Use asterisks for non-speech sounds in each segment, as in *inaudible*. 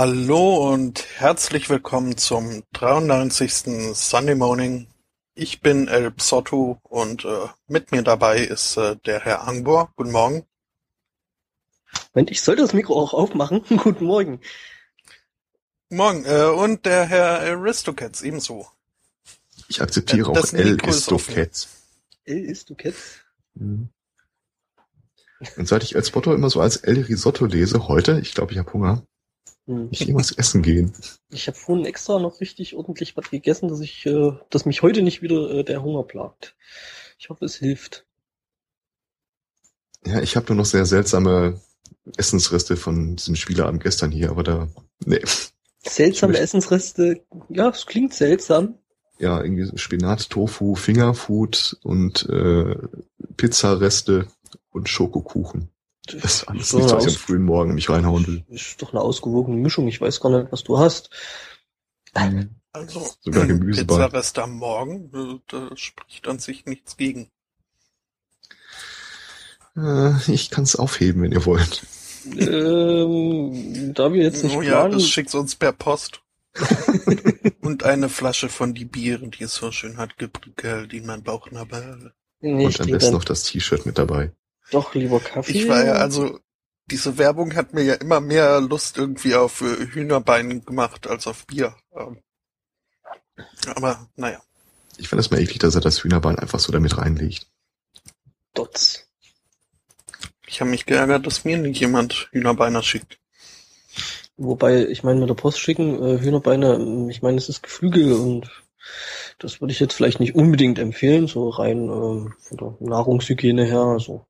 Hallo und herzlich willkommen zum 93. Sunday Morning. Ich bin El Psotto und äh, mit mir dabei ist äh, der Herr Angbor. Guten Morgen. Moment, ich sollte das Mikro auch aufmachen. *laughs* Guten Morgen. Morgen. Äh, und der Herr Aristocats ebenso. Ich akzeptiere Das auch El Mikro ist offen. Istocats. El ist du Cats. Mhm. Und seit ich El Spotto immer so als El Risotto lese, heute, ich glaube, ich habe Hunger, Hm. ich irgendwas essen gehen. Ich habe vorhin extra noch richtig ordentlich was gegessen, dass ich, äh, dass mich heute nicht wieder äh, der Hunger plagt. Ich hoffe, es hilft. Ja, ich habe nur noch sehr seltsame Essensreste von diesem Spieleabend gestern hier, aber da, nee. Seltsame möchte- Essensreste. Ja, es klingt seltsam. Ja, irgendwie Spinat, Tofu, Fingerfood und äh, Pizzareste und Schokokuchen. Das ist alles So nichts, was ich am frühen Morgen mich reinhauen will. ist doch eine ausgewogene Mischung. Ich weiß gar nicht, was du hast. Also Sogar Gemüse bei. Pizzarest am Morgen, äh, da spricht an sich nichts gegen. Äh, ich kann es aufheben, wenn ihr wollt. ähm, da wir jetzt nicht oh ja, planen, das schickt uns per Post. *laughs* und eine Flasche von die Bieren, die es so schön hat geprickelt in mein Bauchnabel. nee, und am besten dann noch das T-Shirt mit dabei. Doch lieber Kaffee. Ich war ja, also, diese Werbung hat mir ja immer mehr Lust irgendwie auf äh, Hühnerbein gemacht als auf Bier. Ähm, Aber, naja. Ich fand es mal eklig, dass er das Hühnerbein einfach so damit reinlegt. Dots. Ich habe mich geärgert, dass mir nicht jemand Hühnerbeiner schickt. Wobei, ich meine, mit der Post schicken, äh, Hühnerbeine, ähm, ich meine, es ist Geflügel und das würde ich jetzt vielleicht nicht unbedingt empfehlen, so rein ähm, von der Nahrungshygiene her. Also.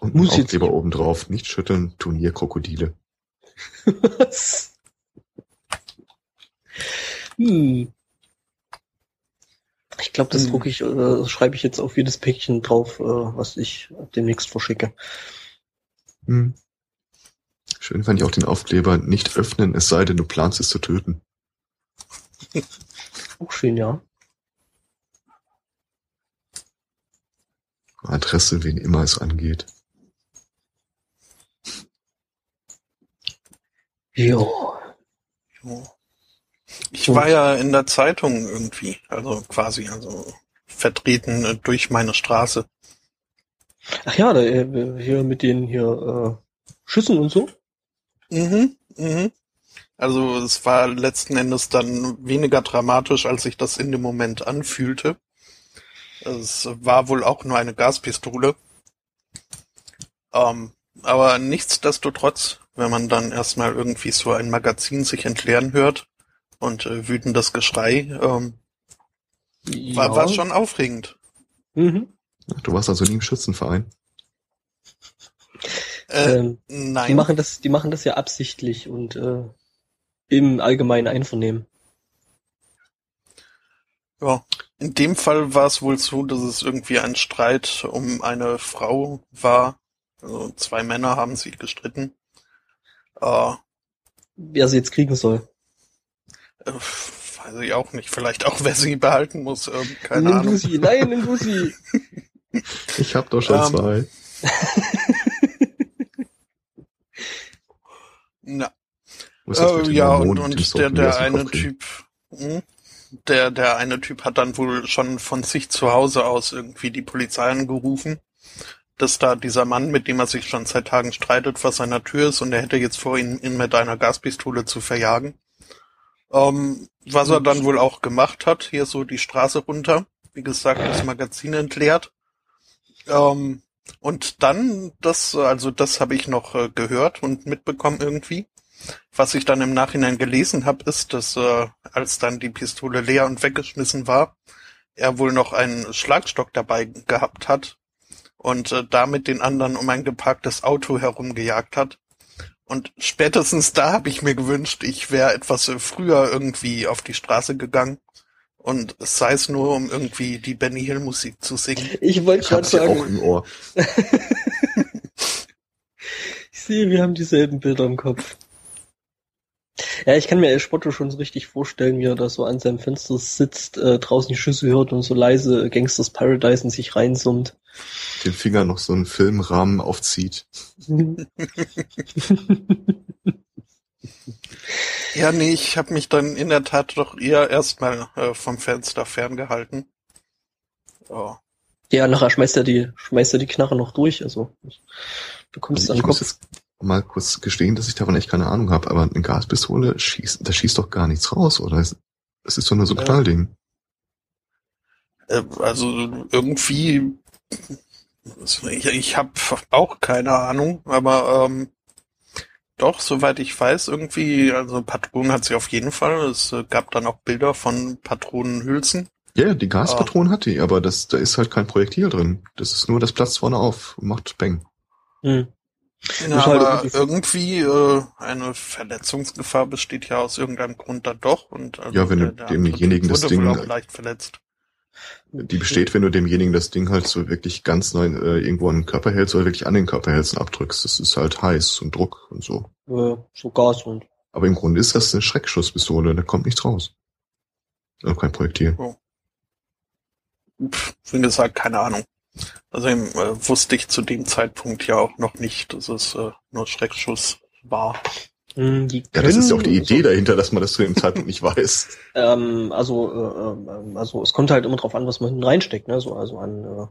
Und Muss jetzt Aufkleber nicht. oben drauf, nicht schütteln, Turnierkrokodile. *laughs* hm. Ich glaube, das Hm. drucke ich, äh, schreibe ich jetzt auf jedes Päckchen drauf, äh, was ich demnächst verschicke. Hm. Schön fand ich auch den Aufkleber, nicht öffnen, es sei denn, du planst es zu töten. *laughs* Auch schön, ja. Adresse, wen immer es angeht. Jo. Jo. Ich war ja in der Zeitung irgendwie, also quasi, also vertreten äh, durch meine Straße. Ach ja, da, äh, hier mit den hier äh, Schüssen und so. Mhm, mhm. Also es war letzten Endes dann weniger dramatisch, als sich das in dem Moment anfühlte. Es war wohl auch nur eine Gaspistole. Ähm, aber nichtsdestotrotz, wenn man dann erstmal irgendwie so ein Magazin sich entleeren hört und äh, wütendes Geschrei, ähm, war, war schon aufregend. Mhm. Du warst also nie im Schützenverein. Äh, Ähm, die nein. machen das, die machen das ja absichtlich und äh, im allgemeinen Einvernehmen. Ja, in dem Fall war es wohl so, dass es irgendwie ein Streit um eine Frau war. Also zwei Männer haben sich gestritten. Äh, Wer sie jetzt kriegen soll. äh, weiß ich auch nicht. Vielleicht auch, *laughs* wer sie behalten muss. Ähm, keine nimm Ahnung. sie, nein, nimm du sie. Ich hab doch schon Ähm, zwei. *laughs* Na, äh, ja, und, und der, der eine? Typ, hm, der, der eine Typ hat dann wohl schon von sich zu Hause aus irgendwie die Polizei angerufen, dass da dieser Mann, mit dem er sich schon seit Tagen streitet, vor seiner Tür ist und er hätte jetzt vor, ihn, ihn mit einer Gaspistole zu verjagen. Ähm, was er dann wohl auch gemacht hat, hier so die Straße runter, wie gesagt, das Magazin entleert. Ähm, und dann, das, also das habe ich noch äh, gehört und mitbekommen irgendwie. Was ich dann im Nachhinein gelesen habe, ist, dass äh, als dann die Pistole leer und weggeschmissen war, er wohl noch einen Schlagstock dabei gehabt hat und äh, damit den anderen um ein geparktes Auto herumgejagt hat. Und spätestens da habe ich mir gewünscht, ich wäre etwas äh, früher irgendwie auf die Straße gegangen und sei es nur, um irgendwie die Benny Hill Musik zu singen. Ich wollte gerade ja auch sagen, im Ohr. *laughs* ich sehe, wir haben dieselben Bilder im Kopf. Ja, ich kann mir El Spotto schon so richtig vorstellen, wie er da so an seinem Fenster sitzt, äh, draußen die Schüsse hört und so leise Gangsters Paradise in sich reinsummt. Den Finger noch so einen Filmrahmen aufzieht. *laughs* Ja, nee, ich habe mich dann in der Tat doch eher erstmal äh, vom Fenster ferngehalten. Oh. ja, nachher schmeißt er die, schmeißt er die Knarre noch durch, also bekommst Also du ich am muss Kopf. jetzt mal kurz gestehen, dass ich davon echt keine Ahnung habe, aber eine Gaspistole schießt, da schießt doch gar nichts raus, oder? Es es ist doch nur so ein Ja. Knallding. Äh, also irgendwie, ich, ich habe auch keine Ahnung, aber ähm, doch, soweit ich weiß, irgendwie, also Patronen hat sie auf jeden Fall. Es äh, gab dann auch Bilder von Patronenhülsen. Ja, ja, die Gaspatronen hat die, aber das, da ist halt kein Projektil drin. Das ist nur, das platzt vorne auf und macht Bang. Hm. Ja, halt aber irgendwie- irgendwie äh, eine Verletzungsgefahr besteht ja aus irgendeinem Grund dann doch. Und also Ja, wenn du der, demjenigen das Ding- auch leicht verletzt. Die besteht, wenn du demjenigen das Ding halt so wirklich ganz neu äh, irgendwo an den Körper hältst oder wirklich an den Körper hältst und abdrückst. Das ist halt heiß und Druck und so. Äh, so Gas und. Aber im Grunde ist das eine Schreckschusspistole, da kommt nichts raus. Also kein Projektil. Pff, wie gesagt, keine Ahnung. Also äh, wusste ich zu dem Zeitpunkt ja auch noch nicht, dass es äh, nur Schreckschuss war. Hm, die Ja, das ist ja auch die Idee dahinter, dass man das zu dem Zeitpunkt nicht *laughs* weiß. Ähm, also, äh, ähm, also es kommt halt immer drauf an, was man hinten reinsteckt, ne? So, also an äh,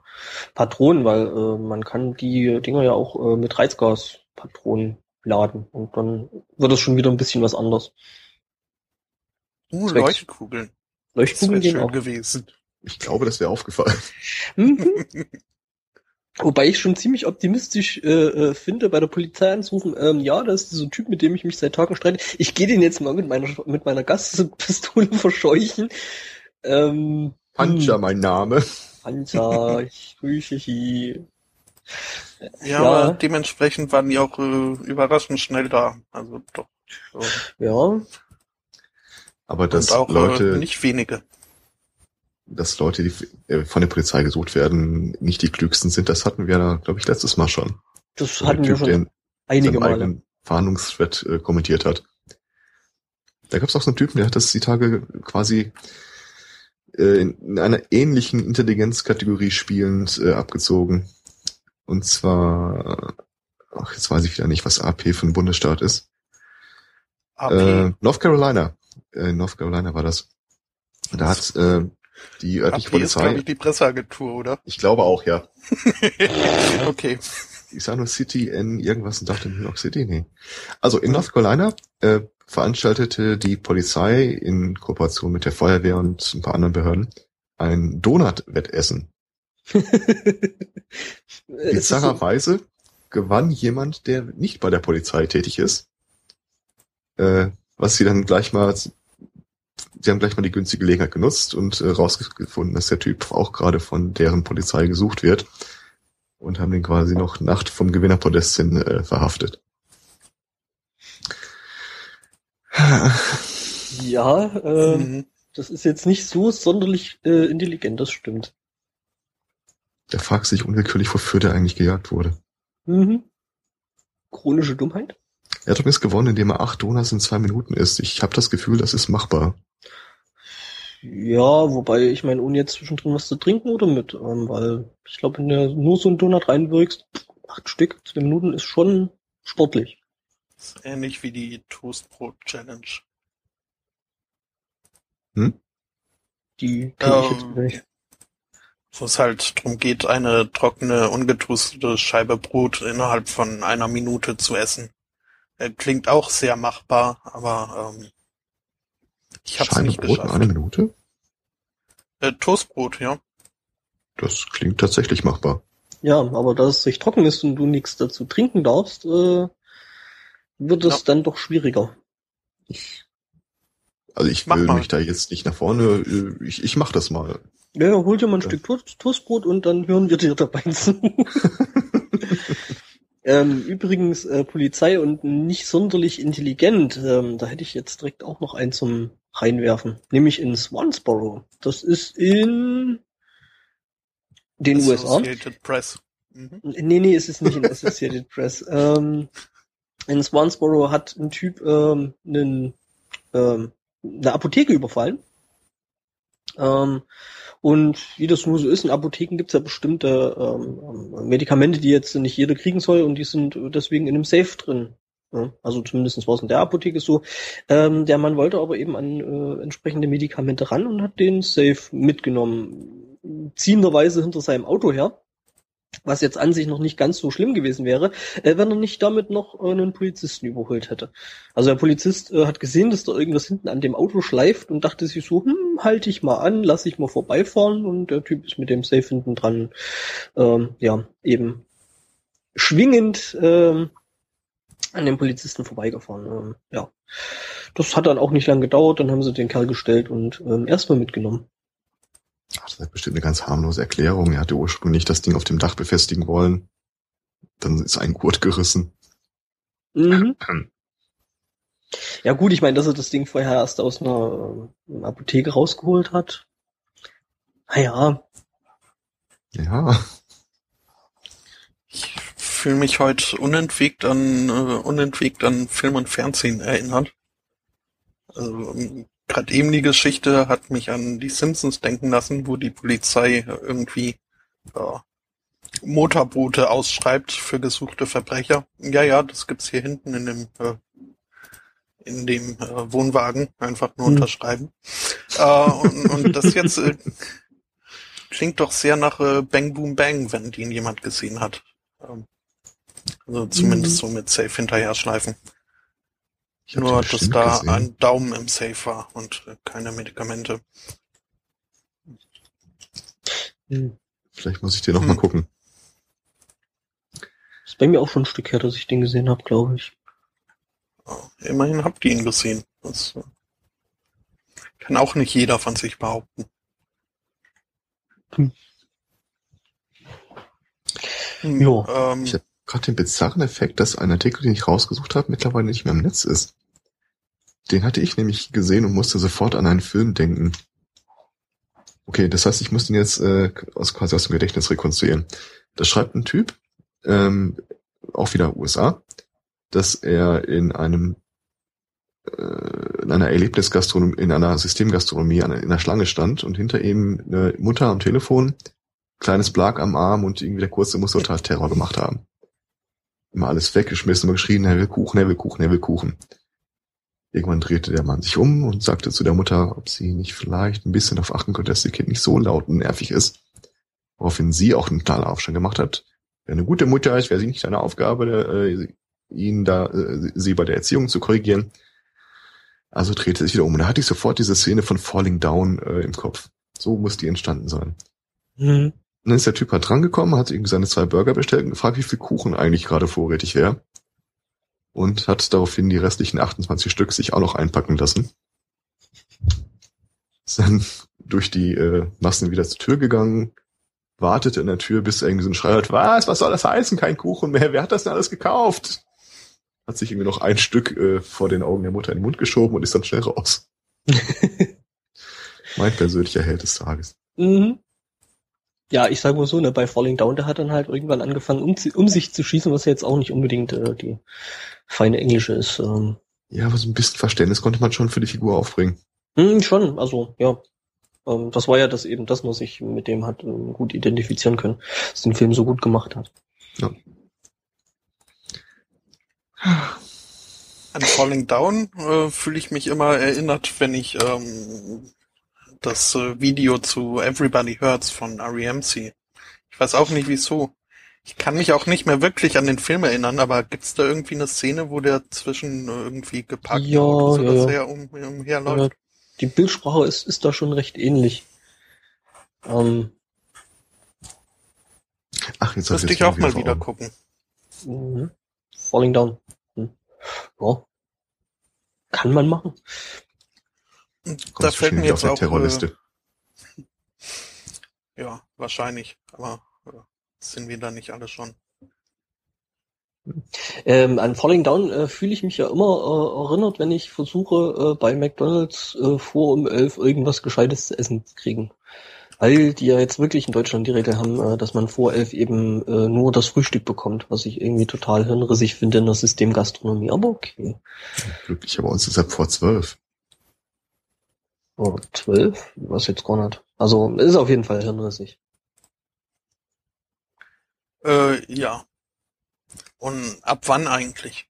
Patronen, weil äh, man kann die Dinger ja auch äh, mit Reizgaspatronen laden und dann wird es schon wieder ein bisschen was anders. Uh, Zwecks- Leuchtkugeln. Das Leuchtkugeln wäre gehen schön auch. gewesen. Ich glaube, das wäre aufgefallen. Mhm. Wobei ich schon ziemlich optimistisch äh, äh, finde, bei der Polizei anzurufen, ähm, ja, das ist dieser Typ, mit dem ich mich seit Tagen streite. Ich gehe den jetzt mal mit meiner mit meiner Gaspistole *laughs* verscheuchen. Ähm, Pancha, hm, mein Name. Panzer, ich grüße Sie. Ja, Ja. aber dementsprechend waren die auch äh, überraschend schnell da. Also doch. So. Ja, Aber dass Und auch Leute, äh, nicht wenige. Dass Leute, die äh, von der Polizei gesucht werden, nicht die klügsten sind, das hatten wir da, glaube ich, letztes Mal schon. das hatten wir Typ, schon der einige Male. Fahndungsthread äh, kommentiert hat. Da gab es auch so einen Typen, der hat das die Tage quasi äh, in einer ähnlichen Intelligenzkategorie spielend äh, abgezogen. Und zwar, ach, jetzt weiß ich wieder nicht, was AP für ein Bundesstaat ist. AP. Äh, North Carolina. Äh, North Carolina war das. Da hat äh, die örtliche AP ist, glaube Polizei, ich, die Presseagentur, oder? ich glaube auch, ja. *laughs* okay. ich sah nur City in irgendwas und dachte New York City, nee. Also in North Carolina äh, veranstaltete die Polizei in Kooperation mit der Feuerwehr und ein paar anderen Behörden ein Donut-Wettessen. *laughs* Bizarrerweise gewann jemand, der nicht bei der Polizei tätig ist, äh, was sie dann gleich mal, sie haben gleich mal die günstige Gelegenheit genutzt und äh, rausgefunden, dass der Typ auch gerade von deren Polizei gesucht wird und haben den quasi noch Nacht vom Gewinnerpodest hin äh, verhaftet. ja, äh, Mhm. das ist jetzt nicht so sonderlich äh, intelligent, das stimmt. Der fragt sich unwillkürlich, wofür der eigentlich gejagt wurde. Mhm. Chronische Dummheit? Er hat übrigens gewonnen, indem er acht Donuts in zwei Minuten isst. Ich habe das Gefühl, das ist machbar. Ja, wobei, ich meine, ohne jetzt zwischendrin was zu trinken oder mit, ähm, weil ich glaube, wenn du nur so einen Donut reinwirkst, acht Stück, zwei Minuten ist schon sportlich. Das ist ähnlich wie die Toastbrot-Challenge. Hm? Die kenne ich jetzt Ähm, nicht. Wo es halt darum geht, eine trockene, ungetoastete Scheibe Brot innerhalb von einer Minute zu essen. Äh, Klingt auch sehr machbar, aber ähm, ich hab's Scheibe nicht Brot in geschafft. einer Minute? Äh, Toastbrot, ja. Das klingt tatsächlich machbar. Ja, aber da es sich trocken ist und du nichts dazu trinken darfst, äh, wird es Ja. dann doch schwieriger. Ich, also ich Mach will mal. mich da jetzt nicht nach vorne, äh, ich, ich mach das mal. Ja, hol dir mal ein Ja. Stück Toast Toastbrot und dann hören wir dir dabei zu. *laughs* *laughs* ähm, übrigens, äh, Polizei und nicht sonderlich intelligent, ähm, da hätte ich jetzt direkt auch noch einen zum reinwerfen. Nämlich in Swansboro. Das ist in den USA. Associated Press. Mhm. Nee, nee, es ist nicht in Associated *laughs* Press. Ähm, in Swansboro hat ein Typ ähm, einen, ähm, eine Apotheke überfallen. Ähm, und wie das nur so ist, in Apotheken gibt's ja bestimmte ähm, Medikamente, die jetzt nicht jeder kriegen soll und die sind deswegen in einem Safe drin. Ja, also zumindest war es in der Apotheke so. Ähm, der Mann wollte aber eben an äh, entsprechende Medikamente ran und hat den Safe mitgenommen. Ziehenderweise hinter seinem Auto her was jetzt an sich noch nicht ganz so schlimm gewesen wäre, äh, wenn er nicht damit noch äh, einen Polizisten überholt hätte. Also der Polizist äh, hat gesehen, dass da irgendwas hinten an dem Auto schleift und dachte sich so, hm, halte ich mal an, lass ich mal vorbeifahren und der Typ ist mit dem Safe hinten dran, ähm, ja, eben schwingend ähm, an dem Polizisten vorbeigefahren. Ähm, ja, das hat dann auch nicht lang gedauert, dann haben sie den Kerl gestellt und ähm, erstmal mitgenommen. Ach, das ist bestimmt eine ganz harmlose Erklärung. Er hatte ursprünglich das Ding auf dem Dach befestigen wollen. Dann ist ein Gurt gerissen. Mhm. *clears throat* Ja gut, ich meine, dass er das Ding vorher erst aus einer ähm, Apotheke rausgeholt hat. Naja, Ja, Ich fühle mich heute unentwegt an, äh, unentwegt an Film und Fernsehen erinnert. Also, gerade eben die Geschichte hat mich an die Simpsons denken lassen, wo die Polizei irgendwie äh, Motorboote ausschreibt für gesuchte Verbrecher. Ja, ja, das gibt's hier hinten in dem äh, in dem äh, Wohnwagen einfach nur Hm. unterschreiben. Äh, und, und das jetzt äh, *laughs* klingt doch sehr nach äh, Bang Boom Bang, wenn den jemand gesehen hat. Ähm, also zumindest so mit Safe hinterher schleifen. Ich Nur, dass da gesehen. ein Daumen im Safe war und äh, keine Medikamente. hm. Vielleicht muss ich den noch mal Hm. gucken. ist bei mir auch schon ein Stück her, dass ich den gesehen habe, glaube ich. Äh, immerhin habt ihr ihn gesehen. Das äh, kann auch nicht jeder von sich behaupten. Hm. Hm, Jo. Ähm, Ich habe gerade den bizarren Effekt, dass ein Artikel, den ich rausgesucht habe, mittlerweile nicht mehr im Netz ist. Den hatte ich nämlich gesehen und musste sofort an einen Film denken. Okay, das heißt, ich muss den jetzt äh, aus, quasi aus dem Gedächtnis rekonstruieren. Da schreibt ein Typ, ähm, auch wieder USA, dass er in einem äh, in einer Erlebnisgastronomie, in einer Systemgastronomie in einer Schlange stand und hinter ihm eine Mutter am Telefon, kleines Blag am Arm und irgendwie der kurze muss total Terror gemacht haben. Immer alles weggeschmissen, immer geschrien, er will Kuchen, er will Kuchen, er will Kuchen. Irgendwann drehte der Mann sich um und sagte zu der Mutter, ob sie nicht vielleicht ein bisschen darauf achten könnte, dass ihr Kind nicht so laut und nervig ist. Woraufhin sie auch einen klaren Aufstand gemacht hat. Wer eine gute Mutter ist, wäre sie nicht seine Aufgabe, äh, ihn da, äh, sie bei der Erziehung zu korrigieren. Also drehte sich wieder um. Und da hatte ich sofort diese Szene von Falling Down äh, im Kopf. So muss die entstanden sein. Hm. Dann ist der Typ halt drangekommen, hat irgendwie seine zwei Burger bestellt und gefragt, wie viel Kuchen eigentlich gerade vorrätig wäre. Und hat daraufhin die restlichen 28 Stück sich auch noch einpacken lassen. Ist dann durch die äh, Massen wieder zur Tür gegangen, wartete in der Tür, bis er irgendwie so ein Schrei hat, was, was soll das heißen? Kein Kuchen mehr, wer hat das denn alles gekauft? Hat sich irgendwie noch ein Stück äh, vor den Augen der Mutter in den Mund geschoben und ist dann schnell raus. *laughs* mein persönlicher Held des Tages. Mhm. Ja, ich sag mal so, ne, bei Falling Down, der hat dann halt irgendwann angefangen, um, um sich zu schießen, was ja jetzt auch nicht unbedingt äh, die feine Englische ist. Ähm, Ja, aber so ein bisschen Verständnis konnte man schon für die Figur aufbringen. hm, schon, also, ja. Ähm, das war ja das eben, dass man sich mit dem hat ähm, gut identifizieren können, was den Film so gut gemacht hat. Ja. An Falling Down äh, fühle ich mich immer erinnert, wenn ich ähm, das äh, Video zu Everybody Hurts von R.E.M. sehe. Ich weiß auch nicht wieso. Ich kann mich auch nicht mehr wirklich an den Film erinnern, aber gibt's da irgendwie eine Szene, wo der zwischen äh, irgendwie geparkten Ja, ja, oder ja. so her um, umherläuft? Ja, die Bildsprache ist, ist da schon recht ähnlich. Ähm, Ach, jetzt Müsste ich auch mal wieder Augen. gucken. mhm. Falling Down. Hm. Ja. Kann man machen. Da fällt mir jetzt auf auch, der Terrorliste. äh, ja, wahrscheinlich, aber äh, sind wir da nicht alle schon. Ähm, an Falling Down äh, fühle ich mich ja immer äh, erinnert, wenn ich versuche, äh, bei McDonalds äh, vor um elf irgendwas Gescheites zu essen zu kriegen. Weil die ja jetzt wirklich in Deutschland die Regel haben, äh, dass man vor elf eben äh, nur das Frühstück bekommt, was ich irgendwie total hirnrissig finde in der Systemgastronomie. Aber okay. Glücklich, aber uns ist ab vor zwölf. Oh, zwölf? Was jetzt nicht. Also ist auf jeden Fall hirnrissig. Äh, ja. Und ab wann eigentlich?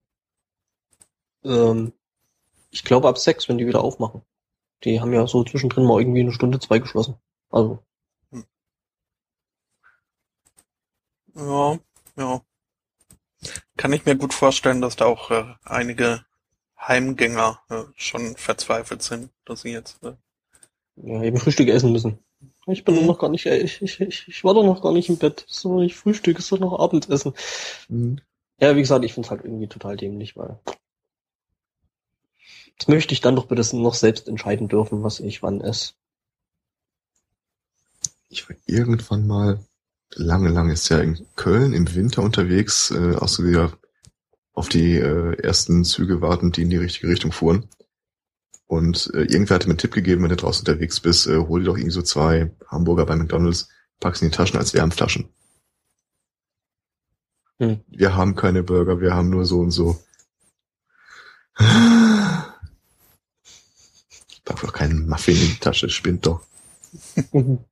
Ähm, ich glaube ab sechs, wenn die wieder aufmachen. Die haben ja so zwischendrin mal irgendwie eine Stunde, zwei geschlossen. Also, Ja, ja. Kann ich mir gut vorstellen, dass da auch äh, einige Heimgänger äh, schon verzweifelt sind, dass sie jetzt. Äh, ja, eben Frühstück essen müssen. Ich bin Mhm. noch gar nicht, äh, ich, ich, ich, ich war doch noch gar nicht im Bett. Das ist doch nicht Frühstück, das ist doch noch Abendessen. Hm. Ja, wie gesagt, ich find's halt irgendwie total dämlich, weil das möchte ich dann doch bitte noch selbst entscheiden dürfen, was ich wann esse. Ich war irgendwann mal lange, lange ist ja in Köln im Winter unterwegs, äh, auch so wieder auf die äh, ersten Züge warten, die in die richtige Richtung fuhren. Und äh, irgendwer hatte mir einen Tipp gegeben, wenn du draußen unterwegs bist, äh, hol dir doch irgendwie so zwei Hamburger bei McDonalds, pack sie in die Taschen als Wärmflaschen. Hm. Wir haben keine Burger, wir haben nur so und so. Ich pack doch keinen Muffin in die Tasche, spinnt doch. *laughs*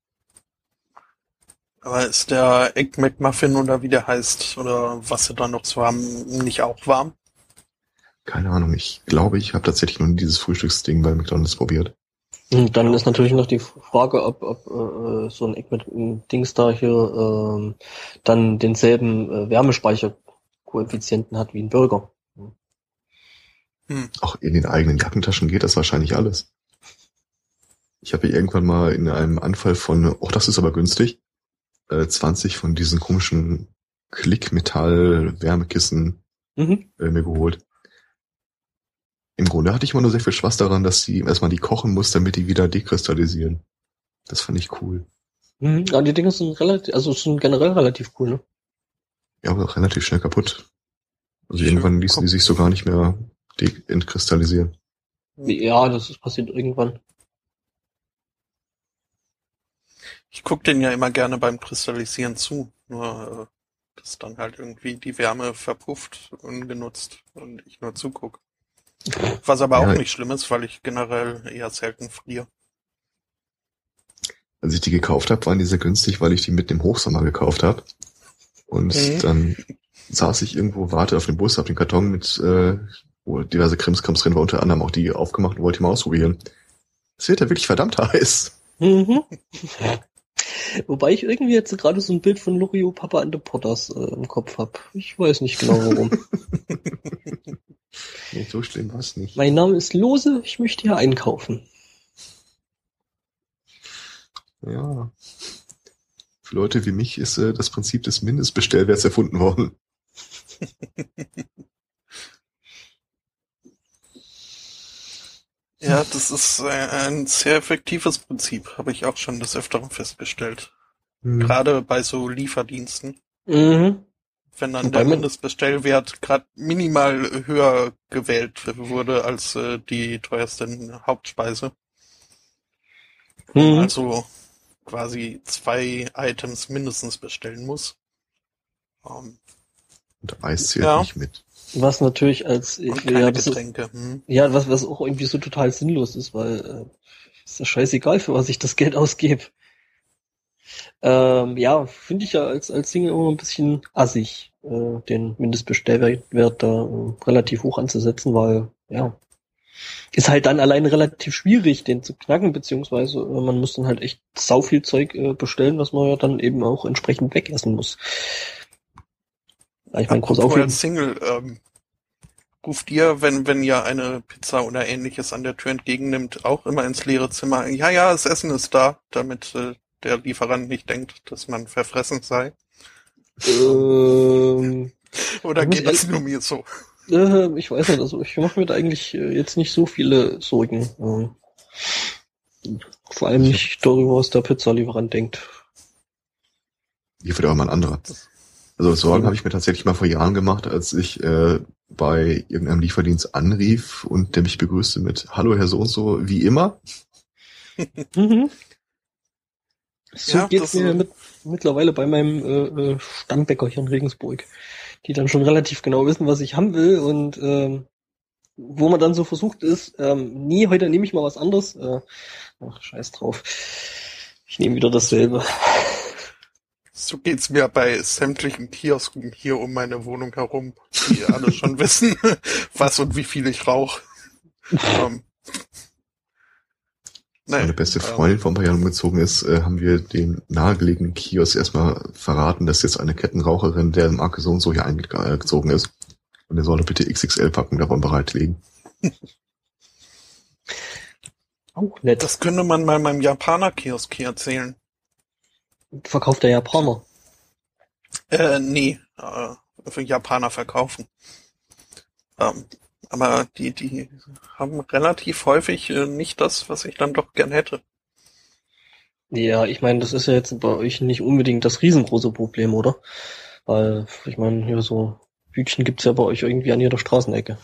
aber ist der Egg McMuffin oder wie der heißt oder was sie da noch so haben, nicht auch warm? Keine Ahnung, ich glaube, ich habe tatsächlich noch nie dieses Frühstücksding bei McDonalds probiert. Und dann ist natürlich noch die Frage, ob, ob äh, so ein Eck mit einem Dings da hier ähm, dann denselben äh, Wärmespeicherkoeffizienten hat wie ein Burger. Hm. Auch in den eigenen Jackentaschen geht das wahrscheinlich alles. Ich habe irgendwann mal in einem Anfall von, oh, das ist aber günstig, äh, 20 von diesen komischen Klickmetall-Wärmekissen Mhm. äh, mir geholt. Im Grunde hatte ich immer nur sehr viel Spaß daran, dass die erstmal die kochen muss, damit die wieder dekristallisieren. Das fand ich cool. Mhm. Ja, die Dinge sind relativ, also sind generell relativ cool, ne? Ja, aber auch relativ schnell kaputt. Also Ich irgendwann ließen die sich so gar nicht mehr entkristallisieren. Ja, das ist passiert irgendwann. Ich guck den ja immer gerne beim Kristallisieren zu, nur äh, dass dann halt irgendwie die Wärme verpufft, ungenutzt und ich nur zuguck. Was aber Ja. auch nicht schlimm ist, weil ich generell eher selten friere. Als ich die gekauft habe, waren die sehr günstig, weil ich die mitten im Hochsommer gekauft habe. Und Mhm. dann saß ich irgendwo, warte auf den Bus, auf den Karton mit äh, wo diverse Krimskrams drin war, unter anderem auch die aufgemacht und wollte die mal ausprobieren. Es wird ja wirklich verdammt *laughs* heiß. Mhm. Wobei ich irgendwie jetzt gerade so ein Bild von Lorio Papa and the Potters äh, im Kopf hab. Ich weiß nicht genau warum. *laughs* Nee, so schlimm war es nicht. mein Name ist Lose, ich möchte hier einkaufen. Ja. Für Leute wie mich ist äh, das Prinzip des Mindestbestellwerts erfunden worden. *laughs* Ja, das ist äh, ein sehr effektives Prinzip, habe ich auch schon des Öfteren festgestellt. Hm. Gerade bei so Lieferdiensten. Mhm. Wenn dann Wobei der Mindestbestellwert gerade minimal höher gewählt wurde als äh, die teuerste Hauptspeise. Mhm. Also quasi zwei Items mindestens bestellen muss. Ähm, Und Eis zählt Ja. nicht mit. Was natürlich als und ja, keine ist, Getränke. Hm. ja was was auch irgendwie so total sinnlos ist, weil äh, Ist ja scheißegal, für was ich das Geld ausgebe. Ähm, ja, finde ich ja als, als Single immer ein bisschen assig, äh, den Mindestbestellwert da äh, relativ hoch anzusetzen, weil, ja, ist halt dann alleine relativ schwierig, den zu knacken, beziehungsweise äh, man muss dann halt echt sau viel Zeug äh, bestellen, was man ja dann eben auch entsprechend wegessen muss. Ich meine, groß auf als Single, ähm, ruft ihr, wenn, wenn ihr eine Pizza oder ähnliches an der Tür entgegennimmt, auch immer ins leere Zimmer, ja, ja, das Essen ist da, damit äh, der Lieferant nicht denkt, dass man verfressen sei? Ähm, *laughs* Oder geht das nur mir so? Äh, ich weiß nicht, also ich mache mir da eigentlich äh, jetzt nicht so viele Sorgen. Ähm, vor allem nicht darüber, was der Pizzalieferant denkt. Hier wird auch mal ein anderer. Also Sorgen habe ich mir tatsächlich mal vor Jahren gemacht, als ich äh, bei irgendeinem Lieferdienst anrief und der mich begrüßte mit Hallo Herr so und so, wie immer. *laughs* mhm. So ja, geht's mir mit, mittlerweile bei meinem äh, äh, Stammbäcker hier in Regensburg, die dann schon relativ genau wissen, was ich haben will und ähm, wo man dann so versucht ist, ähm, nee, heute nehme ich mal was anderes. Äh, ach, scheiß drauf. Ich nehme wieder dasselbe. So geht's mir bei sämtlichen Kiosken hier um meine Wohnung herum, die alle schon *laughs* wissen, was und wie viel ich rauche. um, Nein, meine beste Freundin vor ein paar Jahren umgezogen ist, äh, haben wir den nahegelegenen Kiosk erstmal verraten, dass jetzt eine Kettenraucherin der Marke so und so hier eingezogen ist. Und er solle bitte XXL-Packung davon bereitlegen. Auch nett. Das könnte man mal meinem Japaner-Kiosk hier erzählen. Verkauft der Japaner? Äh, nee, äh, für Japaner verkaufen. Ähm, aber die, die haben relativ häufig äh, nicht das, was ich dann doch gern hätte. Ja, ich meine, das ist ja jetzt bei euch nicht unbedingt das riesengroße Problem, oder? Weil, ich meine, hier so Bütchen gibt's ja bei euch irgendwie an jeder Straßenecke.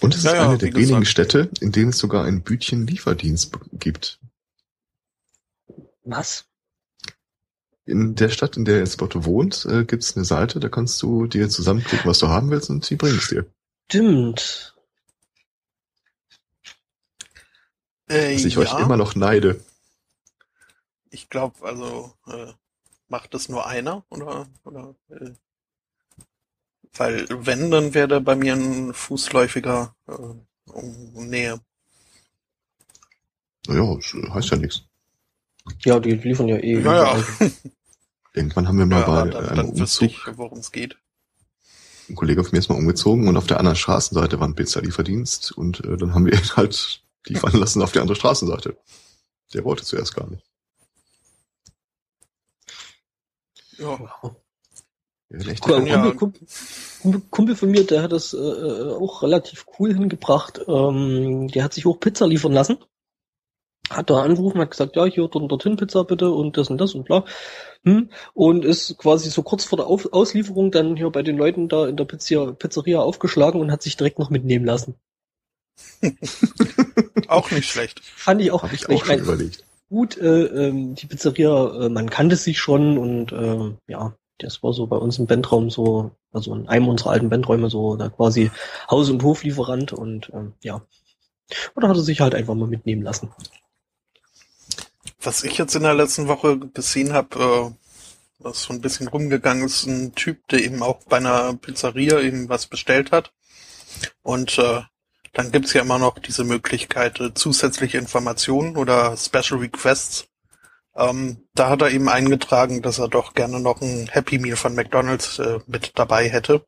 Und es ist ja, eine ja, der wenigen Städte, in denen es sogar einen Bütchen-Lieferdienst gibt. Was? In der Stadt, in der jetzt Botto wohnt, äh, gibt's eine Seite, da kannst du dir zusammenklicken, was du haben willst und sie bringen es dir. Stimmt. Äh, Dass ich ja. euch immer noch neide. Ich glaube, also äh, macht das nur einer oder oder äh, weil wenn dann wäre der bei mir ein fußläufiger äh, um Nähe. Naja, das heißt ja nichts. Ja, die liefern ja eh. Ja, ja. *laughs* Irgendwann haben wir mal ja, bei dann, einem dann Umzug, worum es geht ein Kollege von mir ist mal umgezogen und auf der anderen Straßenseite war ein Pizza-Lieferdienst und äh, dann haben wir ihn halt liefern lassen auf der anderen Straßenseite. Der wollte zuerst gar nicht. Ja. Ja, echt cool, Kumpel, Kumpel, Kumpel, von mir, der hat das äh, äh, auch relativ cool hingebracht. Ähm, der hat sich auch Pizza liefern lassen hat da angerufen, hat gesagt, ja, hier dort und dorthin Pizza bitte und das und das und bla. Hm? Und ist quasi so kurz vor der Auf Auslieferung dann hier bei den Leuten da in der Pizzeria, Pizzeria aufgeschlagen und hat sich direkt noch mitnehmen lassen. *laughs* auch nicht schlecht. Fand ich auch. Hab ich auch schon überlegt. Gut, äh, ähm, die Pizzeria, äh, man kannte sich schon und äh, ja, das war so bei uns im Bandraum so, also in einem unserer alten Bandräume so, da quasi Haus- und Hoflieferant und ähm, ja. Oder hat er sich halt einfach mal mitnehmen lassen was ich jetzt in der letzten Woche gesehen habe, äh, was so ein bisschen rumgegangen ist, ein Typ, der eben auch bei einer Pizzeria eben was bestellt hat. Und äh, dann gibt's ja immer noch diese Möglichkeit, äh, zusätzliche Informationen oder Special Requests. Ähm, da hat er eben eingetragen, dass er doch gerne noch ein Happy Meal von McDonald's äh, mit dabei hätte.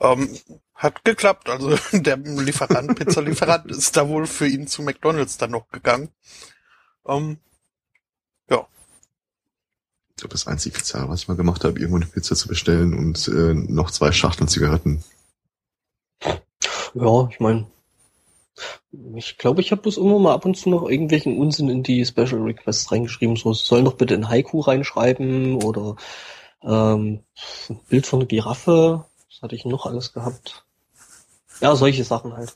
Ähm, hat geklappt. Also *laughs* der Lieferant, Pizzalieferant ist da wohl für ihn zu McDonald's dann noch gegangen. Ähm, glaube, das einzige Pizza, was ich mal gemacht habe, irgendwo eine Pizza zu bestellen und äh, noch zwei Schachteln Zigaretten. Ja, ich meine, ich glaube, ich habe bloß immer mal ab und zu noch irgendwelchen Unsinn in die Special Requests reingeschrieben. So, soll doch bitte ein Haiku reinschreiben oder ähm, ein Bild von einer Giraffe. Was hatte ich noch alles gehabt? Ja, solche Sachen halt.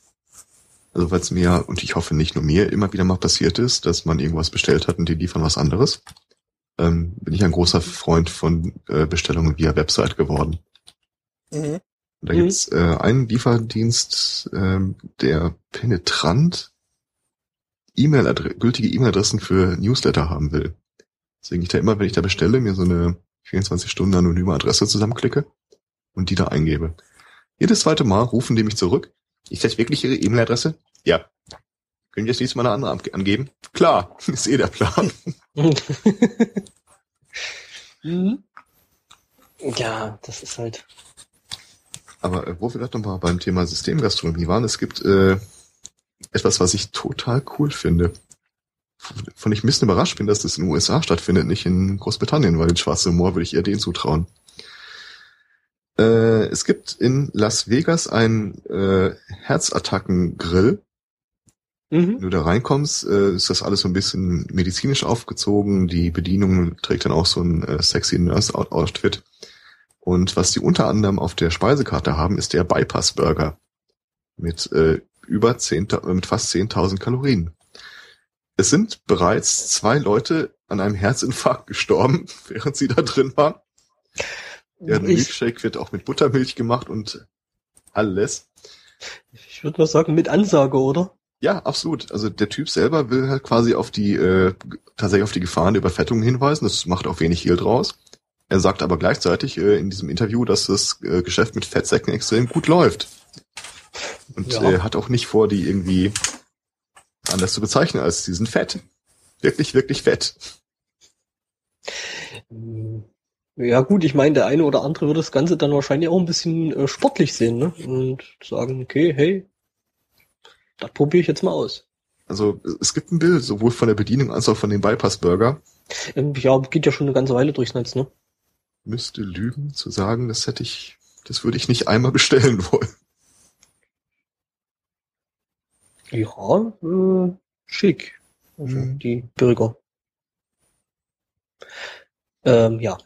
Also weil es mir, und ich hoffe nicht nur mir, immer wieder mal passiert ist, dass man irgendwas bestellt hat und die liefern was anderes, ähm, bin ich ein großer Freund von äh, Bestellungen via Website geworden. Mhm. Da mhm. gibt's äh, einen Lieferdienst, äh, der penetrant E-Mail gültige E-Mail-Adressen für Newsletter haben will. Deswegen ich da immer, wenn ich da bestelle, mir so eine 24 Stunden anonyme Adresse zusammenklicke und die da eingebe. Jedes zweite Mal rufen die mich zurück. Ist das wirklich Ihre E-Mail-Adresse? Ja. Können Sie das nächste Mal eine andere angeben? Klar, *laughs* ist eh der Plan. Mhm. Ja, das ist halt. Aber äh, wo wir gerade nochmal beim Thema Systemgastronomie waren, es gibt äh, etwas, was ich total cool finde. Von ich ein bisschen überrascht bin, dass das in den USA stattfindet, nicht in Großbritannien, weil den schwarzen Humor würde ich eher denen zutrauen. Äh, es gibt in Las Vegas einen äh, Herzattacken-Grill. Mhm. Wenn du da reinkommst, äh, ist das alles so ein bisschen medizinisch aufgezogen. Die Bedienung trägt dann auch so ein äh, sexy Nurse-Outfit. Und was die unter anderem auf der Speisekarte haben, ist der Bypass-Burger. Mit äh, über 10, mit fast 10.000 Kalorien. Es sind bereits zwei Leute an einem Herzinfarkt gestorben, *laughs* während sie da drin waren. Der Milkshake wird auch mit Buttermilch gemacht und alles. Ich würde mal sagen, mit Ansage, oder? Ja, absolut. Also der Typ selber will halt quasi auf die, äh, tatsächlich auf die Gefahren der Überfettung hinweisen. Das macht auch wenig Hehl draus. Er sagt aber gleichzeitig äh, in diesem Interview, dass das äh, Geschäft mit Fettsäcken extrem gut läuft. Und ja. äh, hat auch nicht vor, die irgendwie anders zu bezeichnen als sie sind fett. Wirklich, wirklich fett. Ja gut, ich meine, der eine oder andere wird das Ganze dann wahrscheinlich auch ein bisschen äh, sportlich sehen, ne? Und sagen, okay, hey, das probiere ich jetzt mal aus. Also es gibt ein Bild, sowohl von der Bedienung als auch von dem Bypass-Burger. Ähm, ja, geht ja schon eine ganze Weile durchs Netz, ne? Müsste lügen zu sagen, das hätte ich, das würde ich nicht einmal bestellen *laughs* wollen. Ja, äh, schick. Also mhm. die Bürger. Ähm, ja.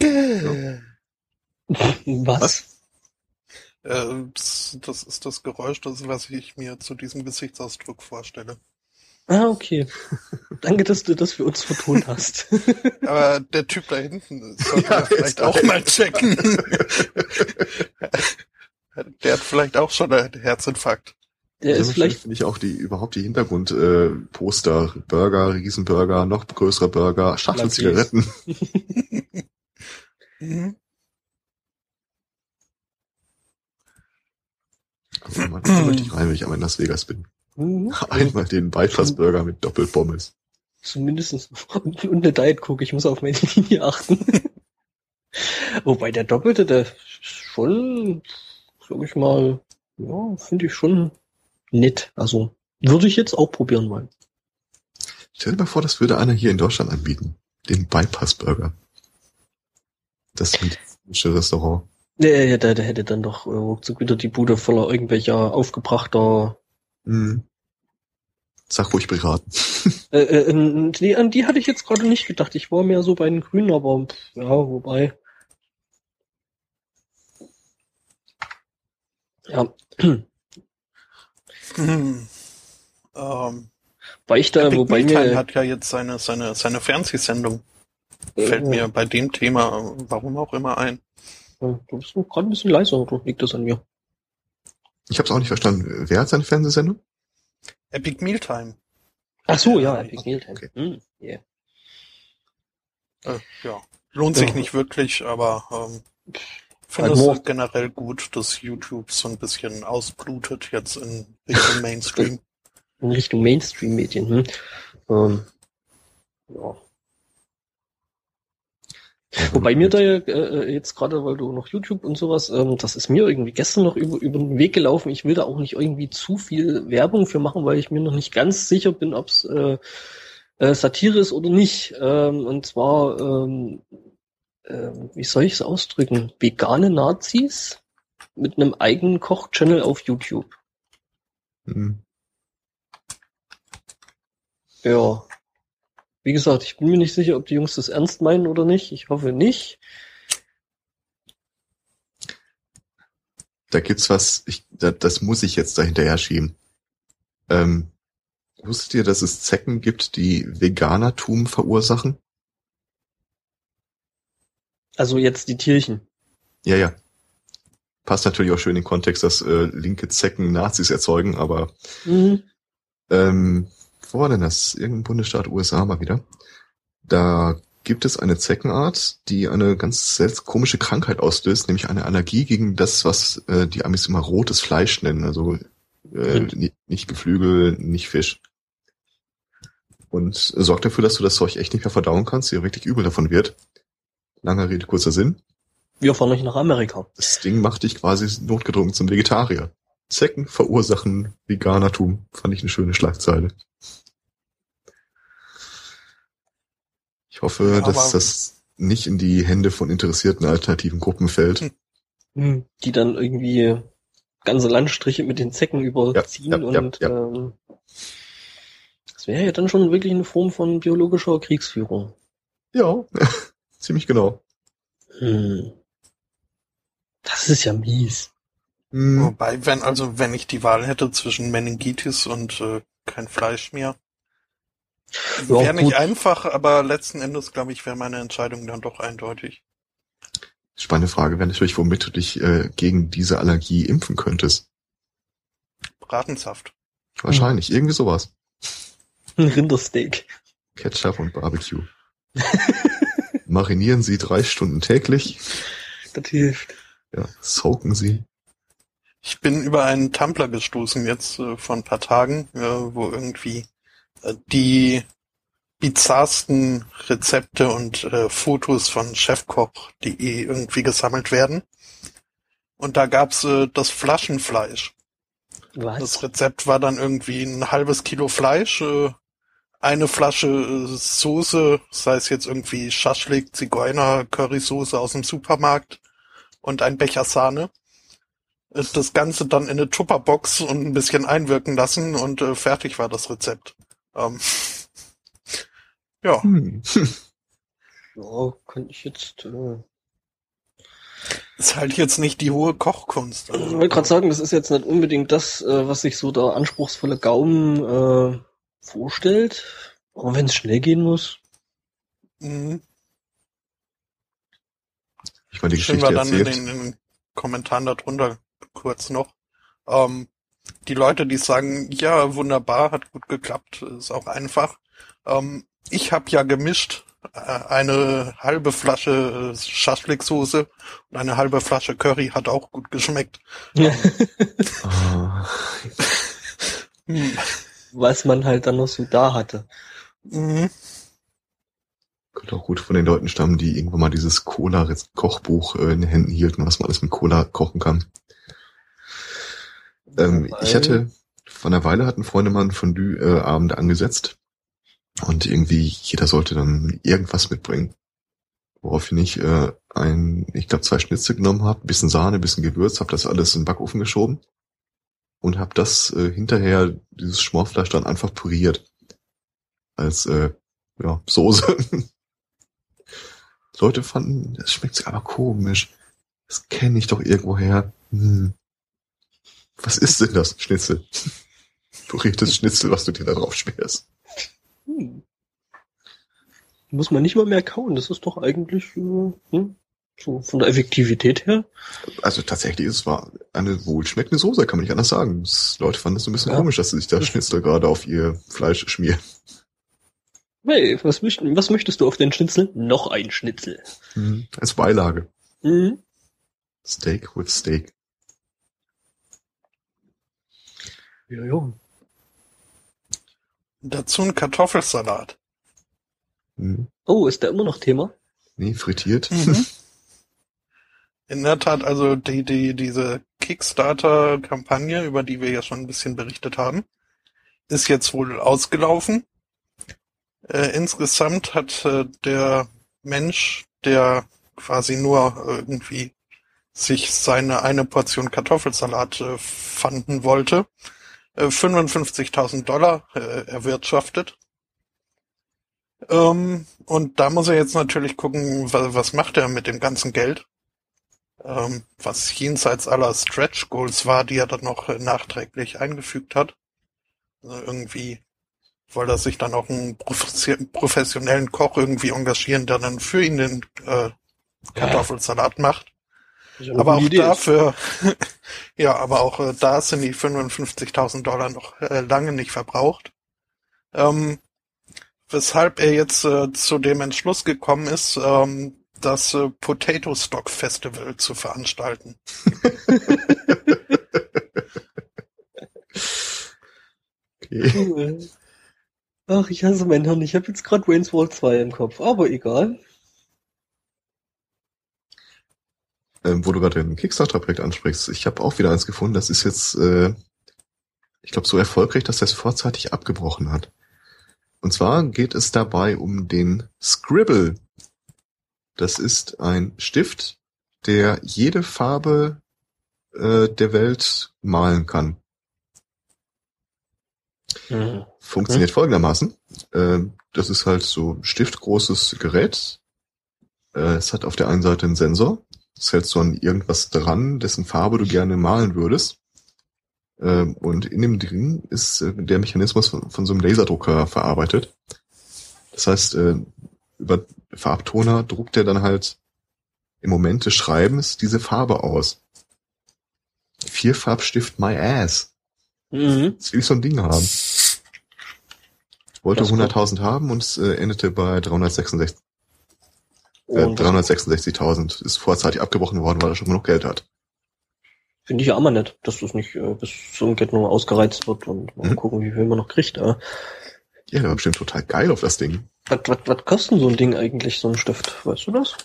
ja. *laughs* Was? Äh, das ist das Geräusch, das, was ich mir zu diesem Gesichtsausdruck vorstelle. Ah, okay. Danke, dass du das für uns vertont hast. *laughs* Aber der Typ da hinten *laughs* sollte ja, vielleicht auch mal checken. *laughs* Der hat vielleicht auch schon einen Herzinfarkt. Der ist vielleicht finde ich auch die überhaupt die Hintergrundposter, äh, Burger, Riesenburger, noch größere Burger, Schachtel Zigaretten. mhm. Also man möchte ich rein, wenn ich einmal in Las Vegas bin. Mhm. *laughs* Einmal den Bypass-Burger mit Doppelpommes. Zumindest *laughs* und eine Diet Coke, ich muss auf meine Linie achten. *laughs* Wobei der Doppelte, der schon, sag ich mal, ja, finde ich schon nett. Also würde ich jetzt auch probieren wollen. Stell dir mal vor, das würde einer hier in Deutschland anbieten. Den Bypass-Burger. Das medizinische Restaurant. Ja, der, der hätte dann doch äh, ruckzuck wieder die Bude voller irgendwelcher aufgebrachter. Hm. Sag ruhig beraten. *laughs* äh, äh, nee, an die hatte ich jetzt gerade nicht gedacht. Ich war mehr so bei den Grünen, aber ja, wobei. Ja. Hm. *clears throat* Ähm, Weil ich da, Epic wobei mir hat ja jetzt seine seine seine Fernsehsendung. Äh, Fällt mir bei dem Thema, warum auch immer ein. Du bist noch gerade ein bisschen leiser, oder liegt das an mir? Ich habe es auch nicht verstanden. Wer hat seine Fernsehsendung? Epic Mealtime. Ach so, ja, Epic Mealtime. Okay. Hm, yeah. äh, ja, lohnt sich ja. nicht wirklich, aber ähm, finde halt es generell gut, dass YouTube so ein bisschen ausblutet jetzt in Richtung *laughs* Mainstream. In Richtung Mainstream-Medien. Hm? Ähm, ja. Wobei mir da ja äh, jetzt gerade, weil du noch YouTube und sowas, ähm, das ist mir irgendwie gestern noch über, über den Weg gelaufen. Ich will da auch nicht irgendwie zu viel Werbung für machen, weil ich mir noch nicht ganz sicher bin, ob es äh, äh, Satire ist oder nicht. Ähm, und zwar, ähm, äh, wie soll ich es ausdrücken? Vegane Nazis mit einem eigenen Koch-Channel auf YouTube. Mhm. Ja, wie gesagt, ich bin mir nicht sicher, ob die Jungs das ernst meinen oder nicht. Ich hoffe nicht. Da gibt's was, ich, da, das muss ich jetzt dahinterher schieben. Ähm, wusstet ihr, dass es Zecken gibt, die Veganertum verursachen? Also jetzt die Tierchen. Ja, ja. Passt natürlich auch schön in den Kontext, dass äh, linke Zecken Nazis erzeugen, aber mhm. Ähm, war denn das? Irgendein Bundesstaat USA mal wieder. Da gibt es eine Zeckenart, die eine ganz selbst komische Krankheit auslöst, nämlich eine Allergie gegen das, was äh, die Amis immer rotes Fleisch nennen, also äh, nicht, nicht Geflügel, nicht Fisch. Und sorgt dafür, dass du das Zeug echt nicht mehr verdauen kannst, dir richtig übel davon wird. Langer Rede, kurzer Sinn. Wir fahren nicht nach Amerika. Das Ding macht dich quasi notgedrungen zum Vegetarier. Zecken verursachen Veganertum. Fand ich eine schöne Schlagzeile. Ich hoffe, Ja, dass das nicht in die Hände von interessierten alternativen Gruppen fällt. Hm. Hm, Die dann irgendwie ganze Landstriche mit den Zecken überziehen Ja, ja, und ja. Ähm, das wäre ja dann schon wirklich eine Form von biologischer Kriegsführung. Ja, *laughs* ziemlich genau. Hm. Das ist ja mies. Hm, Wobei, wenn, also wenn ich die Wahl hätte zwischen Meningitis und äh, kein Fleisch mehr, Ja, wäre nicht einfach, aber letzten Endes, glaube ich, wäre meine Entscheidung dann doch eindeutig. spannende Frage wäre natürlich, womit du dich äh, gegen diese Allergie impfen könntest. Bratensaft. Wahrscheinlich, irgendwie sowas. Ein Rindersteak. Ketchup und Barbecue. *laughs* Marinieren Sie drei Stunden täglich. Das hilft. Ja, soaken Sie. Ich bin über einen Tumblr gestoßen jetzt äh, vor ein paar Tagen, äh, wo irgendwie äh, die bizarrsten Rezepte und äh, Fotos von chefkoch.de irgendwie gesammelt werden. Und da gab's äh, das Flaschenfleisch. Das Was? Rezept war dann irgendwie ein halbes Kilo Fleisch, äh, eine Flasche äh, Soße, sei es jetzt irgendwie Schaschlik, Zigeuner, Currysoße aus dem Supermarkt und ein Becher Sahne. Das Ganze dann in eine Tupperbox und ein bisschen einwirken lassen und äh, fertig war das Rezept. Ähm, *laughs* ja, Hm. Ja, könnte ich jetzt. Äh, ist halt jetzt nicht die hohe Kochkunst. ich wollte gerade sagen, das ist jetzt nicht unbedingt das, äh, was sich so der anspruchsvolle Gaumen äh, vorstellt. Aber wenn es schnell gehen muss. Mhm. Ich meine, die Geschichte war dann in erzählt. den, in den Kommentaren darunter kurz noch. Ähm, die Leute, die sagen, ja, wunderbar, hat gut geklappt, ist auch einfach. Ähm, ich habe ja gemischt äh, eine halbe Flasche äh, Schaschliksoße und eine halbe Flasche Curry hat auch gut geschmeckt. Ah, Hm. *laughs* was man halt dann noch so da hatte. Mhm. könnte auch gut von den Leuten stammen, die irgendwann mal dieses Cola-Kochbuch äh, in den Händen hielten, was man alles mit Cola kochen kann. Ähm, ich hatte, vor einer Weile hatten Freunde mal einen Fondue-Abend angesetzt. Und irgendwie jeder sollte dann irgendwas mitbringen. Woraufhin ich äh, ein, ich glaube, zwei Schnitzel genommen habe, bisschen Sahne, bisschen Gewürz, habe das alles in den Backofen geschoben und habe das äh, hinterher, dieses Schmorfleisch dann einfach püriert. Als äh, ja, Soße. *laughs* Leute fanden, das schmeckt aber komisch. Das kenne ich doch irgendwoher. Hm. Was ist denn das? Schnitzel. Püriertes Schnitzel, was du dir da drauf schmierst. Hm. Muss man nicht mal mehr kauen. Das ist doch eigentlich äh, hm, so von der Effektivität her. Also tatsächlich ist es war eine wohlschmeckende Soße, kann man nicht anders sagen. Das, Leute fanden es ein bisschen Ja. komisch, dass sie sich da Schnitzel gerade auf ihr Fleisch schmieren. Hey, was, was möchtest du auf den Schnitzel? Noch ein Schnitzel. Mhm. Als Beilage. Mhm. Steak with Steak. Ja, ja. Dazu ein Kartoffelsalat. Mhm. Oh, ist der immer noch Thema? Nee, frittiert. Mhm. *laughs* In der Tat, also die, die, diese Kickstarter-Kampagne, über die wir ja schon ein bisschen berichtet haben, ist jetzt wohl ausgelaufen. Äh, insgesamt hat äh, der Mensch, der quasi nur irgendwie sich seine eine Portion Kartoffelsalat äh, fanden wollte, äh, 55.000 Dollar äh, erwirtschaftet. Ähm, und da muss er jetzt natürlich gucken, was, was macht er mit dem ganzen Geld ähm, was jenseits aller Stretch Goals war, die er dann noch äh, nachträglich eingefügt hat. Also irgendwie wollte er sich dann auch einen professi- professionellen Koch irgendwie engagieren, der dann für ihn den äh, Kartoffelsalat macht. Aber auch Idee. dafür, *laughs* ja, aber auch äh, da sind die 55.000 Dollar noch äh, lange nicht verbraucht. Ähm, weshalb er jetzt äh, zu dem Entschluss gekommen ist, ähm, das äh, Potato Stock Festival zu veranstalten. Okay. Ach, ich hasse mein Hirn. Ich habe jetzt gerade Wayne's World 2 im Kopf, aber egal. Ähm, wo du gerade ein Kickstarter-Projekt ansprichst, ich habe auch wieder eins gefunden, das ist jetzt, äh, ich glaube, so erfolgreich, dass er es vorzeitig abgebrochen hat. Und zwar geht es dabei um den Scribble. Das ist ein Stift, der jede Farbe äh, der Welt malen kann. Mhm. Funktioniert folgendermaßen. Ähm, das ist halt so ein stiftgroßes Gerät. Äh, es hat auf der einen Seite einen Sensor. Das hältst du an irgendwas dran, dessen Farbe du gerne malen würdest. Ähm, und in dem Ding ist äh, der Mechanismus von, von so einem Laserdrucker verarbeitet. Das heißt, äh, über Farbtoner druckt er dann halt im Moment des Schreibens diese Farbe aus. Vierfarbstift my ass. Mhm. Jetzt will ich so ein Ding haben. Ich wollte Das ist 100.000 haben und es äh, endete bei 366 äh, Und 366.000. Ist vorzeitig abgebrochen worden, weil er schon genug Geld hat. finde ich ja immer nett, dass das nicht äh, bis zum Get nur ausgereizt wird und mal Mhm. gucken, wie viel man noch kriegt. Äh. Ja, der war bestimmt total geil auf das Ding. Was, was, was kostet so ein Ding eigentlich, so ein Stift? Weißt du das?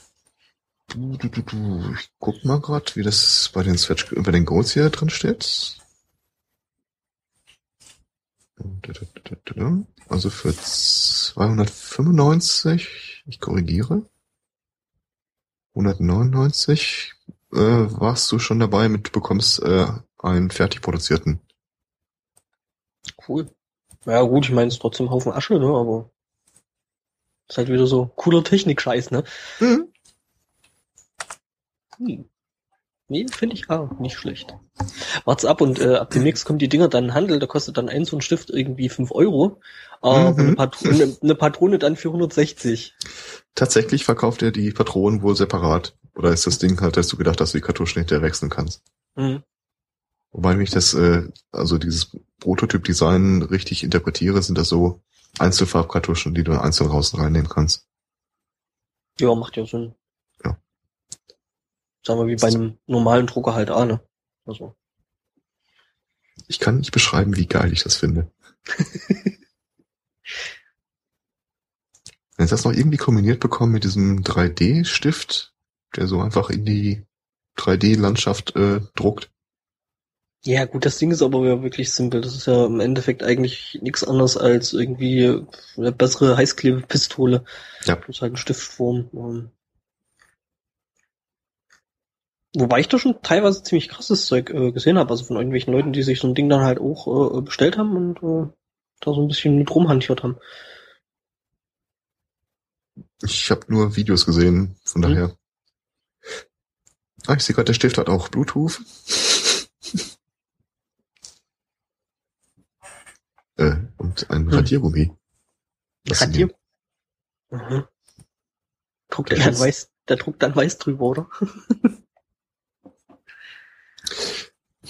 Du, du, du, du. Ich guck mal grad, wie das bei den Swatch, bei den Goals hier drin steht. Also für 295, ich korrigiere, 199 äh, warst du schon dabei mit, du bekommst äh, einen fertig produzierten. Cool. Ja gut, ich meine, es ist trotzdem ein Haufen Asche, ne, aber ist halt wieder so cooler Technik-Scheiß, ne? Mhm. Hm. Nee, finde ich auch nicht schlecht. Wart's ab und äh, ab demnächst kommen die Dinger dann in Handel, da kostet dann ein so ein Stift irgendwie 5 Euro, aber Mhm. eine, Patrone, eine Patrone dann für 160. Tatsächlich verkauft er die Patronen wohl separat. Oder ist das Ding halt, dass du gedacht, dass du die Kartuschen hinterher wechseln kannst? Mhm. Wobei, wenn ich das, äh, also dieses Prototyp-Design richtig interpretiere, sind das so Einzelfarbkartuschen, die du einzeln raus und reinnehmen kannst. Ja, macht ja Sinn. Ja. Sagen wir wie bei einem normalen Drucker halt auch, ne? Also. Ich kann nicht beschreiben, wie geil ich das finde. *laughs* Wenn ich das noch irgendwie kombiniert bekommen mit diesem 3D-Stift, der so einfach in die 3D-Landschaft äh, druckt. Ja, gut, das Ding ist aber wirklich simpel. Das ist ja im Endeffekt eigentlich nichts anderes als irgendwie eine bessere Heißklebepistole. Ja. Plus halt eine Stiftform. Ähm. Wobei ich da schon teilweise ziemlich krasses Zeug äh, gesehen habe, also von irgendwelchen Leuten, die sich so ein Ding dann halt auch äh, bestellt haben und äh, da so ein bisschen mit rumhantiert haben. Ich habe nur Videos gesehen, von Mhm. daher. Ah, ich sehe gerade, der Stift hat auch Bluetooth. *laughs* äh, und ein Hm. Radiergummi. Radier. Mhm. Druckt der dann weiß, der druckt dann weiß drüber, oder? *laughs*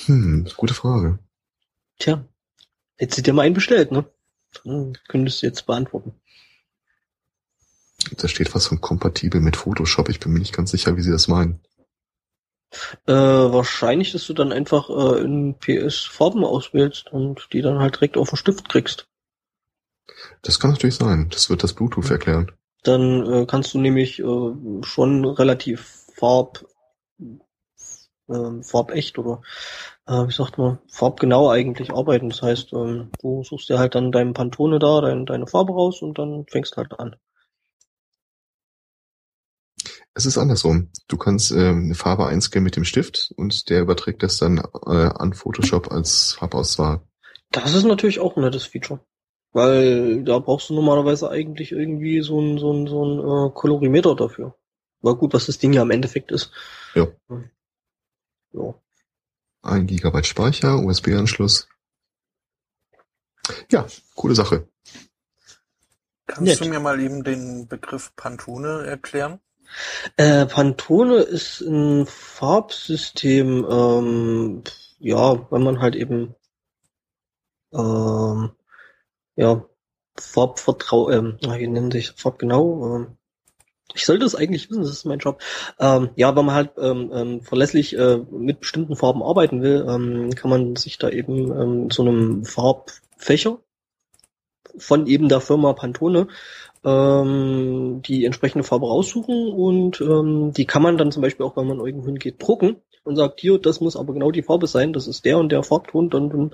Hm, gute Frage. Tja, hättest du dir mal einen bestellt, ne? Dann könntest du jetzt beantworten. Da steht was von kompatibel mit Photoshop. Ich bin mir nicht ganz sicher, wie sie das meinen. Äh, wahrscheinlich, dass du dann einfach äh, in PS Farben auswählst und die dann halt direkt auf den Stift kriegst. Das kann natürlich sein. Das wird das Bluetooth erklären. Dann äh, kannst du nämlich äh, schon relativ farb ähm, farbecht oder äh, wie sagt man, farbgenau eigentlich arbeiten. Das heißt, ähm, du suchst dir halt dann deinen Pantone da, dein, deine Farbe raus und dann fängst halt an. Es ist andersrum. Du kannst ähm, eine Farbe einscannen mit dem Stift und der überträgt das dann äh, an Photoshop als Farbauswahl. Das ist natürlich auch ein nettes Feature. Weil da brauchst du normalerweise eigentlich irgendwie so ein, so ein, so ein äh, Kolorimeter dafür. War gut, was das Ding ja im Endeffekt ist. Ja. Ja. Ein Gigabyte Speicher, USB-Anschluss. Ja, coole Sache. Kannst Nett. du mir mal eben den Begriff Pantone erklären? Äh, Pantone ist ein Farbsystem, ähm, ja, wenn man halt eben ähm, ja, Farbvertrau, ähm, wie nennt sich Farb genau? Ähm, ich sollte es eigentlich wissen, das ist mein Job. Ähm, ja, wenn man halt ähm, ähm, verlässlich äh, mit bestimmten Farben arbeiten will, ähm, kann man sich da eben ähm, so einem Farbfächer von eben der Firma Pantone ähm, die entsprechende Farbe raussuchen und ähm, die kann man dann zum Beispiel auch, wenn man irgendwo hingeht, drucken und sagt, hier, das muss aber genau die Farbe sein, das ist der und der Farbton, dann, dann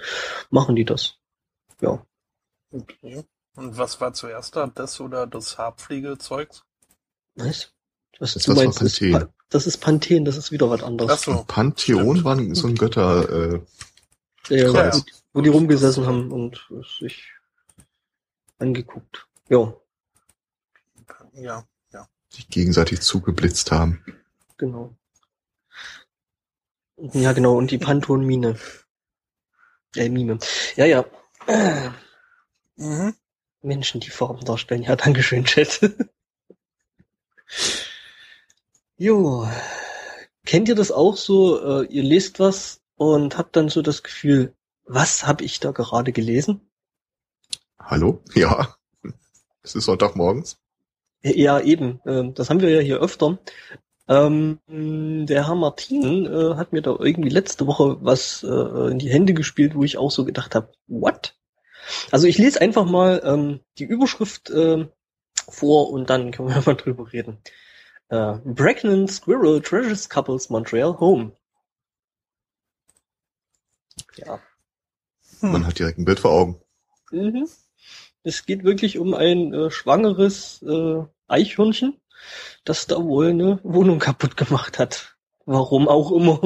machen die das. Ja. Okay. Und was war zuerst da, das oder das Haarpflegezeugs? Was? Was Das du war meinst, ist Panthen. Pa- das ist Panthen, das ist wieder was anderes. Ach so. Pantheon war so ein Götter, äh, Ja, wo, wo die rumgesessen haben und sich angeguckt. Ja, Ja. sich gegenseitig zugeblitzt haben. genau. Ja, genau, und die *laughs* Pantone-Mine. Äh, Mime. Ja, ja. Mhm. Menschen, die Farben darstellen. Ja, dankeschön, Chat. *laughs* jo. Kennt ihr das auch so? Äh, ihr lest was und habt dann so das Gefühl, was habe ich da gerade gelesen? Hallo? Ja. Es ist Sonntagmorgens. Ja, eben. Ähm, das haben wir ja hier öfter. Ähm, der Herr Martin äh, hat mir da irgendwie letzte Woche was äh, in die Hände gespielt, wo ich auch so gedacht habe, what? Also ich lese einfach mal ähm, die Überschrift äh, vor und dann können wir *laughs* mal drüber reden. Äh, Pregnant Squirrel Treasures Couples Montreal Home. Ja. Hm. Man hat direkt ein Bild vor Augen. Mhm. Es geht wirklich um ein äh, schwangeres äh, Eichhörnchen, das da wohl eine Wohnung kaputt gemacht hat. Warum auch immer.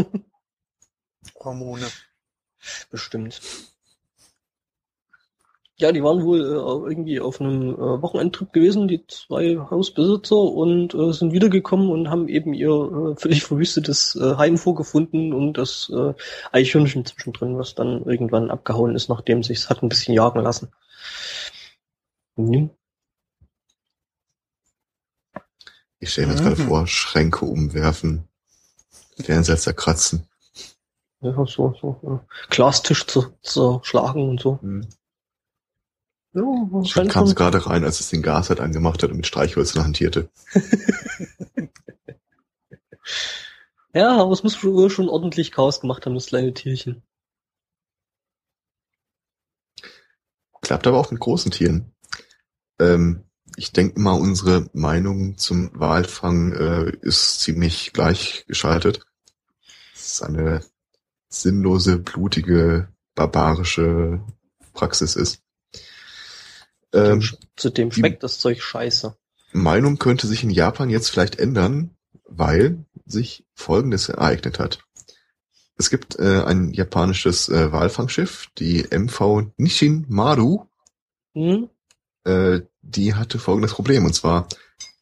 Hormone. Bestimmt. Ja, die waren wohl äh, irgendwie auf einem äh, Wochenendtrip gewesen, die zwei Hausbesitzer, und äh, sind wiedergekommen und haben eben ihr äh, völlig verwüstetes äh, Heim vorgefunden und das äh, Eichhörnchen zwischendrin, was dann irgendwann abgehauen ist, nachdem sich's hat ein bisschen jagen lassen. Mhm. Ich stelle mir jetzt gerade Mhm. vor, Schränke umwerfen, Fernseher zerkratzen. Ja, so, so, ja. Glastisch zu, zerschlagen und so. Hm. Ja, Dann kam schon, gerade rein, als es den Gasherd angemacht hat und mit Streichhölzern hantierte. *laughs* ja, aber es muss wohl schon ordentlich Chaos gemacht haben, das kleine Tierchen. Klappt aber auch mit großen Tieren. Ähm, ich denke mal, unsere Meinung zum Walfang äh, ist ziemlich gleichgeschaltet. Es ist eine sinnlose, blutige, barbarische Praxis ist. Ähm, Zudem schmeckt das Zeug scheiße. Meinung könnte sich in Japan jetzt vielleicht ändern, weil sich Folgendes ereignet hat. Es gibt äh, ein japanisches äh, Walfangschiff, die MV Nishin Maru, Hm? Äh, die hatte folgendes Problem. Und zwar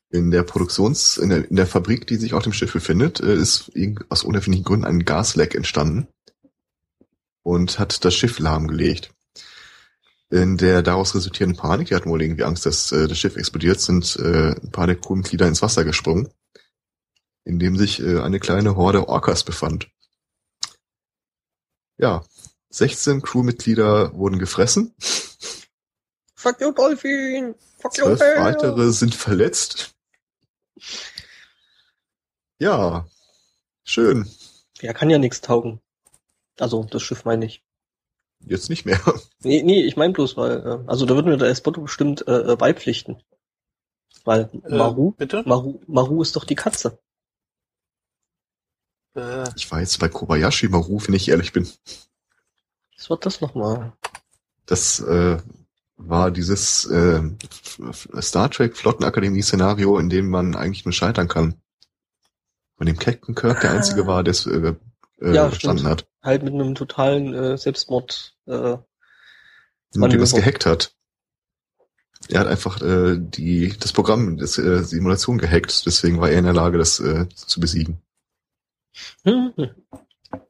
in der Produktions-, in der, in der Fabrik, die sich auf dem Schiff befindet, äh, ist aus unerfindlichen Gründen ein Gasleck entstanden und hat das Schiff lahmgelegt. In der daraus resultierenden Panik, die hatten wohl irgendwie Angst, dass äh, das Schiff explodiert, sind äh, ein paar der Crewmitglieder ins Wasser gesprungen, in dem sich äh, eine kleine Horde Orcas befand. Ja, 16 Crewmitglieder wurden gefressen, Fuck you, Dolphin! Fuck you, zwölf weitere sind verletzt. Ja, schön. Ja, kann ja nichts taugen. Also, das Schiff meine ich. Jetzt nicht mehr. *laughs* Nee, nee, ich meine bloß, weil, äh, also da würden wir der Espotto bestimmt äh, äh, beipflichten. Weil Äh, Maru, bitte? Maru, Maru ist doch die Katze. Äh, Ich war jetzt bei Kobayashi Maru, wenn ich ehrlich bin. Was war das nochmal? Das äh, war dieses äh, Star Trek Flottenakademie-Szenario, in dem man eigentlich nur scheitern kann. Von dem Captain Kirk der einzige war, der es äh, äh, Ja, bestanden stimmt. hat. Halt mit einem totalen äh, Selbstmord. Äh, Und dem das Manöver. gehackt hat. Er hat einfach äh, die das Programm, das äh, Simulation gehackt, deswegen war er in der Lage, das äh, zu besiegen. hm, hm.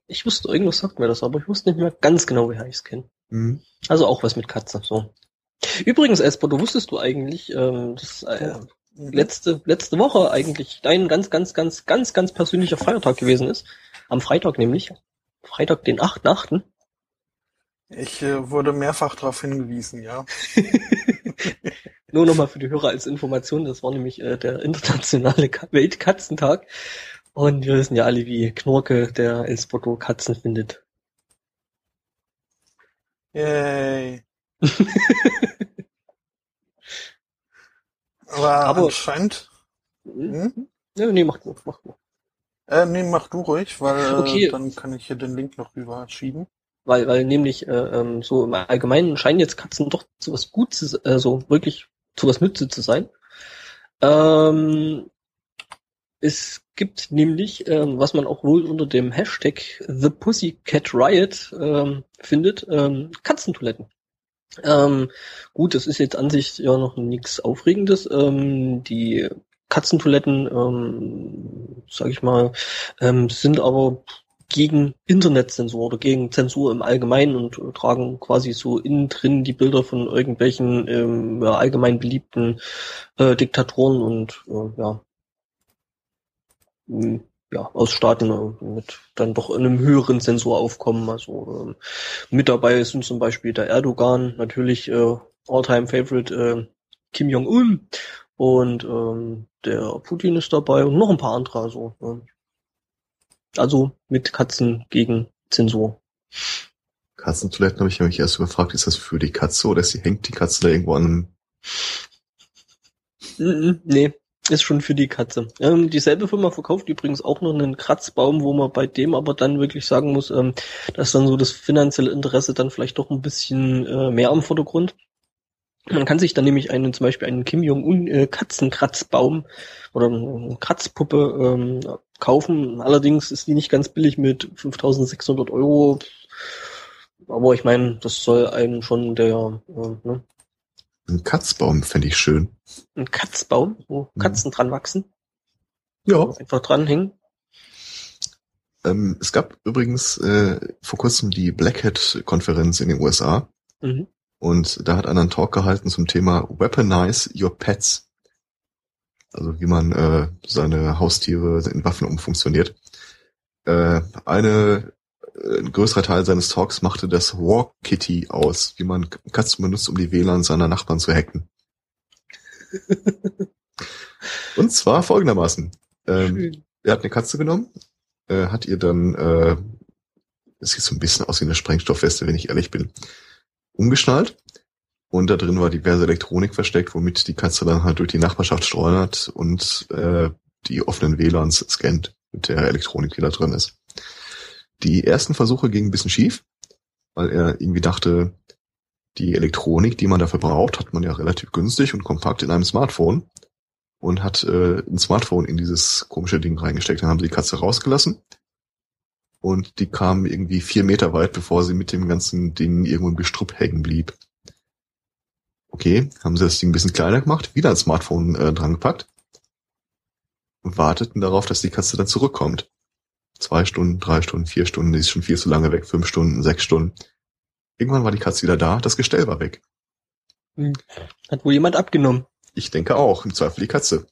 Ich wusste, irgendwas sagt mir das, aber ich wusste nicht mehr ganz genau, woher ich es kenne. Mhm. Also auch was mit Katze, so. Übrigens, Espo, wusstest du eigentlich, ähm, dass äh, mhm. letzte, letzte Woche eigentlich dein ganz, ganz, ganz, ganz, ganz persönlicher Feiertag gewesen ist. Am Freitag nämlich. Freitag, den 8.8. Ich äh, wurde mehrfach darauf hingewiesen, ja. *laughs* Nur nochmal für die Hörer als Information, das war nämlich äh, der internationale Weltkatzentag. Und wir wissen ja alle, wie Knorke der El Spotto Katzen findet. Yay. Aber, Aber- anscheinend. Hm? Ja, nee, mach nur, mach nur. Äh, nee, mach du ruhig, weil Okay. äh, dann kann ich hier den Link noch rüberschieben. Weil, weil nämlich äh, ähm, so im Allgemeinen scheinen jetzt Katzen doch zu was Gutes, äh, so wirklich zu was Nütze zu sein. Ähm, es gibt nämlich, ähm, was man auch wohl unter dem Hashtag The Pussycat Riot ähm, findet, ähm, Katzentoiletten. Ähm, gut, das ist jetzt an sich ja noch nichts Aufregendes. Ähm, die Katzentoiletten, ähm, sag ich mal, ähm, sind aber gegen Internetzensur oder gegen Zensur im Allgemeinen und äh, tragen quasi so innen drin die Bilder von irgendwelchen ähm, ja, allgemein beliebten äh, Diktatoren und äh, ja, mh, ja aus Staaten äh, mit dann doch einem höheren Zensuraufkommen. Also ähm, mit dabei sind zum Beispiel der Erdogan, natürlich äh, All-Time Favorite äh, Kim Jong-un und ähm, der Putin ist dabei und noch ein paar andere. Also, ähm, also mit Katzen gegen Zensur. Katzentoiletten habe ich mich erst überfragt, ist das für die Katze oder ist die, hängt die Katze da irgendwo an einem Nee, ist schon für die Katze. Ähm, dieselbe Firma verkauft übrigens auch noch einen Kratzbaum, wo man bei dem aber dann wirklich sagen muss, ähm, dass dann so das finanzielle Interesse dann vielleicht doch ein bisschen äh, mehr am Vordergrund. Man kann sich dann nämlich einen, zum Beispiel einen Kim Jong-un äh, Katzenkratzbaum oder eine Kratzpuppe ähm, kaufen. Allerdings ist die nicht ganz billig mit 5600 Euro. Aber ich meine, das soll einem schon der, äh, ne, ein Katzbaum, fände ich schön. ein Katzbaum, wo Mhm. Katzen dran wachsen. Ja. Einfach dranhängen. Ähm, es gab übrigens äh, vor kurzem die Black Hat-Konferenz in den USA Mhm. und da hat einer einen Talk gehalten zum Thema Weaponize Your Pets. Also wie man äh, seine Haustiere in Waffen umfunktioniert. Äh, eine ein größerer Teil seines Talks machte das War Kitty aus, wie man Katzen benutzt, um die WLAN seiner Nachbarn zu hacken. *laughs* Und zwar folgendermaßen. Ähm, er hat eine Katze genommen, äh, hat ihr dann, äh, es sieht so ein bisschen aus wie eine Sprengstoffweste, wenn ich ehrlich bin, umgeschnallt. Und da drin war diverse Elektronik versteckt, womit die Katze dann halt durch die Nachbarschaft streunert und äh, die offenen WLANs scannt mit der Elektronik, die da drin ist. Die ersten Versuche gingen ein bisschen schief, weil er irgendwie dachte, die Elektronik, die man dafür braucht, hat man ja relativ günstig und kompakt in einem Smartphone und hat äh, ein Smartphone in dieses komische Ding reingesteckt. Dann haben sie die Katze rausgelassen und die kam irgendwie vier Meter weit, bevor sie mit dem ganzen Ding irgendwo im Gestrüpp hängen blieb. Okay, haben sie das Ding ein bisschen kleiner gemacht, wieder ein Smartphone äh, dran gepackt und warteten darauf, dass die Katze dann zurückkommt. Zwei Stunden, drei Stunden, vier Stunden, die ist schon viel zu lange weg, fünf Stunden, sechs Stunden. Irgendwann war die Katze wieder da, das Gestell war weg. Hat wohl jemand abgenommen. Ich denke auch, im Zweifel die Katze.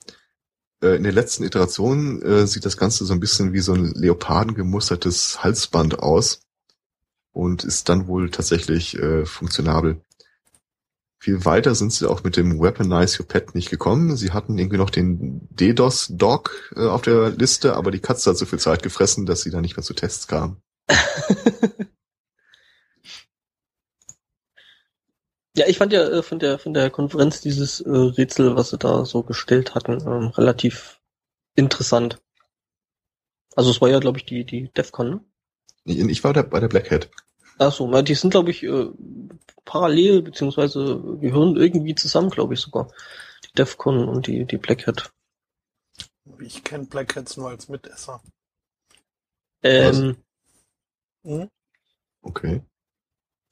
Äh, in der letzten Iteration äh, sieht das Ganze so ein bisschen wie so ein leopardengemustertes Halsband aus und ist dann wohl tatsächlich äh, funktionabel. Viel weiter sind sie auch mit dem Weaponize Your Pet nicht gekommen. Sie hatten irgendwie noch den DDoS-Dog äh, auf der Liste, aber die Katze hat so viel Zeit gefressen, dass sie da nicht mehr zu Tests kam. *laughs* Ja, ich fand ja äh, von der von der Konferenz dieses äh, Rätsel, was sie da so gestellt hatten, ähm, relativ interessant. Also es war ja, glaube ich, die die DefCon, ne? Ich war da bei der Black Hat. Ach so, na, die sind, glaube ich, äh, parallel beziehungsweise gehören irgendwie zusammen, glaube ich sogar. Die DefCon und die die Black Hat. Ich kenne Black Hats nur als Mitesser. Ähm, Hm? Okay.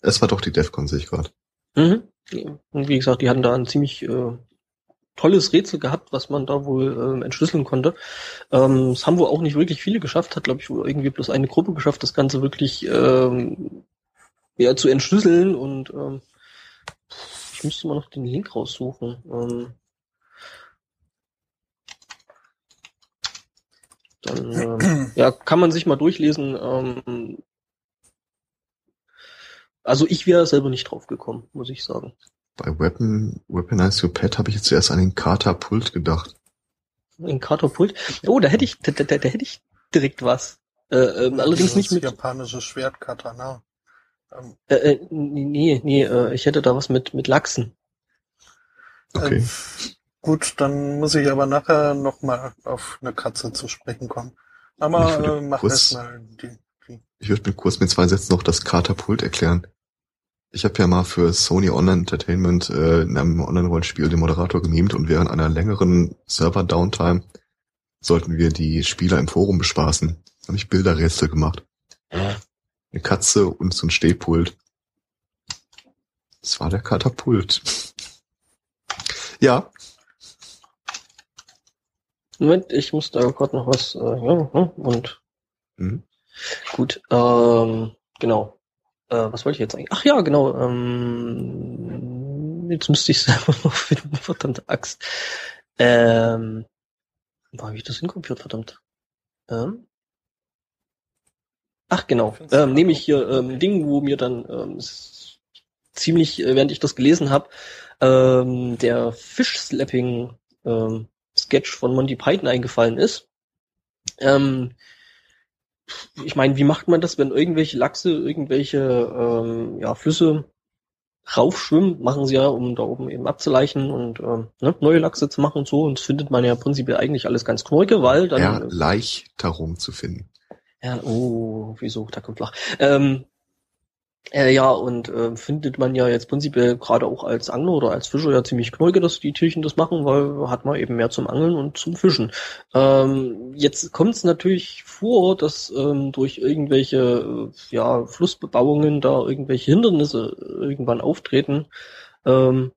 Es war doch die DEFCON, sehe ich gerade. mhm. Und wie gesagt, die hatten da ein ziemlich äh, tolles Rätsel gehabt, was man da wohl ähm, entschlüsseln konnte. Ähm, es haben wohl auch nicht wirklich viele geschafft, hat glaube ich wohl irgendwie bloß eine Gruppe geschafft, das Ganze wirklich ähm, ja, zu entschlüsseln und ähm, ich müsste mal noch den Link raussuchen. Ähm, Dann ähm, ja, kann man sich mal durchlesen. Ähm, also ich wäre selber nicht drauf gekommen, muss ich sagen. Bei Weapon, Weaponize Your Pet habe ich jetzt zuerst an den Katapult gedacht. Ein Katapult? Oh, da hätte ich, da, da, da hätte ich direkt was. Äh, ähm, allerdings nicht mit. japanische Schwert Katana. Ähm, Äh, äh, nee, nee, äh, ich hätte da was mit mit Lachsen. Okay. äh, gut, dann muss ich aber nachher nochmal auf eine Katze zu sprechen kommen. Ich Aber würde äh, mach kurz- erstmal die, die. Ich würde mir kurz mit zwei Sätzen noch das Katapult erklären. Ich habe ja mal für Sony Online Entertainment äh, in einem Online-Rollenspiel den Moderator gemimt und während einer längeren Server-Downtime sollten wir die Spieler im Forum bespaßen. Da habe ich Bilderrätsel gemacht. Eine Katze und so ein Stehpult. Das war der Katapult. ja, Moment, ich muss da gerade noch was. Äh, ja, hm, und mhm. gut, ähm, genau. Äh, was wollte ich jetzt eigentlich? Ach ja, genau. Ähm, jetzt müsste ich *laughs* selber noch finden, verdammte Axt. Ähm, wo habe ich das hinkopiert, verdammt? Ähm, ach genau. Ähm, nehme ich hier ähm, ein Ding, wo mir dann ähm, ziemlich, äh, während ich das gelesen habe, ähm, der Fish-Slapping ähm, Sketch von Monty Python eingefallen ist. Ähm, ich meine, wie macht man das, wenn irgendwelche Lachse irgendwelche ähm, ja, Flüsse raufschwimmen? Machen sie ja, um da oben eben abzuleichen und ähm, ne, neue Lachse zu machen und so. Und das findet man ja prinzipiell eigentlich alles ganz knorke, weil dann ja, Leichterung zu finden. Ja, oh, wieso, da kommt flach. Ähm, äh, ja, und äh, findet man ja jetzt prinzipiell gerade auch als Angler oder als Fischer ja ziemlich knäuge, dass die Tierchen das machen, weil hat man eben mehr zum Angeln und zum Fischen. Ähm, jetzt kommt es natürlich vor, dass ähm, durch irgendwelche äh, ja, Flussbebauungen da irgendwelche Hindernisse irgendwann auftreten, ähm,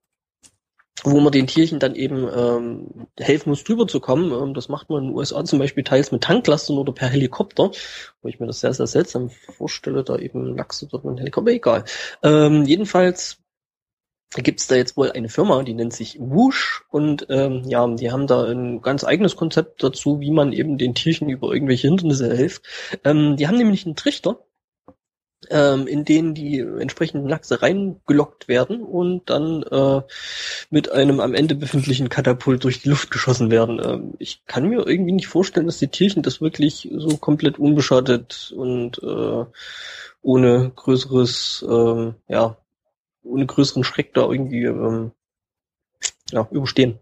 wo man den Tierchen dann eben ähm, helfen muss, drüber zu kommen. Ähm, das macht man in den USA zum Beispiel teils mit Tanklastern oder per Helikopter, wo ich mir das sehr, sehr seltsam vorstelle, da eben Lachse dort mit Helikopter, egal. Ähm, jedenfalls gibt's da jetzt wohl eine Firma, die nennt sich Whoosh und ähm, ja, die haben da ein ganz eigenes Konzept dazu, wie man eben den Tierchen über irgendwelche Hindernisse hilft. Ähm, die haben nämlich einen Trichter, ähm, in denen die entsprechenden Lachse reingelockt werden und dann äh, mit einem am Ende befindlichen Katapult durch die Luft geschossen werden. Ähm, ich kann mir irgendwie nicht vorstellen, dass die Tierchen das wirklich so komplett unbeschadet und äh, ohne größeres, ähm, ja, ohne größeren Schreck da irgendwie ähm, ja, überstehen.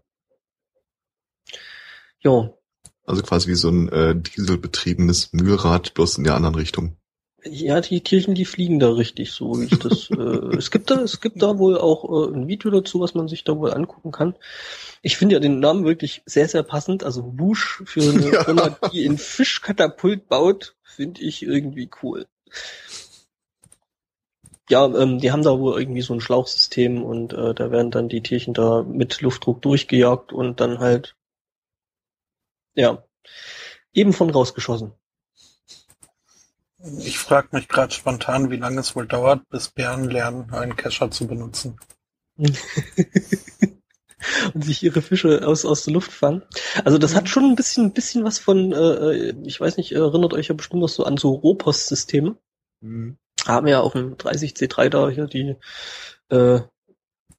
Ja, Also quasi wie so ein äh, dieselbetriebenes Mühlrad, bloß in der anderen Richtung. Ja, die Tierchen, die fliegen da richtig, so wie ich das. *laughs* äh, es gibt da, es gibt da wohl auch äh, ein Video dazu, was man sich da wohl angucken kann. Ich finde ja den Namen wirklich sehr, sehr passend. Also Busch für eine *laughs* Ja. Firma, die in Fischkatapult baut, finde ich irgendwie cool. Ja, ähm, die haben da wohl irgendwie so ein Schlauchsystem und äh, da werden dann die Tierchen da mit Luftdruck durchgejagt und dann halt ja eben von rausgeschossen. Ich frage mich gerade spontan, wie lange es wohl dauert, bis Bären lernen, einen Kescher zu benutzen. *laughs* und sich ihre Fische aus, aus der Luft fangen. Also das hat schon ein bisschen, ein bisschen was von, äh, ich weiß nicht, erinnert euch ja bestimmt noch so an so Rohpost-Systeme. Mhm. Haben ja auf dem 30C3 da hier die äh,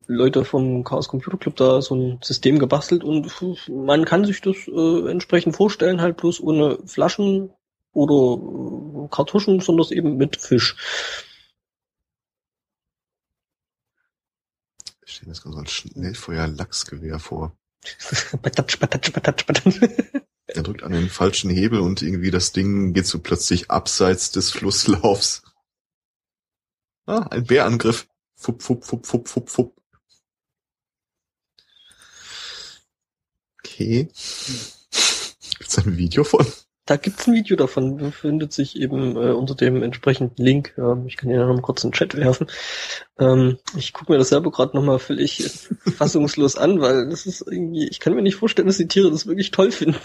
Leute vom Chaos Computer Club da so ein System gebastelt und man kann sich das äh, entsprechend vorstellen, halt bloß ohne Flaschen oder äh, Kartuschen, sondern eben mit Fisch. Ich stelle mir das gerade so ein Schnellfeuer-Lachsgewehr vor. *laughs* Patatsch, patatsch, patatsch, patatsch. Er drückt an den falschen Hebel und irgendwie das Ding geht so plötzlich abseits des Flusslaufs. Ah, ein Bärangriff. Fupp, fupp, fupp, fupp, fupp, fupp. Okay. Gibt's ein Video von? Da gibt's ein Video davon, befindet sich eben äh, unter dem entsprechenden Link. Ähm, ich kann ihn ja noch mal kurz in den Chat werfen. Ähm, ich gucke mir das selber gerade noch mal völlig *laughs* fassungslos an, weil das ist irgendwie, ich kann mir nicht vorstellen, dass die Tiere das wirklich toll finden.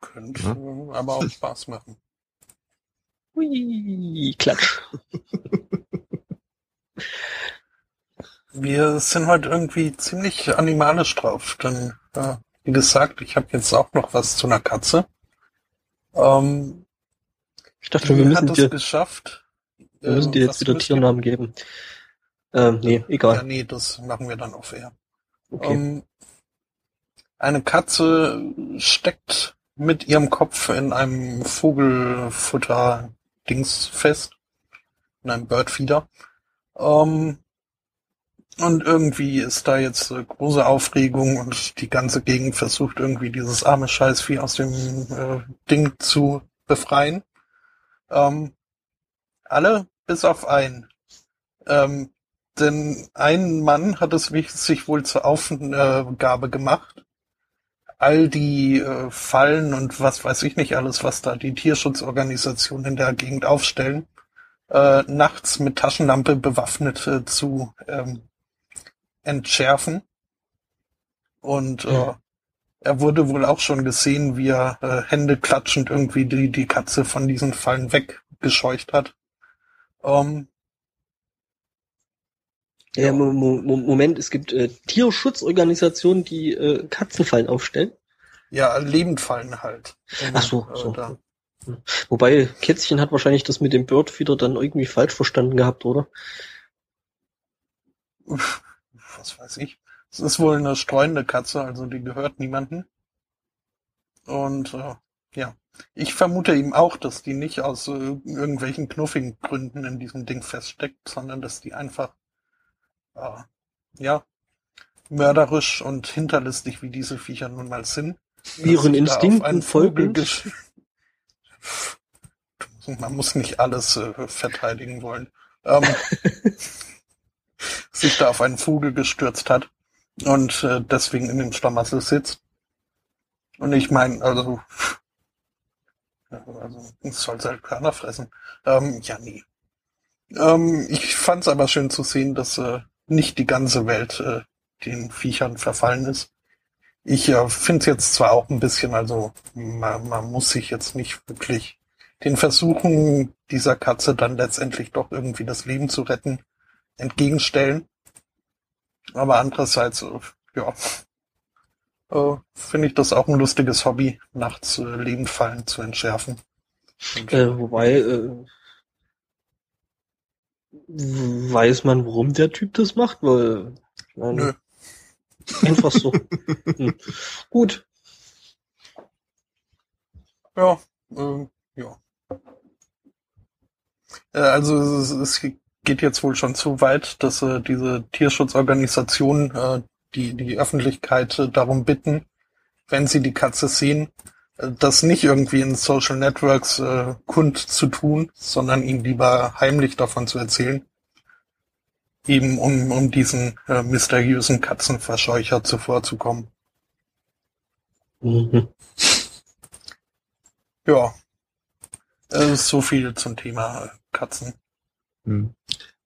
Könnte Ja. aber auch Spaß machen. Hui, klatsch. *laughs* Wir sind heute irgendwie ziemlich animalisch drauf, denn äh, wie gesagt, ich habe jetzt auch noch was zu einer Katze. Ähm, Ich dachte, wir müssen dir, es geschafft. wir müssen äh, dir jetzt wieder Tiernamen geben. Ähm, nee, wir? Ja, egal. nee, das machen wir dann auf Air. Okay. Ähm, eine Katze steckt mit ihrem Kopf in einem Vogelfutter-Dings fest. In einem Birdfeeder. Ähm, und irgendwie ist da jetzt äh, große Aufregung und die ganze Gegend versucht irgendwie dieses arme Scheißvieh aus dem äh, Ding zu befreien. Ähm, alle bis auf einen. Ähm, denn ein Mann hat es sich wohl zur Aufgabe gemacht, all die äh, Fallen und was weiß ich nicht alles, was da die Tierschutzorganisationen in der Gegend aufstellen, äh, nachts mit Taschenlampe bewaffnet äh, zu ähm, entschärfen. Und äh, Ja. er wurde wohl auch schon gesehen, wie er äh, Hände klatschend irgendwie die, die Katze von diesen Fallen weggescheucht hat. Ähm, Ja, Mo- Moment, es gibt äh, Tierschutzorganisationen, die äh, Katzenfallen aufstellen. ja, Lebendfallen halt. Um, Ach so, äh, so. da. Wobei, Kätzchen hat wahrscheinlich das mit dem Birdfeeder dann irgendwie falsch verstanden gehabt, oder? Uff, was weiß ich. Es ist wohl eine streunende Katze, also die gehört niemanden. Und äh, ja, ich vermute ihm auch, dass die nicht aus äh, irgendwelchen knuffigen Gründen in diesem Ding feststeckt, sondern dass die einfach äh, ja mörderisch und hinterlistig wie diese Viecher nun mal sind. Ihren Instinkten folgend. *laughs* Man muss nicht alles äh, verteidigen wollen. Ähm, *laughs* sich da auf einen Vogel gestürzt hat und äh, deswegen in dem Schlamassel sitzt. Und ich meine, also, also es soll halt keiner fressen. Ähm, ja, nee. Ähm, ich fand's aber schön zu sehen, dass äh, nicht die ganze Welt äh, den Viechern verfallen ist. Ich äh, finde es jetzt zwar auch ein bisschen, also man, man muss sich jetzt nicht wirklich den Versuchen dieser Katze dann letztendlich doch irgendwie das Leben zu retten entgegenstellen. Aber andererseits, äh, ja, äh, finde ich das auch ein lustiges Hobby, nachts äh, Lebendfallen zu entschärfen. Äh, wobei, äh, weiß man, warum der Typ das macht? Weil, ich meine, Nö. *laughs* einfach so. hm. Gut. Ja, äh, ja. Äh, also es, es geht jetzt wohl schon zu weit, dass äh, diese Tierschutzorganisationen äh, die die Öffentlichkeit äh, darum bitten, wenn sie die Katze sehen, äh, das nicht irgendwie in Social Networks äh, kund zu tun, sondern ihnen lieber heimlich davon zu erzählen, eben um um diesen äh, mysteriösen Katzenverscheucher zuvorzukommen. Mhm. Ja, äh, so viel zum Thema Katzen. Hm.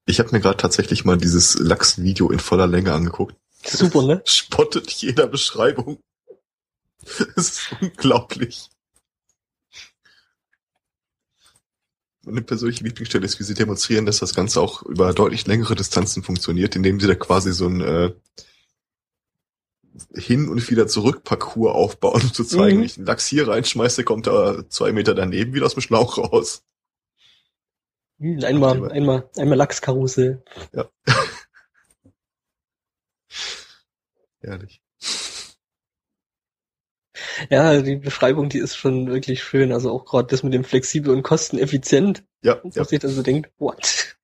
Ich habe mir gerade tatsächlich mal dieses Lachs-Video in voller Länge angeguckt. Super, ne? *laughs* Spottet jeder Beschreibung. *laughs* Es ist unglaublich. Meine persönliche Lieblingsstelle ist, wie sie demonstrieren, dass das Ganze auch über deutlich längere Distanzen funktioniert, indem sie da quasi so ein äh, Hin- und wieder zurück Parcours aufbauen, um zu zeigen, Mhm. wenn ich einen Lachs hier reinschmeiße, kommt er zwei Meter daneben wieder aus dem Schlauch raus. Hm, Einmal, einmal, einmal Lachskarussell. *laughs* Herrlich. Ja, die Beschreibung, die ist schon wirklich schön. Also auch gerade das mit dem flexibel und kosteneffizient, Ja, was ja. sich dann so denkt, what?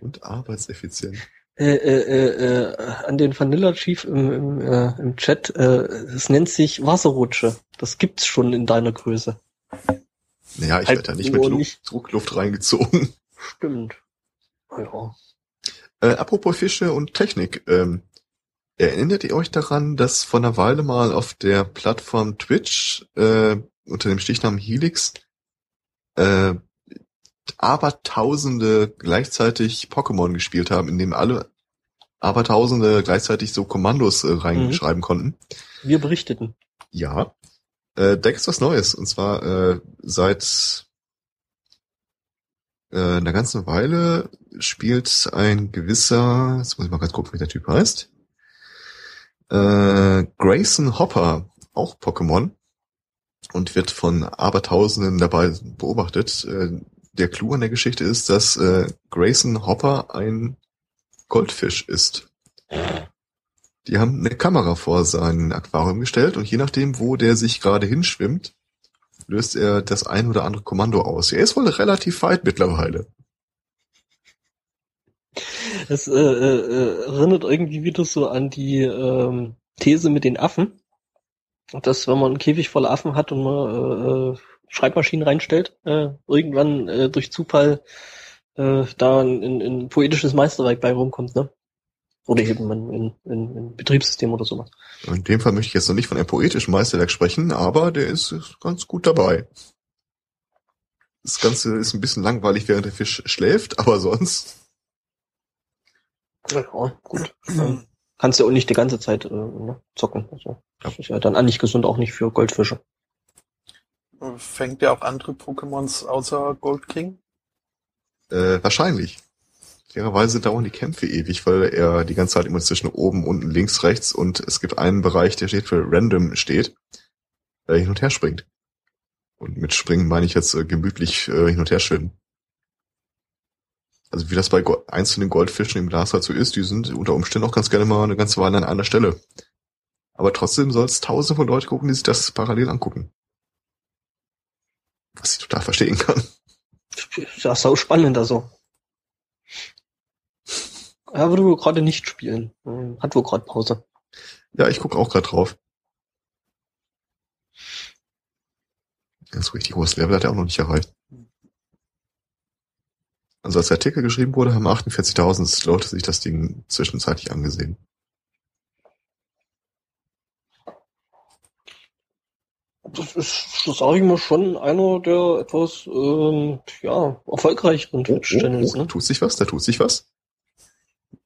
Und arbeitseffizient. Äh, äh, äh, äh, an den Vanilla Chief im, im, äh, im Chat, äh, es nennt sich Wasserrutsche. Das gibt's schon in deiner Größe. Naja, ich Halt werde da nicht mit Lu nicht- Druckluft reingezogen. Stimmt. Ja. Äh, apropos Fische und Technik. Ähm, erinnert ihr euch daran, dass vor einer Weile mal auf der Plattform Twitch äh, unter dem Stichnamen Helix äh, Abertausende gleichzeitig Pokémon gespielt haben, in dem alle Abertausende gleichzeitig so Kommandos äh, reinschreiben konnten? Wir berichteten. Ja. Äh, da gibt's was Neues. Und zwar äh, seit äh, einer ganzen Weile spielt ein gewisser, jetzt muss ich mal ganz gucken, wie der Typ heißt, äh, Grayson Hopper, auch Pokémon, und wird von Abertausenden dabei beobachtet. Äh, der Clou an der Geschichte ist, dass äh, Grayson Hopper ein Goldfisch ist. Die haben eine Kamera vor sein Aquarium gestellt und je nachdem, wo der sich gerade hinschwimmt, löst er das ein oder andere Kommando aus. Er ist wohl relativ weit mittlerweile. Das äh, äh, erinnert irgendwie wieder so an die ähm, These mit den Affen. Dass wenn man einen Käfig voller Affen hat und man äh, äh Schreibmaschinen reinstellt, äh, irgendwann äh, durch Zufall äh, da ein, ein, ein poetisches Meisterwerk bei rumkommt, ne? Oder eben ein, ein, ein, ein Betriebssystem oder sowas. In dem Fall möchte ich jetzt noch nicht von einem poetischen Meisterwerk sprechen, aber der ist, ist ganz gut dabei. Das Ganze ist ein bisschen langweilig, während der Fisch schläft, aber sonst. Ja, gut. Ähm, kannst du auch nicht die ganze Zeit äh, ne, zocken. Also, das ist ja dann eigentlich gesund auch nicht für Goldfische. Fängt der auch andere Pokémons außer Gold King? Äh, wahrscheinlich. Fairerweise dauern die Kämpfe ewig, weil er die ganze Zeit immer zwischen oben, unten, links, rechts und es gibt einen Bereich, der steht für Random steht, der hin und her springt. Und mit Springen meine ich jetzt äh, gemütlich äh, hin und her schwimmen. Also wie das bei Go einzelnen Goldfischen im Glas halt so ist, die sind unter Umständen auch ganz gerne mal eine ganze Weile an einer Stelle. Aber trotzdem soll es tausende von Leuten gucken, die sich das parallel angucken. Was ich total verstehen kann. Ja, sau spannend also. Er würde wohl gerade nicht spielen. Hm, Hat wohl gerade Pause. Ja, ich gucke auch gerade drauf. Ganz richtig hohes Level hat er auch noch nicht erreicht. Also als der Artikel geschrieben wurde, haben 48.000 Leute sich das Ding zwischenzeitlich angesehen. Das ist, das sage ich mal, schon einer der etwas ähm, ja, erfolgreicheren Twitch-Channels. oh, Ne? Da tut sich was, da tut sich was.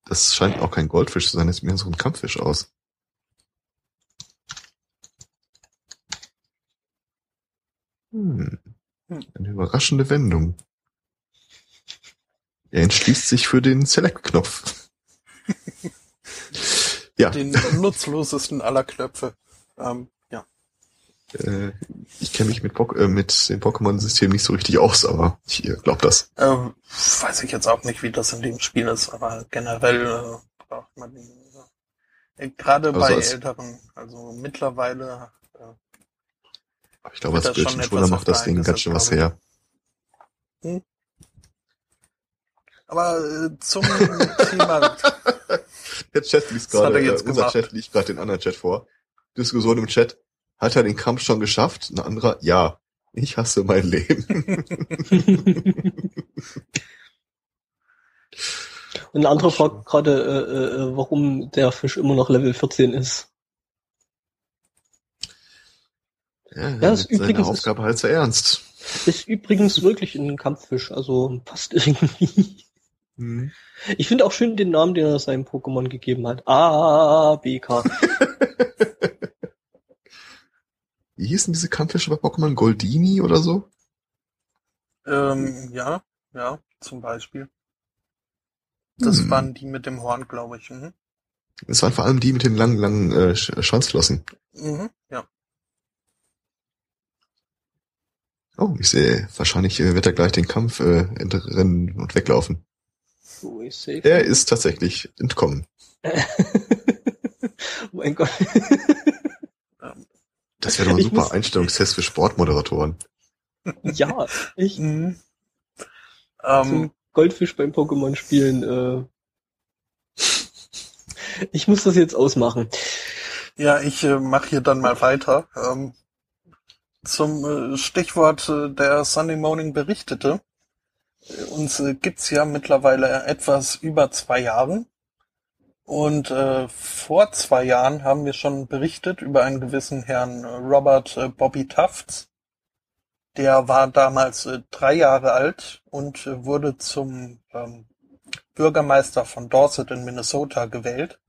Das scheint auch kein Goldfisch zu sein, das sieht mehr so ein Kampffisch aus. Hm. Eine überraschende Wendung. Er entschließt sich für den Select-Knopf. *laughs* *laughs* ja, Den nutzlosesten aller Knöpfe. Ähm. Äh, ich kenne mich mit, äh, mit dem Pokémon-System nicht so richtig aus, aber ich glaube das. Ähm, weiß ich jetzt auch nicht, wie das in dem Spiel ist, aber generell äh, braucht man den. Äh, Gerade Also bei als- älteren, also mittlerweile. Äh, ich glaube, als etwas macht das Ding ganz schön was her. aber äh, zum *laughs* Thema. Der Chat liest gerade, er äh, jetzt unser gemacht? Chat liest gerade den anderen Chat vor. Diskussion im Chat. Hat er den Kampf schon geschafft? Ein anderer, ja. Ich hasse mein Leben. *laughs* Und ein anderer fragt gerade, äh, äh, warum der Fisch immer noch Level 14 ist. ja, Ja, das nimmt seine übrigens ist- Aufgabe halt sehr ernst. Ist übrigens wirklich ein Kampffisch, also passt irgendwie. Hm. Ich finde auch schön den Namen, den er seinem Pokémon gegeben hat. A, B, K. *laughs* Wie hießen diese Kampffische bei Pokémon? Goldini oder so? ähm, ja, ja, zum Beispiel. Das Hm. waren die mit dem Horn, glaube ich. Mhm. Es waren vor allem die mit den langen, langen äh, Sch- Schwanzflossen. Mhm, ja. Oh, ich sehe, wahrscheinlich äh, wird er gleich den Kampf äh, entrennen und weglaufen. So ist safe. Er ist tatsächlich entkommen. *laughs* oh mein Gott. *laughs* Das wäre doch ein Ich super Einstellungstest für Sportmoderatoren. ja, ich Mhm. Ähm, Goldfisch beim Pokémon spielen. Äh, ich muss das jetzt ausmachen. ja, ich äh, mache hier dann mal weiter. Ähm, zum äh, Stichwort äh, der Sunday Morning berichtete. Äh, Uns äh, gibt's ja mittlerweile etwas über zwei Jahren. Und äh, vor zwei Jahren haben wir schon berichtet über einen gewissen Herrn Robert äh, Bobby Tufts. Der war damals äh, drei Jahre alt und äh, wurde zum ähm, Bürgermeister von Dorset in Minnesota gewählt.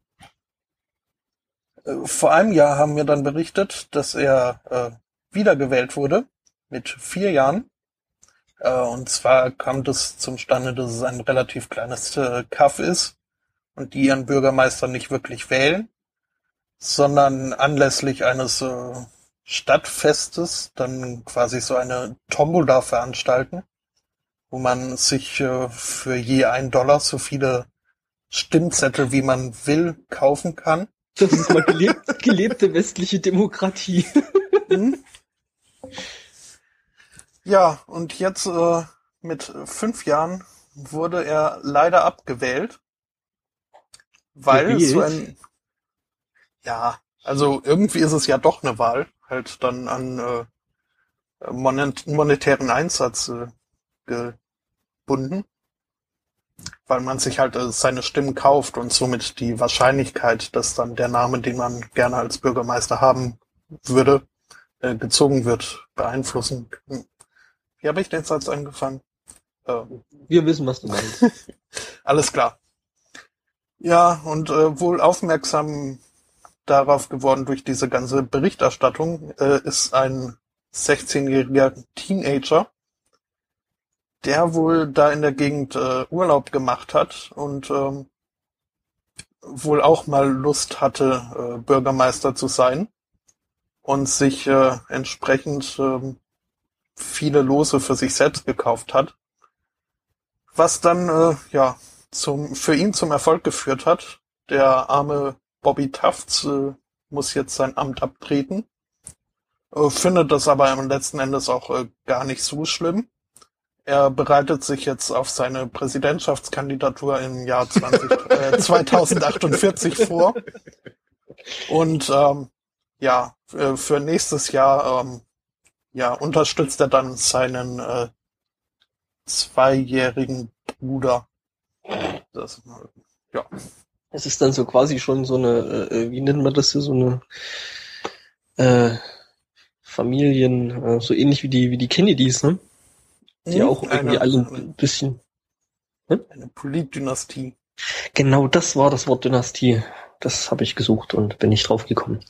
Äh, vor einem Jahr haben wir dann berichtet, dass er äh, wiedergewählt wurde mit vier Jahren. Äh, und zwar kommt es zum Stande, dass es ein relativ kleines Kaff ist und die ihren Bürgermeister nicht wirklich wählen, sondern anlässlich eines äh, Stadtfestes dann quasi so eine Tombola veranstalten, wo man sich äh, für je ein Dollar so viele Stimmzettel, wie man will, kaufen kann. Das ist mal gelebt, *laughs* gelebte westliche Demokratie. Mhm. Ja, und jetzt äh, mit fünf Jahren wurde er leider abgewählt, weil Gewählt? so ein ja, also irgendwie ist es ja doch eine Wahl, halt dann an äh, monet monetären Einsatz äh, gebunden, weil man sich halt äh, seine Stimmen kauft und somit die Wahrscheinlichkeit, dass dann der Name, den man gerne als Bürgermeister haben würde, äh, gezogen wird, beeinflussen. Wie habe ich den Satz angefangen? Äh, Wir wissen, was du meinst. *laughs* alles klar. Ja, und äh, wohl aufmerksam darauf geworden durch diese ganze Berichterstattung äh, ist ein 16-jähriger Teenager, der wohl da in der Gegend äh, Urlaub gemacht hat und ähm, wohl auch mal Lust hatte, äh, Bürgermeister zu sein und sich äh, entsprechend ähm, viele Lose für sich selbst gekauft hat, was dann äh, ja zum für ihn zum Erfolg geführt hat. Der arme Bobby Tufts äh, muss jetzt sein Amt abtreten, äh, findet das aber im letzten Endes auch äh, gar nicht so schlimm. Er bereitet sich jetzt auf seine Präsidentschaftskandidatur im Jahr 20, äh, *laughs* 2048 vor. Und ähm, ja, äh, für nächstes Jahr ähm, ja, unterstützt er dann seinen äh, zweijährigen Bruder. Das, ja. Es ist dann so quasi schon so eine, äh, wie nennt man das hier, so eine äh, Familien, äh, so ähnlich wie die, wie die Kennedys, ne? Die Hm, auch irgendwie eine- alle ein bisschen. Eine Politdynastie. Genau das war das Wort Dynastie. Das habe ich gesucht und bin nicht drauf gekommen.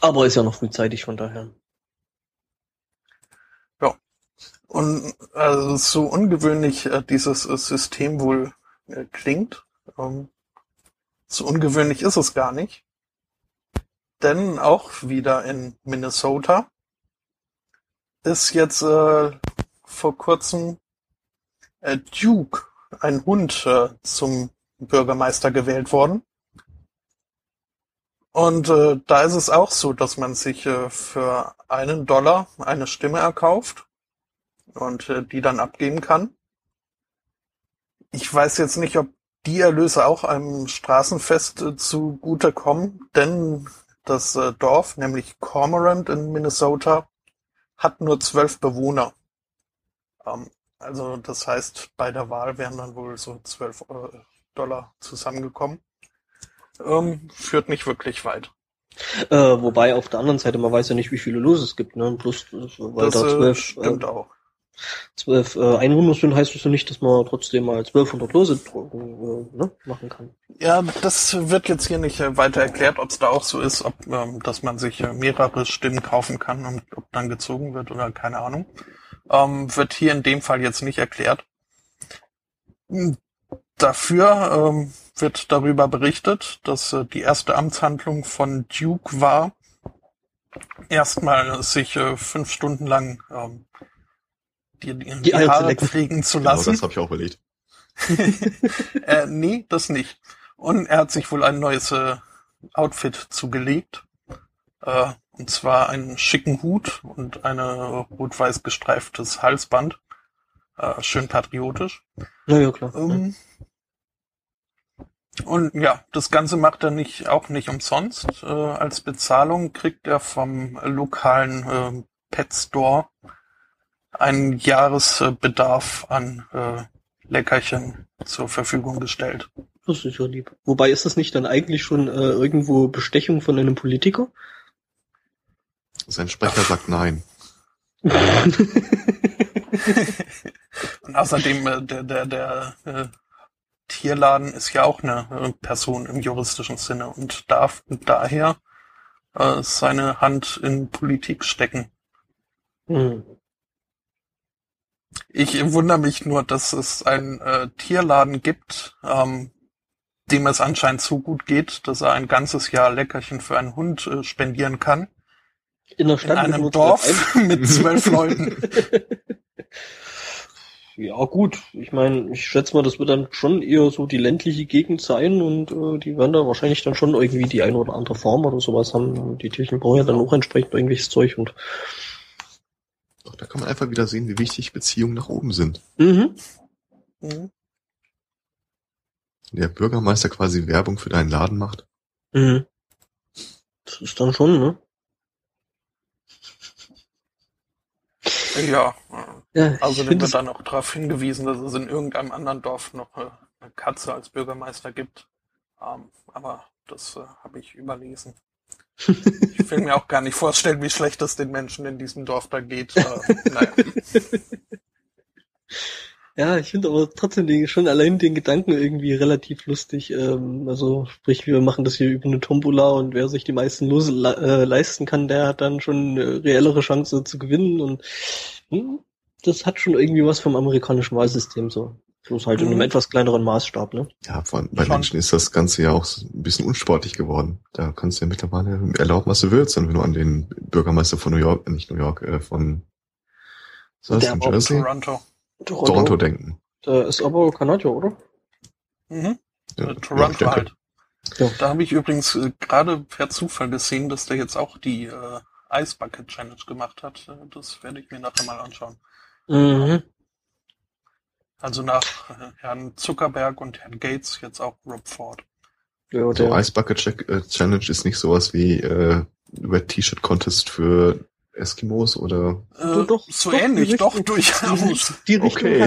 Aber ist ja noch frühzeitig, von daher. Und also so ungewöhnlich äh, dieses äh, System wohl äh, klingt, ähm, so ungewöhnlich ist es gar nicht. Denn auch wieder in Minnesota ist jetzt äh, vor kurzem äh, Duke, ein Hund, äh, zum Bürgermeister gewählt worden. Und äh, da ist es auch so, dass man sich äh, für einen Dollar eine Stimme erkauft und äh, die dann abgeben kann. Ich weiß jetzt nicht, ob die Erlöse auch einem Straßenfest äh, zugutekommen, denn das äh, Dorf, nämlich Cormorant in Minnesota, hat nur zwölf Bewohner. Ähm, also das heißt, bei der Wahl wären dann wohl so zwölf äh, Dollar zusammengekommen. Ähm, führt nicht wirklich weit. Äh, wobei auf der anderen Seite, man weiß ja nicht, wie viele Lose es gibt, ne? Plus, weil das da äh, zwölf, stimmt äh, auch. Zwölf äh, Einwohner sind, heißt es ja nicht, dass man trotzdem mal 1200 Lose drucken, äh, ne? machen kann. Ja, das wird jetzt hier nicht äh, weiter erklärt, ob es da auch so ist, ob, ähm, dass man sich äh, mehrere Stimmen kaufen kann und ob dann gezogen wird oder keine Ahnung. Ähm, wird hier in dem Fall jetzt nicht erklärt. Hm, Dafür ähm, wird darüber berichtet, dass äh, die erste Amtshandlung von Duke war, erstmal sich äh, fünf Stunden lang ähm, die, die, die Haare lecken. pflegen zu Genau, lassen. das habe ich auch überlegt. *laughs* äh, nee, das nicht. Und er hat sich wohl ein neues äh, Outfit zugelegt. Äh, und zwar einen schicken Hut und eine rot-weiß gestreiftes Halsband. Äh, schön patriotisch. Ja, ja, klar. Ähm, und ja, das Ganze macht er nicht, auch nicht umsonst. Äh, als Bezahlung kriegt er vom lokalen äh, Pet Store einen Jahresbedarf an äh, Leckerchen zur Verfügung gestellt. Das ist ja lieb. Wobei ist das nicht dann eigentlich schon äh, irgendwo Bestechung von einem Politiker? Sein Sprecher sagt nein. *laughs* Und außerdem, äh, der, der, der äh, Tierladen ist ja auch eine äh, Person im juristischen Sinne und darf daher äh, seine Hand in Politik stecken. Hm. Ich wundere mich nur, dass es einen äh, Tierladen gibt, ähm, dem es anscheinend so gut geht, dass er ein ganzes Jahr Leckerchen für einen Hund äh, spendieren kann. In der Stadt In einem Dorf *laughs* mit zwölf Leuten. *laughs* Ja, gut. Ich meine, ich schätze mal, das wird dann schon eher so die ländliche Gegend sein und äh, die werden da wahrscheinlich dann schon irgendwie die eine oder andere Form oder sowas haben. Die Tierchen brauchen ja dann auch entsprechend irgendwelches Zeug und. Doch, da kann man einfach wieder sehen, wie wichtig Beziehungen nach oben sind. Mhm. Mhm. Der Bürgermeister quasi Werbung für deinen Laden macht. Mhm. Das ist dann schon, ne? Ja, Ja, also wird das, dann auch darauf hingewiesen, dass es in irgendeinem anderen Dorf noch eine Katze als Bürgermeister gibt. Ähm, aber das äh, habe ich überlesen. Ich will mir auch gar nicht vorstellen, wie schlecht es den Menschen in diesem Dorf da geht. Äh, naja. ja, ich finde aber trotzdem den, schon allein den Gedanken irgendwie relativ lustig. Ähm, also sprich, wir machen das hier über eine Tombola und wer sich die meisten Lose le äh, leisten kann, der hat dann schon eine reellere Chance zu gewinnen und hm, das hat schon irgendwie was vom amerikanischen Wahlsystem so. Bloß halt in einem Mhm. etwas kleineren Maßstab, ne? Ja, vor allem bei Schon. Menschen ist das Ganze ja auch ein bisschen unsportlich geworden. Da kannst du ja mittlerweile erlauben, was du willst, wenn du an den Bürgermeister von New York, äh, nicht New York, äh, von was das, New Jersey? Toronto. Toronto denken. Der ist aber Kanadier, oder? Mhm. Ja, Äh, ja, Toronto denke. halt. Ja. Da habe ich übrigens äh, gerade per Zufall gesehen, dass der jetzt auch die äh, Ice Bucket Challenge gemacht hat. Äh, Das werde ich mir nachher mal anschauen. Mhm. Also nach äh, Herrn Zuckerberg und Herrn Gates jetzt auch Rob Ford. Ja, So der, Ice Bucket Check, äh, Challenge ist nicht sowas wie äh, Red T-Shirt Contest für Eskimos oder Äh, So, doch, so doch, ähnlich, doch durchaus. *laughs* die okay.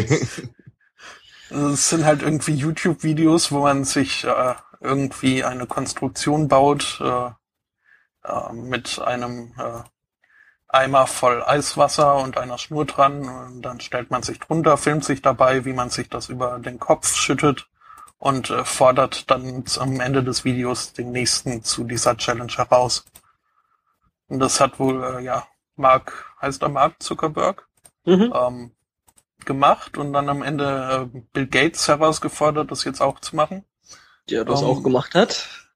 Also Es sind halt irgendwie YouTube-Videos, wo man sich äh, irgendwie eine Konstruktion baut äh, äh, mit einem äh, Eimer voll Eiswasser und einer Schnur dran. Und dann stellt man sich drunter, filmt sich dabei, wie man sich das über den Kopf schüttet und äh, fordert dann am Ende des Videos den nächsten zu dieser Challenge heraus. Und das hat wohl, äh, ja, Mark, heißt er Mark Zuckerberg? Mhm. ähm, gemacht und dann am Ende äh, Bill Gates herausgefordert, das jetzt auch zu machen. Der das Ähm, auch gemacht hat.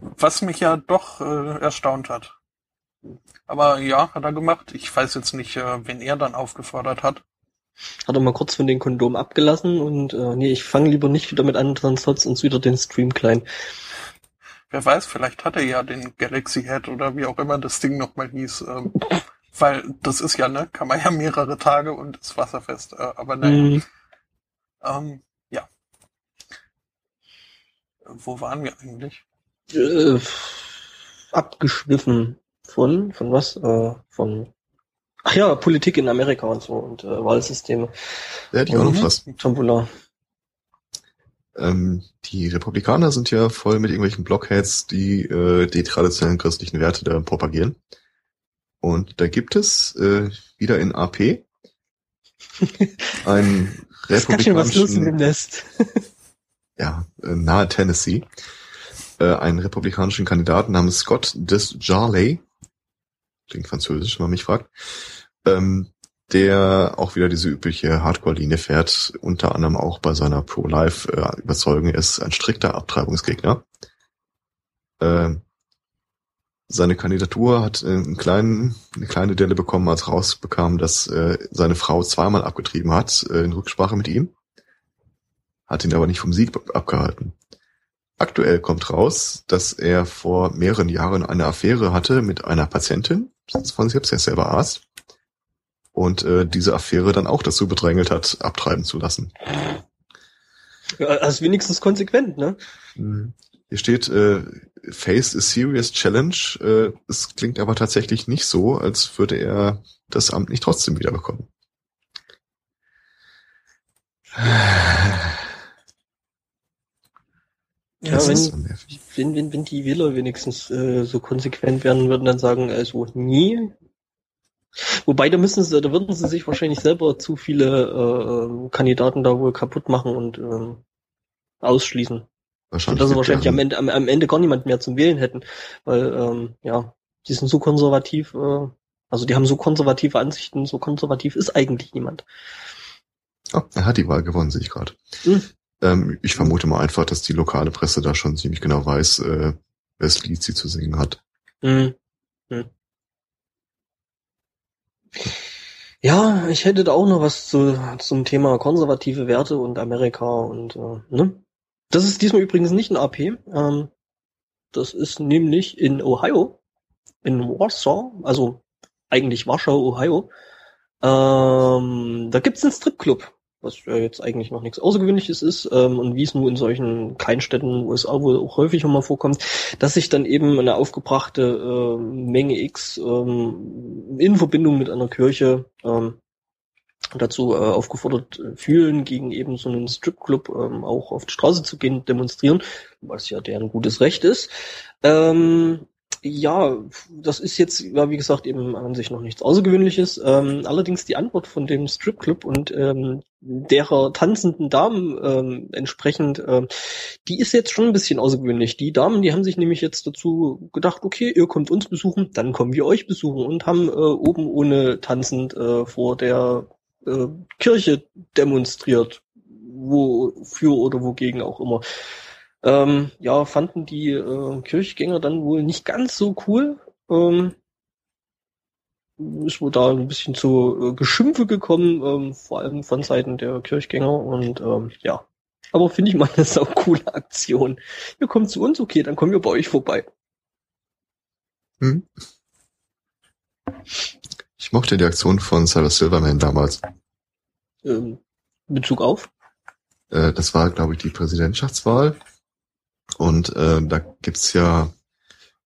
Was mich ja doch äh, erstaunt hat. Aber ja, hat er gemacht. Ich weiß jetzt nicht, äh, wen er dann aufgefordert hat. Hat er mal kurz von den Kondom abgelassen und äh, nee, ich fange lieber nicht wieder mit an, sonst hat's uns wieder den Stream klein. Wer weiß, vielleicht hat er ja den Galaxy Head oder wie auch immer das Ding nochmal hieß. Ähm, weil das ist ja, ne, kann man ja mehrere Tage und ist wasserfest. Äh, aber naja, Mhm. ähm, ja. Wo waren wir eigentlich? Äh, abgeschwiffen von, von was? Äh, von, ach ja, Politik in Amerika und so und äh, Wahlsysteme. Ja, die auch noch Mhm. was. Tombola. Ähm, die Republikaner sind ja voll mit irgendwelchen Blockheads, die äh, die traditionellen christlichen Werte da propagieren. Und da gibt es äh, wieder in AP *laughs* einen republikanischen, Nest. ja, äh, nahe Tennessee, äh, einen republikanischen Kandidaten namens Scott Disjarley, klingt französisch, wenn man mich fragt, ähm, der auch wieder diese übliche Hardcore-Linie fährt, unter anderem auch bei seiner Pro-Life-Überzeugung, er ist ein strikter Abtreibungsgegner. Ähm, seine Kandidatur hat äh, einen kleinen, eine kleine Delle bekommen, als rausbekam, dass äh, seine Frau zweimal abgetrieben hat, äh, in Rücksprache mit ihm, hat ihn aber nicht vom Sieg abgehalten. Aktuell kommt raus, dass er vor mehreren Jahren eine Affäre hatte mit einer Patientin von selbst, er ist selber Arzt, und äh, diese Affäre dann auch dazu bedrängelt hat, abtreiben zu lassen. Ja, also wenigstens konsequent, ne? Mhm. Hier steht, äh, Face a serious challenge. Äh, es klingt aber tatsächlich nicht so, als würde er das Amt nicht trotzdem wiederbekommen. Ja, Das wenn-. Wenn, wenn, wenn die Wähler wenigstens äh, so konsequent werden würden, dann sagen, also nie. Wobei, da müssen sie, da würden sie sich wahrscheinlich selber zu viele äh, Kandidaten da wohl kaputt machen und ähm, ausschließen. Wahrscheinlich. dass sie wahrscheinlich am Ende, am, am Ende gar niemand mehr zum Wählen hätten. Weil, ähm, ja, die sind so konservativ, äh, also die haben so konservative Ansichten, so konservativ ist eigentlich niemand. Oh, er hat die Wahl gewonnen, sehe ich gerade. Hm. Ähm, ich vermute mal einfach, dass die lokale Presse da schon ziemlich genau weiß, äh, welches Lied sie zu singen hat. Mhm. Mhm. Ja, ich hätte da auch noch was zu, zum Thema konservative Werte und Amerika und äh, ne? Das ist diesmal übrigens nicht ein AP. Ähm, das ist nämlich in Ohio, in Warsaw, also eigentlich Warschau, Ohio. Ähm, da gibt's einen Stripclub was ja jetzt eigentlich noch nichts Außergewöhnliches ist ähm, und wie es nur in solchen Kleinstädten USA wohl auch häufig mal vorkommt, dass sich dann eben eine aufgebrachte äh, Menge X ähm, in Verbindung mit einer Kirche ähm, dazu äh, aufgefordert fühlen, gegen eben so einen Stripclub ähm, auch auf die Straße zu gehen, demonstrieren, was ja deren gutes Recht ist. Ähm, ja, das ist jetzt, ja, wie gesagt, eben an sich noch nichts Außergewöhnliches. Ähm, allerdings die Antwort von dem Stripclub und ähm, derer tanzenden Damen ähm, entsprechend, ähm, die ist jetzt schon ein bisschen außergewöhnlich. Die Damen, die haben sich nämlich jetzt dazu gedacht, okay, ihr kommt uns besuchen, dann kommen wir euch besuchen und haben äh, oben ohne tanzend äh, vor der äh, Kirche demonstriert, wofür oder wogegen auch immer ähm, ja, fanden die äh, Kirchgänger dann wohl nicht ganz so cool. Ähm, ist wohl da ein bisschen zu äh, Geschimpfe gekommen, ähm, vor allem von Seiten der Kirchgänger und ähm, ja. Aber finde ich mal eine *laughs* sau coole Aktion. Ihr kommt zu uns, okay, dann kommen wir bei euch vorbei. Hm. Ich mochte die Aktion von Sarah Silverman damals. Ähm, Bezug auf? Äh, das war, glaube ich, die Präsidentschaftswahl. Und äh, da gibt's ja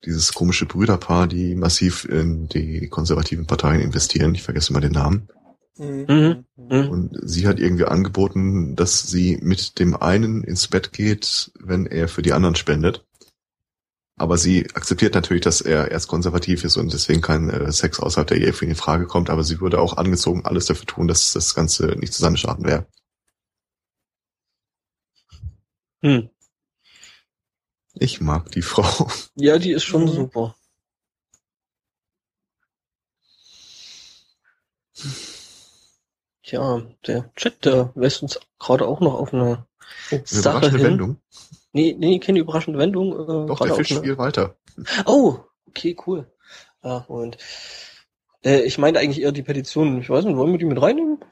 dieses komische Brüderpaar, die massiv in die konservativen Parteien investieren. Ich vergesse mal den Namen. Mhm. Mhm. Und sie hat irgendwie angeboten, dass sie mit dem einen ins Bett geht, wenn er für die anderen spendet. Aber sie akzeptiert natürlich, dass er erst konservativ ist und deswegen kein äh, Sex außerhalb der Ehe für ihn in Frage kommt. Aber sie würde auch angezogen alles dafür tun, dass das Ganze nicht zu seinen Schaden wäre. Hm. Ich mag die Frau. Ja, die ist schon Mhm. super. Tja, der Chat, der lässt uns gerade auch noch auf eine Eine Sache überraschende hin. Wendung. Nee, nee, keine überraschende Wendung. Äh, Doch, der Fisch eine- spielt weiter. Oh, okay, cool. Ja, Moment. Äh, ich meine eigentlich eher die Petition. Ich weiß nicht, wollen wir die mit reinnehmen?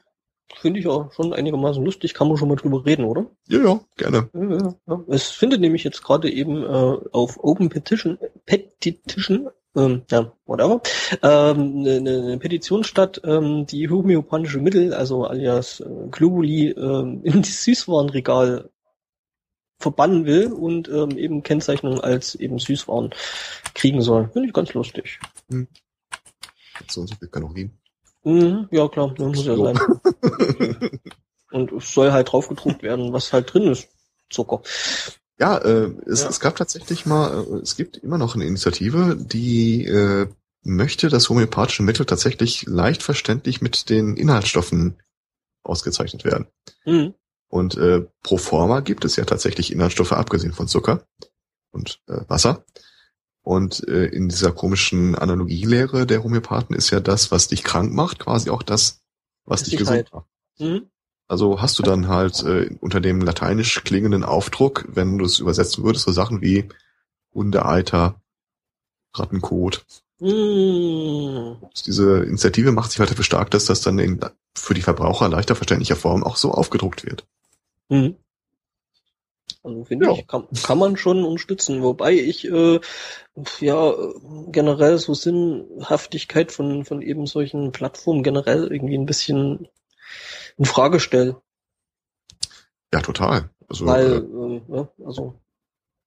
Finde ich ja schon einigermaßen lustig, kann man schon mal drüber reden, oder? Ja, ja, gerne. Ja, ja. Es findet nämlich jetzt gerade eben äh, auf Open Petition, Petition, ähm, ja, whatever, ähm, eine, eine Petition statt, ähm, die homöopathische Mittel, also alias äh, Globuli, ähm, *laughs* in das Süßwarenregal verbannen will und ähm, eben Kennzeichnung als eben Süßwaren kriegen soll. Finde ich ganz lustig. So und so viel Kalorien. Mhm, ja klar, das muss ja sein. *laughs* Und es soll halt draufgedruckt werden, was halt drin ist. Zucker. Ja, äh, es, Ja. es gab tatsächlich mal, äh, es gibt immer noch eine Initiative, die äh, möchte, dass homöopathische Mittel tatsächlich leicht verständlich mit den Inhaltsstoffen ausgezeichnet werden. Mhm. Und äh, pro forma gibt es ja tatsächlich Inhaltsstoffe, abgesehen von Zucker und äh, Wasser. Und äh, in dieser komischen Analogielehre der Homöopathen ist ja das, was dich krank macht, quasi auch das, was dich Sicherheit. gesund macht. Mhm. Also hast du dann halt äh, unter dem lateinisch klingenden Aufdruck, wenn du es übersetzen würdest, so Sachen wie Hundeeiter, Rattenkot. Mhm. Diese Initiative macht sich halt dafür stark, dass das dann in, für die Verbraucher leichter verständlicher Form auch so aufgedruckt wird. Mhm. Also finde Ja. ich, kann, kann man schon unterstützen, wobei ich äh, ja generell so Sinnhaftigkeit von, von eben solchen Plattformen generell irgendwie ein bisschen in Frage stelle. Ja, total. Also Weil, äh, äh, ja, also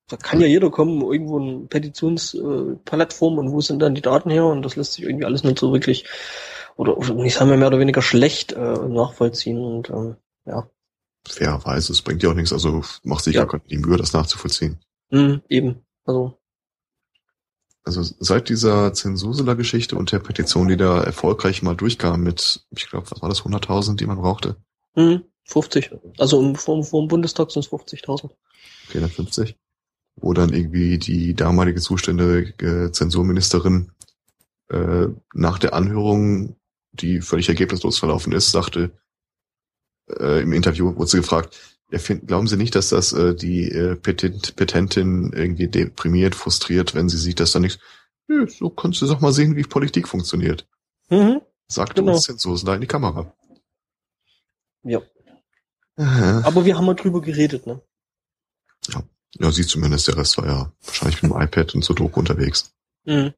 da kann ja jeder kommen, irgendwo eine Petitionsplattform äh, und wo sind dann die Daten her und das lässt sich irgendwie alles nicht so wirklich oder oder ich sage mal mehr oder weniger schlecht äh, nachvollziehen und ähm, ja, fairerweise, es bringt ja auch nichts, also macht sich Ja. ja, die Mühe, das nachzuvollziehen. mhm, eben, also Also seit dieser Zensursula-Geschichte und der Petition, die da erfolgreich mal durchkam mit, ich glaube, was war das, 100.000, die man brauchte? Mhm, 50. Also im, vom, vom Bundestag sind es 50.000. 450, wo dann irgendwie die damalige zuständige Zensurministerin äh, nach der Anhörung, die völlig ergebnislos verlaufen ist, sagte, äh, im Interview wurde sie gefragt, ja, glauben Sie nicht, dass das äh, die äh, Petent, Petentin irgendwie deprimiert, frustriert, wenn sie sieht, dass da nichts. Nö, so kannst du doch mal sehen, wie Politik funktioniert. Mhm. Sagte Genau. uns Zensosen da in die Kamera. Ja. Aha. Aber wir haben mal drüber geredet, ne? Ja, sie zumindest, der Rest war ja wahrscheinlich mit dem iPad und so Doku unterwegs. Mhm.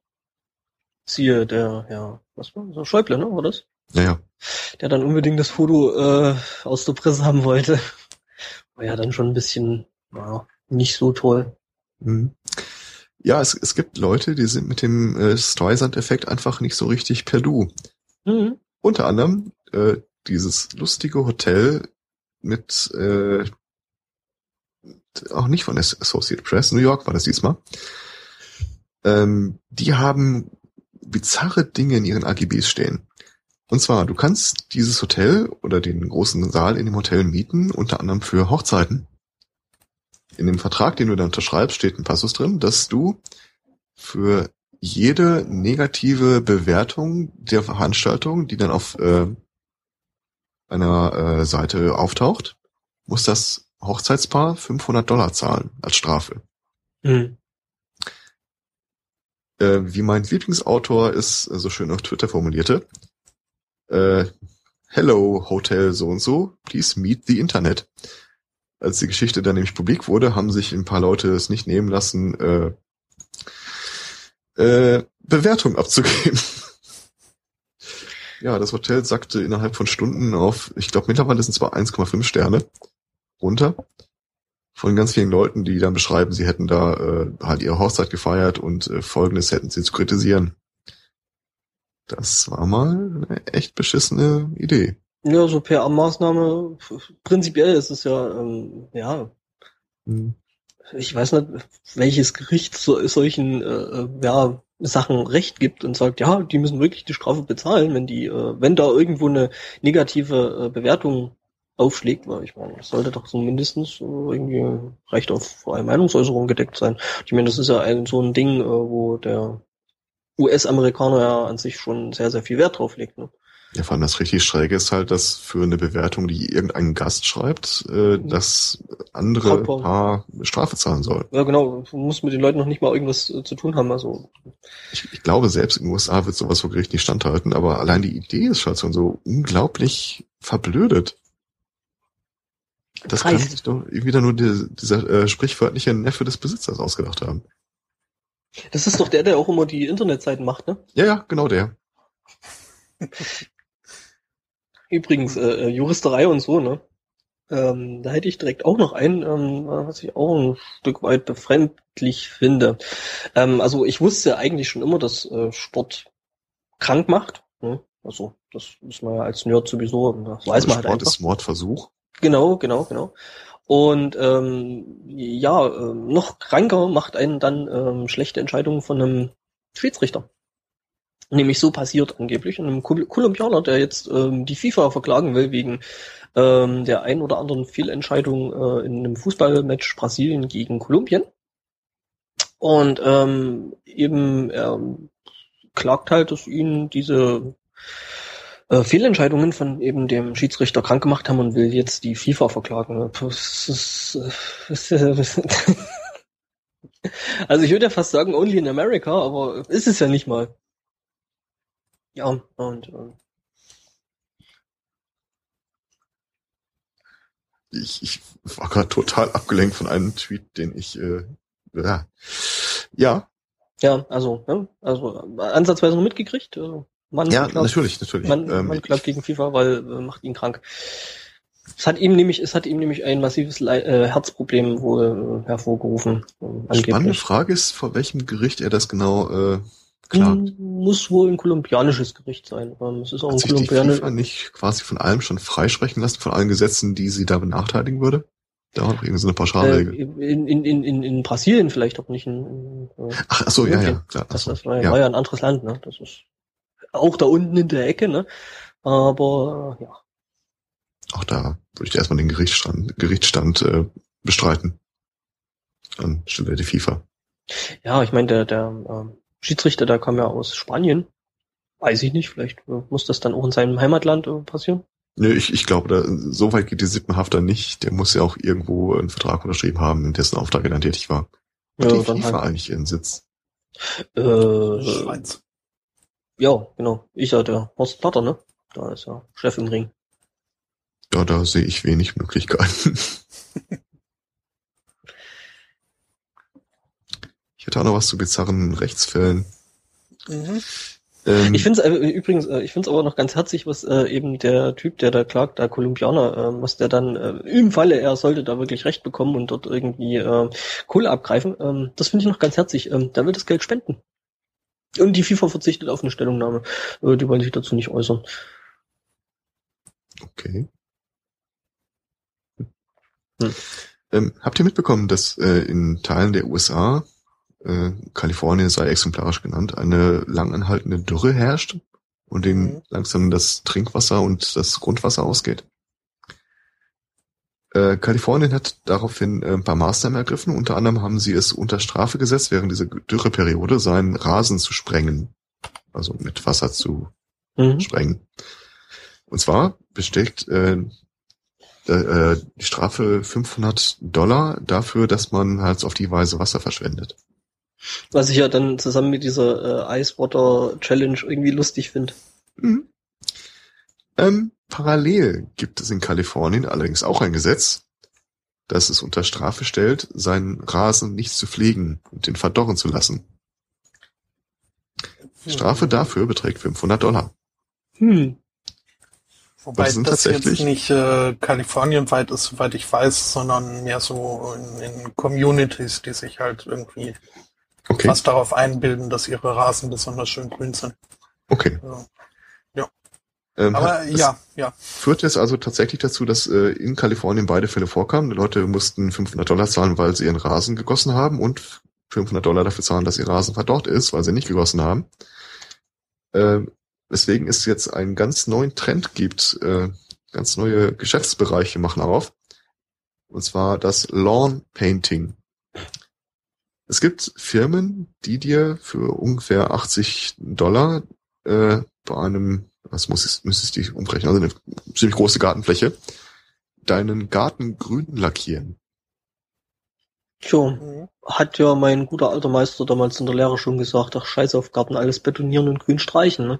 Siehe der, ja, was war das? Schäuble, ne, war das? Naja, Der dann unbedingt das Foto äh, aus der Presse haben wollte. War ja dann schon ein bisschen, ja, nicht so toll. Mhm. Ja, es, es gibt Leute, die sind mit dem äh, Streisand-Effekt einfach nicht so richtig per Du. Mhm. Unter anderem äh, dieses lustige Hotel mit äh, auch nicht von der Associated Press, New York war das diesmal. Ähm, die haben bizarre Dinge in ihren AGBs stehen. Und zwar, du kannst dieses Hotel oder den großen Saal in dem Hotel mieten, unter anderem für Hochzeiten. In dem Vertrag, den du da unterschreibst, steht ein Passus drin, dass du für jede negative Bewertung der Veranstaltung, die dann auf äh, einer äh, Seite auftaucht, muss das Hochzeitspaar 500 Dollar zahlen als Strafe. Mhm. Äh, wie mein Lieblingsautor es äh, so schön auf Twitter formulierte, äh, Hello Hotel so und so, please meet the Internet. Als die Geschichte dann nämlich publik wurde, haben sich ein paar Leute es nicht nehmen lassen, äh, äh, Bewertung abzugeben. ja, das Hotel sackte innerhalb von Stunden auf, ich glaube mittlerweile sind es zwar 1,5 Sterne runter. Von ganz vielen Leuten, die dann beschreiben, sie hätten da äh, halt ihre Hochzeit gefeiert und äh, folgendes hätten sie zu kritisieren. Das war mal eine echt beschissene Idee. Ja, so PR-Maßnahme, prinzipiell ist es ja, ähm, ja, Hm. ich weiß nicht, welches Gericht so, solchen äh, ja, Sachen Recht gibt und sagt, ja, die müssen wirklich die Strafe bezahlen, wenn die, äh, wenn da irgendwo eine negative äh, Bewertung aufschlägt, weil ich meine, das sollte doch so mindestens äh, irgendwie Recht auf freie Meinungsäußerung gedeckt sein. Ich meine, das ist ja ein, so ein Ding, äh, wo der US-Amerikaner ja an sich schon sehr, sehr viel Wert drauf legt. Ne? Ja, vor allem das richtig Schräge ist halt, dass für eine Bewertung, die irgendein Gast schreibt, äh, das andere Brautpaar. Paar Strafe zahlen soll. Ja, genau, du musst mit den Leuten noch nicht mal irgendwas äh, zu tun haben. Also Ich, ich glaube, selbst in den USA wird sowas vor Gericht nicht standhalten, aber allein die Idee ist schon so unglaublich verblödet. Das kann Dreist. sich doch wieder nur die, dieser äh, sprichwörtliche Neffe des Besitzers ausgedacht haben. Das ist doch der, der auch immer die Internetseiten macht, ne? Ja, ja, genau der. *laughs* Übrigens, äh, äh, Juristerei und so, ne? Ähm, da hätte ich direkt auch noch einen, ähm, was ich auch ein Stück weit befremdlich finde. Ähm, also ich wusste eigentlich schon immer, dass äh, Sport krank macht. Ne? Also das ist man ja als Nerd sowieso, das weiß man halt Sport einfach. ist Mordversuch. Genau, genau, genau. Und ähm, ja, ähm, noch kranker macht einen dann ähm, schlechte Entscheidungen von einem Schiedsrichter. Nämlich so passiert angeblich einem Kol- Kolumbianer, der jetzt ähm, die FIFA verklagen will wegen ähm, der ein oder anderen Fehlentscheidung äh, in einem Fußballmatch Brasilien gegen Kolumbien. Und ähm, eben er klagt halt, dass ihn diese äh, Fehlentscheidungen von eben dem Schiedsrichter krank gemacht haben und will jetzt die FIFA verklagen. Äh, *laughs* also ich würde ja fast sagen, only in America, aber ist es ja nicht mal. Ja, und äh, Ich, ich war gerade total abgelenkt von einem Tweet, den ich äh, ja. ja, ja, also, ne, also äh, ansatzweise noch mitgekriegt. Äh, Mann, ja, klagt, natürlich, natürlich. man, Ähm, man klagt gegen FIFA, weil äh, macht ihn krank. Es hat ihm nämlich, es hat ihm nämlich ein massives Le äh, Herzproblem wohl äh, hervorgerufen. Äh, Spannende. Frage ist, vor welchem Gericht er das genau äh, klagt. Muss wohl ein kolumbianisches Gericht sein. Ähm, es ist auch ein Hat sich die kolumbianisches. FIFA nicht quasi von allem schon freisprechen lassen, von allen Gesetzen, die sie da benachteiligen würde? Da war doch irgendwie so eine Äh, Pauschalregel. in, in, in, in, in Brasilien vielleicht auch nicht. In, in, äh, Ach, ach so, ja, ja, klar. Das, das war, ja. ja. war ja ein anderes Land, ne? Das ist auch da unten in der Ecke, ne? Aber äh, ja. Auch da würde ich erstmal den Gerichtsstand, Gerichtsstand äh, bestreiten. Anstelle der FIFA. Ja, ich meine, der, der ähm, Schiedsrichter, der kam ja aus Spanien. Weiß ich nicht, vielleicht äh, muss das dann auch in seinem Heimatland äh, passieren. Nö, ich, ich glaube, da, so weit geht die Sippenhafter nicht. Der muss ja auch irgendwo einen Vertrag unterschrieben haben, in dessen Auftrag er dann tätig war. Ja, die dann FIFA halt. eigentlich ihren Sitz. Äh, Schweiz. Ja, genau. Ich ja, der Horst Platter, ne? Da ist ja Chef im Ring. Ja, da sehe ich wenig Möglichkeiten. *laughs* ich hätte auch noch was zu bizarren Rechtsfällen. Mhm. Ähm, Ich finde es äh, übrigens, äh, ich finde es aber noch ganz herzig, was äh, eben der Typ, der da klagt, der Kolumbianer, äh, was der dann äh, im Falle, er sollte da wirklich Recht bekommen und dort irgendwie äh, Kohle abgreifen, ähm, das finde ich noch ganz herzig. Ähm, da wird das Geld spenden. Und die FIFA verzichtet auf eine Stellungnahme. Äh, die wollen sich dazu nicht äußern. Okay. Hm. Ähm, habt ihr mitbekommen, dass äh, in Teilen der USA, äh, Kalifornien sei exemplarisch genannt, eine langanhaltende Dürre herrscht und denen Mhm. langsam das Trinkwasser und das Grundwasser ausgeht? Äh, Kalifornien hat daraufhin äh, ein paar Maßnahmen ergriffen. Unter anderem haben sie es unter Strafe gesetzt, während dieser Dürreperiode seinen Rasen zu sprengen. Also mit Wasser zu Mhm. sprengen. Und zwar besteht äh, äh, die Strafe 500 Dollar dafür, dass man halt auf die Weise Wasser verschwendet. Was ich ja dann zusammen mit dieser äh, Ice Water Challenge irgendwie lustig finde. Mhm. Ähm, parallel gibt es in Kalifornien allerdings auch ein Gesetz, das es unter Strafe stellt, seinen Rasen nicht zu pflegen und den verdorren zu lassen. Die Strafe dafür beträgt 500 Dollar. Hm. Wobei Das sind das jetzt tatsächlich- nicht äh, kalifornienweit ist, soweit ich weiß, sondern mehr so in, in Communities, die sich halt irgendwie Okay, fast darauf einbilden, dass ihre Rasen besonders schön grün sind. okay. Ja. Ähm, Aber hat- es ja, ja. Führt es also tatsächlich dazu, dass äh, in Kalifornien beide Fälle vorkamen. Die Leute mussten 500 Dollar zahlen, weil sie ihren Rasen gegossen haben und 500 Dollar dafür zahlen, dass ihr Rasen verdorrt ist, weil sie nicht gegossen haben. Äh, weswegen es jetzt einen ganz neuen Trend gibt. Äh, ganz neue Geschäftsbereiche machen auf. Und zwar das Lawn Painting. Es gibt Firmen, die dir für ungefähr 80 Dollar äh, bei einem, was muss ich, müsste ich die umrechnen, also eine ziemlich große Gartenfläche, deinen Garten grün lackieren. Tja, Mhm. hat ja mein guter alter Meister damals in der Lehre schon gesagt, ach scheiß auf Garten, alles betonieren und grün streichen. Ne?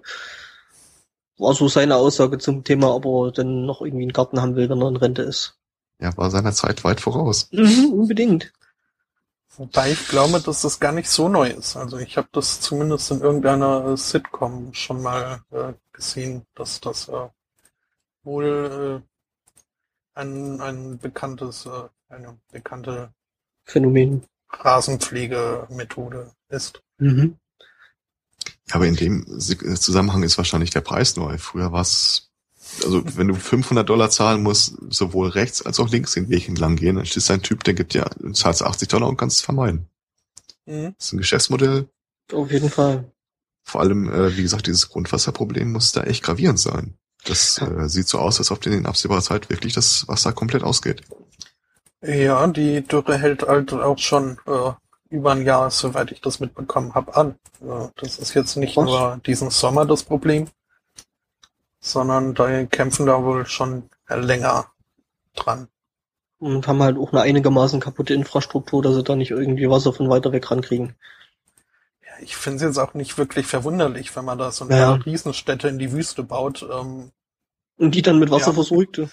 War so seine Aussage zum Thema, ob er denn noch irgendwie einen Garten haben will, wenn er in Rente ist. Er war seiner Zeit weit voraus. Mhm, unbedingt. Wobei ich glaube, dass das gar nicht so neu ist. Also ich habe das zumindest in irgendeiner äh, Sitcom schon mal äh, gesehen, dass das äh, wohl äh, ein, ein bekanntes, äh, eine bekannte Phänomen. Rasenpflegemethode ist. Mhm. Ja, aber in dem Zusammenhang ist wahrscheinlich der Preis neu. Früher war es, also wenn du 500 Dollar zahlen musst, sowohl rechts als auch links den Weg entlang gehen, dann stehst ein Typ, der gibt dir, du zahlst 80 Dollar und kannst es vermeiden. Mhm. Das ist ein Geschäftsmodell. Auf jeden Fall. Vor allem, äh, wie gesagt, dieses Grundwasserproblem muss da echt gravierend sein. Das äh, sieht so aus, als ob in absehbarer Zeit wirklich das Wasser komplett ausgeht. Ja, die Dürre hält halt auch schon äh, über ein Jahr, soweit ich das mitbekommen habe, an. Das ist jetzt nicht Was? nur diesen Sommer das Problem, sondern da kämpfen da wohl schon länger dran. Und haben halt auch eine einigermaßen kaputte Infrastruktur, dass sie da nicht irgendwie Wasser von weiter weg rankriegen. Ja, ich finde es jetzt auch nicht wirklich verwunderlich, wenn man da so eine Ja. Riesenstädte in die Wüste baut. Ähm, Und die dann mit Wasser Ja. versorgte.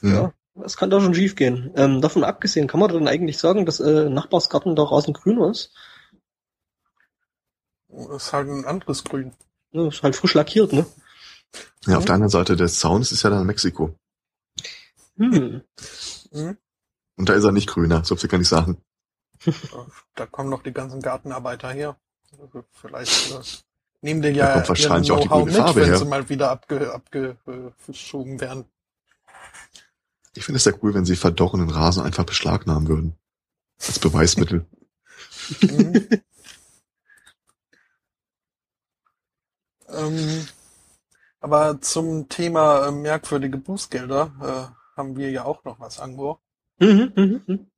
Hm. Ja, das kann da schon schief gehen. Ähm, davon abgesehen, kann man dann eigentlich sagen, dass äh, Nachbarsgarten da rasengrüner ist? ist halt ein anderes Grün. Ne, ist halt frisch lackiert, ne? Ja, auf der anderen Seite des Zauns ist ja dann Mexiko. Hm. Mhm. Und da ist er nicht grüner, so viel kann ich sagen. *laughs* Da kommen noch die ganzen Gartenarbeiter her. Also vielleicht äh, nehmen die Da ja kommt wahrscheinlich auch die grüne mit, Farbe wenn her. sie mal wieder abge, abgeschoben werden. Ich finde es sehr cool, wenn sie verdorrenen Rasen einfach beschlagnahmen würden. Als Beweismittel. *laughs* Mhm. ähm, aber zum Thema äh, merkwürdige Bußgelder äh, haben wir ja auch noch was, Ango. Mhm, mhm, mhm.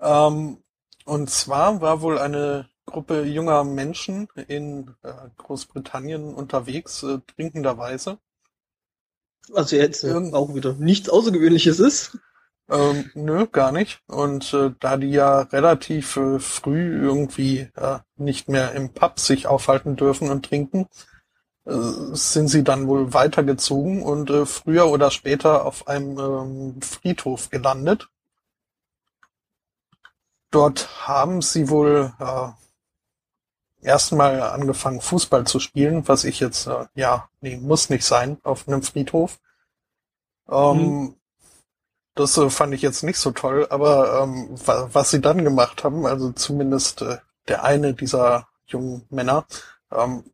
Ähm, und zwar war wohl eine Gruppe junger Menschen in äh, Großbritannien unterwegs, äh, trinkenderweise. Also jetzt auch wieder nichts Außergewöhnliches ist. Ähm, nö, gar nicht. Und äh, da die ja relativ äh, früh irgendwie äh, nicht mehr im Pub sich aufhalten dürfen und trinken, sind sie dann wohl weitergezogen und äh, früher oder später auf einem ähm, Friedhof gelandet. Dort haben sie wohl äh, erstmal angefangen Fußball zu spielen, was ich jetzt, äh, ja, nee, muss nicht sein auf einem Friedhof. Ähm, Das äh, fand ich jetzt nicht so toll, aber ähm, wa was sie dann gemacht haben, also zumindest äh, der eine dieser jungen Männer, ähm,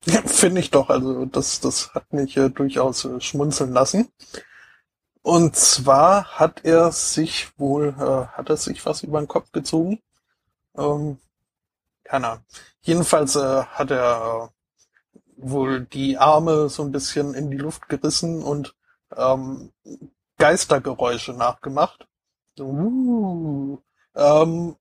*laughs* finde ich doch, also das, das hat mich äh, durchaus äh, schmunzeln lassen. Und zwar hat er sich wohl, äh, hat er sich was über den Kopf gezogen? Ähm, keine Ahnung. Jedenfalls äh, hat er äh, wohl die Arme so ein bisschen in die Luft gerissen und ähm, Geistergeräusche nachgemacht. Uh, ähm,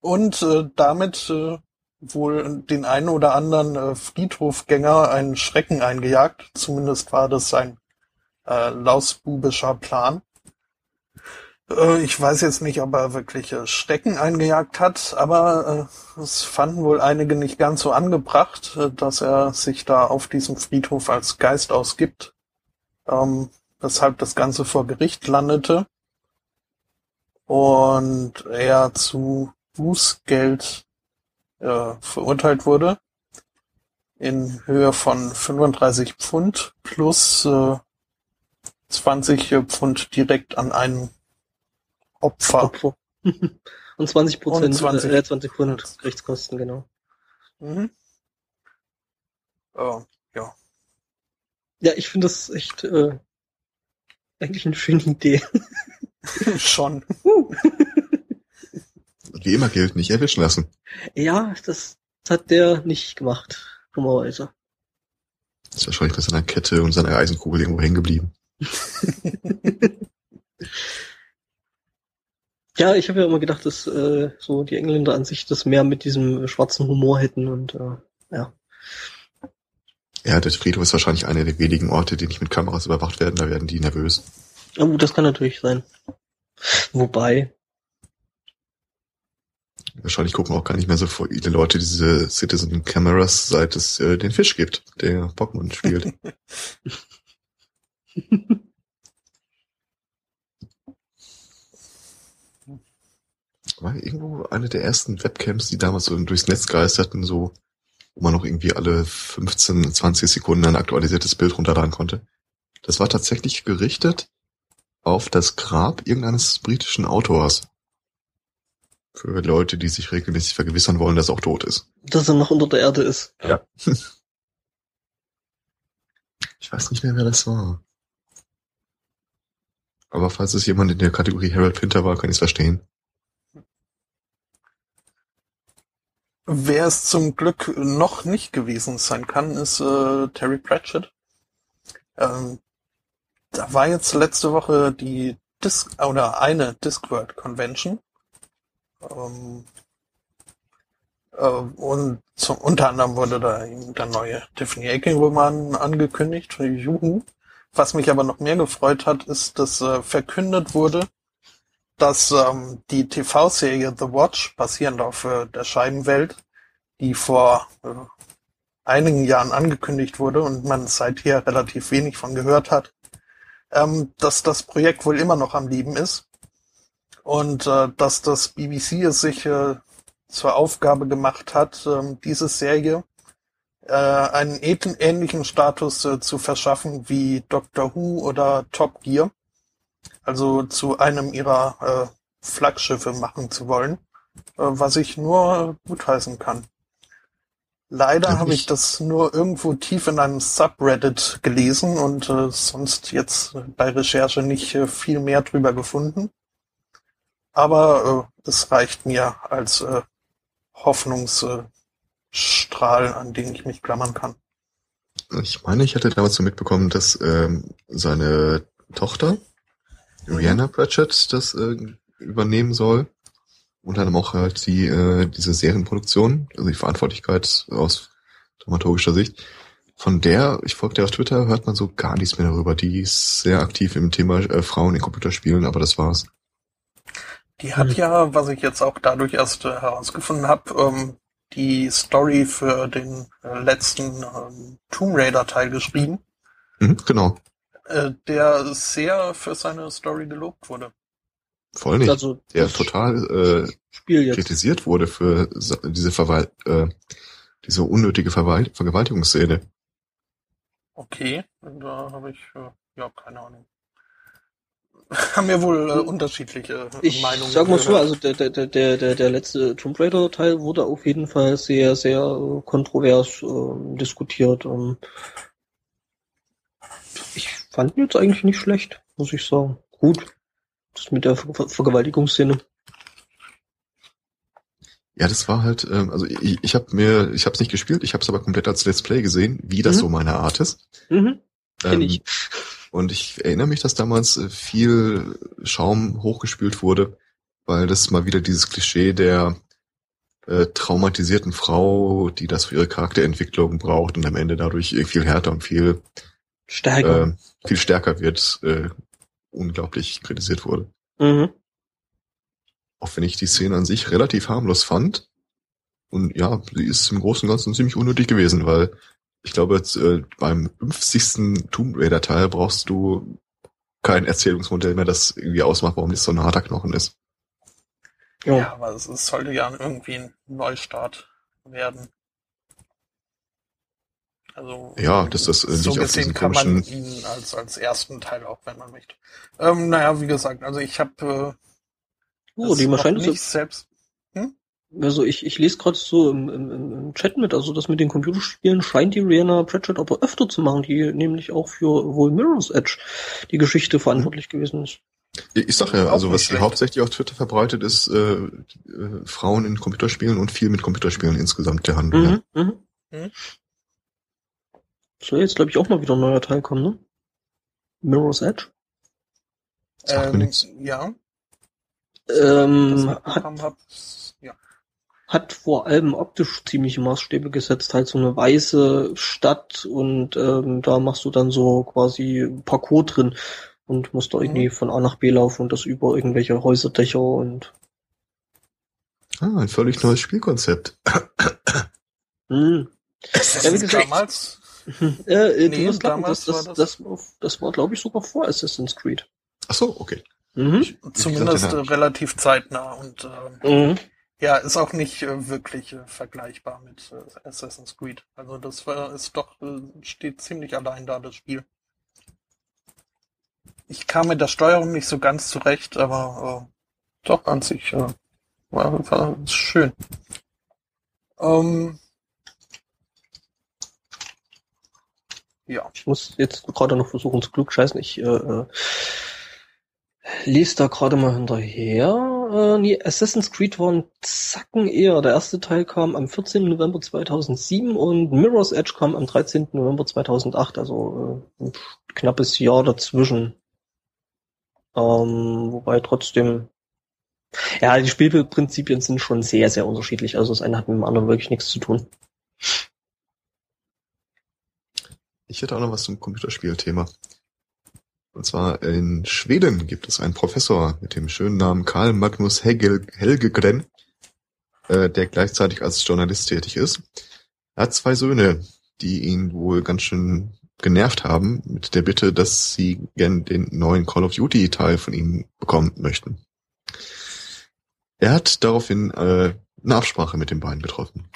und äh, damit äh, wohl den einen oder anderen äh, Friedhofgänger einen Schrecken eingejagt. Zumindest war das sein äh, lausbubischer Plan. Äh, ich weiß jetzt nicht, ob er wirklich äh, Schrecken eingejagt hat, aber äh, es fanden wohl einige nicht ganz so angebracht, äh, dass er sich da auf diesem Friedhof als Geist ausgibt. Ähm, weshalb das Ganze vor Gericht landete und er zu Bußgeld äh, verurteilt wurde in Höhe von 35 Pfund plus äh, 20 Pfund direkt an einen Opfer. Opfer. *laughs* Und 20 Prozent, Und 20. äh, 20 Pfund Rechtskosten, genau. Mhm. Äh, Ja, ich finde das echt äh, eigentlich eine schöne Idee. *laughs* schon. Wie immer gilt, nicht erwischen lassen. Ja, das hat der nicht gemacht, dummerweise. Ist wahrscheinlich bei seiner Kette und seiner Eisenkugel irgendwo hängen geblieben. *laughs* Ja, ich habe ja immer gedacht, dass äh, so die Engländer an sich das mehr mit diesem schwarzen Humor hätten und äh, ja. Ja, der Friedhof ist wahrscheinlich einer der wenigen Orte, die nicht mit Kameras überwacht werden. Da werden die nervös. Oh, das kann natürlich sein. Wobei, Wahrscheinlich gucken auch gar nicht mehr so viele Leute diese Citizen Cameras, seit es äh, den Fisch gibt, der Pokémon spielt. *laughs* War irgendwo eine der ersten Webcams, die damals so durchs Netz geisterten, so, wo man noch irgendwie alle 15, 20 Sekunden ein aktualisiertes Bild runterladen konnte. Das war tatsächlich gerichtet auf das Grab irgendeines britischen Autors. Für Leute, die sich regelmäßig vergewissern wollen, dass er auch tot ist. dass er noch unter der Erde ist. Ja. *laughs* Ich weiß nicht mehr, wer das war. Aber falls es jemand in der Kategorie Harold Pinter war, kann ich es verstehen. Wer es zum Glück noch nicht gewesen sein kann, ist äh, Terry Pratchett. Ähm, da war jetzt letzte Woche die Disc oder eine Discworld Convention. Ähm, äh, und zum, unter anderem wurde da eben der neue Tiffany Aching Roman angekündigt. Juhu. Was mich aber noch mehr gefreut hat, ist, dass äh, verkündet wurde, dass ähm, die TV-Serie The Watch, basierend auf äh, der Scheibenwelt, die vor äh, einigen Jahren angekündigt wurde und man seither relativ wenig von gehört hat, ähm, dass das Projekt wohl immer noch am Leben ist und äh, dass das BBC es sich äh, zur Aufgabe gemacht hat, ähm, diese Serie äh, einen ähn- ähnlichen Status äh, zu verschaffen wie Doctor Who oder Top Gear also zu einem ihrer äh, Flaggschiffe machen zu wollen, äh, was ich nur äh, gutheißen kann. Leider habe ich- ich das nur irgendwo tief in einem Subreddit gelesen und äh, sonst jetzt bei Recherche nicht äh, viel mehr drüber gefunden. Aber äh, es reicht mir als äh, Hoffnungsstrahl, an den ich mich klammern kann. Ich meine, ich hatte damals so mitbekommen, dass ähm, seine Tochter, Rihanna Pratchett, das äh, übernehmen soll. Und dann auch halt die, äh, diese Serienproduktion, also die Verantwortlichkeit aus dramaturgischer Sicht. von der, ich folge der auf Twitter, hört man so gar nichts mehr darüber. Die ist sehr aktiv im Thema äh, Frauen in Computerspielen, aber das war's. Die hat Hm. ja, was ich jetzt auch dadurch erst äh, herausgefunden habe, ähm, die Story für den äh, letzten ähm, Tomb Raider Teil geschrieben, Mhm, genau. äh, der sehr für seine Story gelobt wurde. Voll nicht. Also der total äh, Spiel jetzt. kritisiert wurde für diese Verwal äh, diese unnötige Verwal Vergewaltigungsszene. Okay, da habe ich äh, ja keine Ahnung. *laughs* Haben wir wohl äh, unterschiedliche äh, Ich Meinungen. sag mal so, also der, der, der, der, der der letzte Tomb Raider Teil wurde auf jeden Fall sehr, sehr äh, kontrovers ähm, diskutiert. Ähm, ich fand ihn jetzt eigentlich nicht schlecht, muss ich sagen. Gut. Das mit der Ver Ver Vergewaltigungsszene. Ja, das war halt, ähm, also ich, ich habe mir, ich habe es nicht gespielt, ich habe es aber komplett als Let's Play gesehen, wie das Mhm. so meine Art ist. Mhm. Kenn Ähm, ich. Und ich erinnere mich, dass damals äh, viel Schaum hochgespült wurde, weil das mal wieder dieses Klischee der äh, traumatisierten Frau, die das für ihre Charakterentwicklung braucht und am Ende dadurch viel härter und viel Stärker. äh, viel stärker wird, äh, unglaublich kritisiert wurde. Mhm. Auch wenn ich die Szene an sich relativ harmlos fand. Und ja, sie ist im Großen und Ganzen ziemlich unnötig gewesen, weil ich glaube, jetzt, äh, beim 50. Tomb Raider Teil brauchst du kein Erzählungsmodell mehr, das irgendwie ausmacht, warum das so ein harter Knochen ist. Ja. Ja, aber es, es sollte ja irgendwie ein Neustart werden. Also Ja, das, äh, so gesehen kann man ihn als als ersten Teil auch, wenn man möchte. Ähm, naja, wie gesagt, also ich habe äh, Oh, die es nicht selbst. Also ich, ich lese gerade so im, im, im Chat mit, also das mit den Computerspielen scheint die Rihanna Pratchett aber öfter zu machen, die nämlich auch für wohl Mirror's Edge die Geschichte verantwortlich gewesen ist. Ich sag ja, also was hauptsächlich auf Twitter verbreitet ist, äh, äh, Frauen in Computerspielen und viel mit Computerspielen insgesamt der Handel. Ja. Mhm, mhm. Mhm. Soll jetzt, glaube ich, auch mal wieder ein neuer Teil kommen, ne? Mirror's Edge. Ähm, ja, Ähm, hat. Hat vor allem optisch ziemliche Maßstäbe gesetzt, halt so eine weiße Stadt und ähm, da machst du dann so quasi Parcours drin und musst da Mhm. irgendwie von A nach B laufen und das über irgendwelche Häuserdächer und Ah, ein völlig neues Spielkonzept. hm. Das Ja, wie ist gesagt, damals, *laughs* Äh, äh, Nee, du wirst lachen, damals das, das, war das, das, das war, glaube ich, sogar vor Assassin's Creed. Ach so, okay. Mhm. zumindest gesagt, äh, ja. relativ zeitnah und ähm, Mhm. Ja, ist auch nicht äh, wirklich äh, vergleichbar mit äh, Assassin's Creed. Also das war ist doch äh, steht ziemlich allein da das Spiel. Ich kam mit der Steuerung nicht so ganz zurecht, aber äh, doch an sich äh, war, war schön. Ähm, ja. Ich muss jetzt gerade noch versuchen zu klugscheißen. Ich lese da gerade mal hinterher. Äh, nee, Assassin's Creed war ein Zacken eher. Der erste Teil kam am 14. November 2007 und Mirror's Edge kam am 13. November 2008. Also äh, ein knappes Jahr dazwischen. Ähm, wobei trotzdem ja, die Spielprinzipien sind schon sehr, sehr unterschiedlich. Also das eine hat mit dem anderen wirklich nichts zu tun. Ich hätte auch noch was zum Computerspielthema. Und zwar in Schweden gibt es einen Professor mit dem schönen Namen Karl Magnus Hegel, Helgegren, äh, der gleichzeitig als Journalist tätig ist. Er hat zwei Söhne, die ihn wohl ganz schön genervt haben mit der Bitte, dass sie gern den neuen Call of Duty Teil von ihm bekommen möchten. Er hat daraufhin äh, eine Absprache mit den beiden getroffen.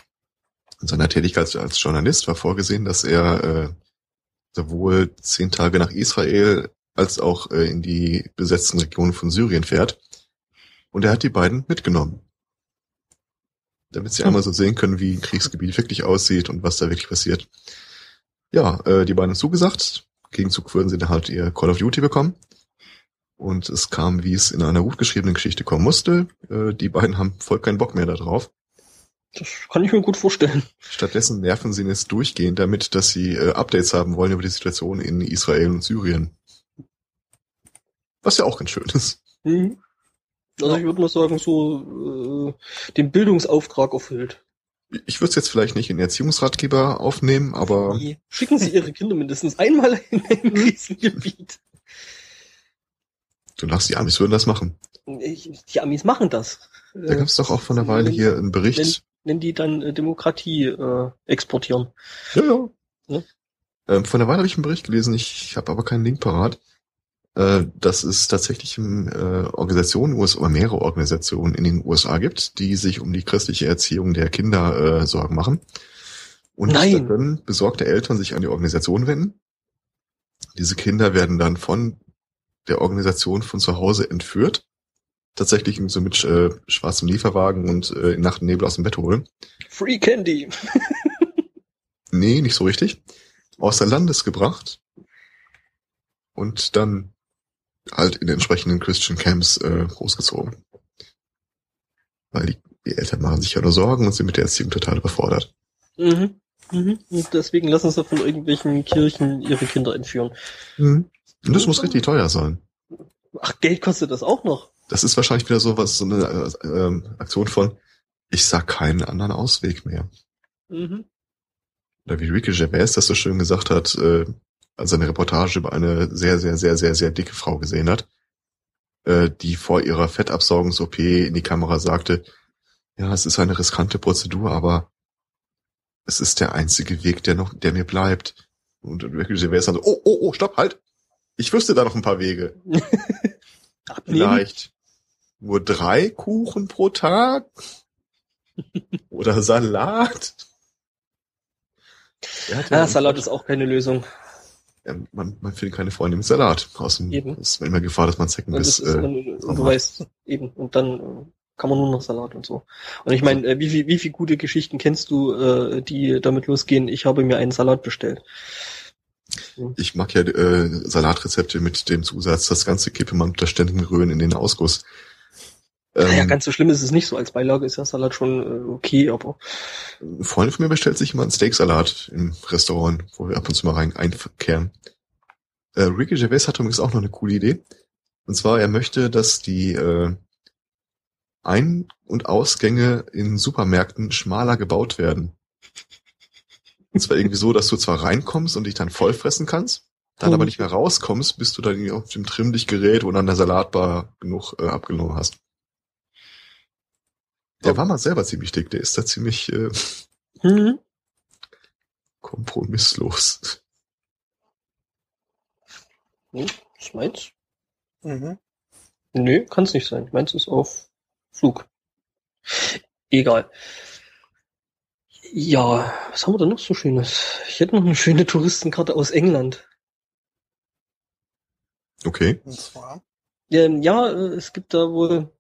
In seiner Tätigkeit als Journalist war vorgesehen, dass er äh, sowohl zehn Tage nach Israel als auch äh, in die besetzten Regionen von Syrien fährt. Und er hat die beiden mitgenommen. Damit sie Hm. einmal so sehen können, wie ein Kriegsgebiet wirklich aussieht und was da wirklich passiert. Ja, äh, die beiden haben zugesagt. Im Gegenzug würden sie dann halt ihr Call of Duty bekommen. Und es kam, wie es in einer gut geschriebenen Geschichte kommen musste. Äh, die beiden haben voll keinen Bock mehr darauf. Das kann ich mir gut vorstellen. Stattdessen nerven sie ihn jetzt durchgehend damit, dass sie äh, Updates haben wollen über die Situation in Israel und Syrien. Was ja auch ganz schön ist. Mhm. Also Ja. ich würde mal sagen, so äh, den Bildungsauftrag erfüllt. Ich würde es jetzt vielleicht nicht in Erziehungsratgeber aufnehmen, aber Die schicken sie ihre Kinder mindestens einmal *laughs* in ein Krisengebiet. du lachst, die Amis würden das machen. Ich, die Amis machen das. Da gab es doch auch vor einer Weile hier einen Bericht. Wenn die dann äh, Demokratie äh, exportieren. Ja, ja. Ja. Ähm, vor einer Weile habe ich einen Bericht gelesen, ich habe aber keinen Link parat, äh, dass es tatsächlich ähm, äh, Organisationen, US oder mehrere Organisationen in den USA gibt, die sich um die christliche Erziehung der Kinder äh, Sorgen machen. Und Nein. da können besorgte Eltern sich an die Organisation wenden. Diese Kinder werden dann von der Organisation von zu Hause entführt. Tatsächlich so mit äh, schwarzem Lieferwagen und äh, in Nacht und Nebel aus dem Bett holen. Free Candy. *laughs* Nee, nicht so richtig. Außer Landes gebracht und dann halt in entsprechenden Christian Camps äh, großgezogen. Weil die, die Eltern machen sich ja nur Sorgen und sind mit der Erziehung total überfordert. Mhm. Mhm. Und deswegen lassen sie von irgendwelchen Kirchen ihre Kinder entführen. Und das muss richtig teuer sein. Ach, Geld kostet das auch noch. Das ist wahrscheinlich wieder so was, so eine äh, ähm, Aktion von, ich sag keinen anderen Ausweg mehr. Mhm. Oder wie Ricky Gervais das so schön gesagt hat, äh, als er eine Reportage über eine sehr, sehr, sehr, sehr, sehr dicke Frau gesehen hat, äh, die vor ihrer Fettabsaugungs-OP in die Kamera sagte, ja, es ist eine riskante Prozedur, aber es ist der einzige Weg, der noch, der mir bleibt. Und Ricky Gervais dann so, oh, oh, oh, stopp, halt! Ich wüsste da noch ein paar Wege. *laughs* Vielleicht nur drei Kuchen pro Tag? Oder Salat? Ja Ah, Salat ist auch keine Lösung. Man, man findet keine Freunde mit Salat. Außerdem Eben. ist immer Gefahr, dass man Und, Zeckenbiss... das ist, Äh, man, und du weißt, eben. Und dann äh, kann man nur noch Salat und so. Und ich meine, äh, wie viel, wie viel gute Geschichten kennst du, äh, die damit losgehen, ich habe mir einen Salat bestellt. ich mag ja äh, Salatrezepte mit dem Zusatz, das ganze kippe man unter ständigem Rühren in den Ausguss. Ähm, naja, ganz so schlimm ist es nicht so. Als Beilage ist ja Salat schon äh, okay, aber Eine Freundin von mir bestellt sich immer einen Steaksalat im Restaurant, wo wir ab und zu mal rein einkehren. Äh, Ricky Gervais hat übrigens auch noch eine coole Idee. Und zwar, er möchte, dass die äh, Ein- und Ausgänge in Supermärkten schmaler gebaut werden. Und zwar irgendwie so, dass du zwar reinkommst und dich dann vollfressen kannst, dann aber nicht mehr rauskommst, bis du dann auf dem Trimmlichtgerät oder an der Salatbar genug äh, abgenommen hast. Der war mal selber ziemlich dick, der ist da ziemlich äh, hm, kompromisslos. ist meins? Mhm. Nö, kann's nicht sein. Meins ist auf Flug. Egal. Ja, was haben wir denn noch so Schönes? Ich hätte noch eine schöne Touristenkarte aus England. Okay. Und zwar. Ähm, ja, äh, es gibt da wohl,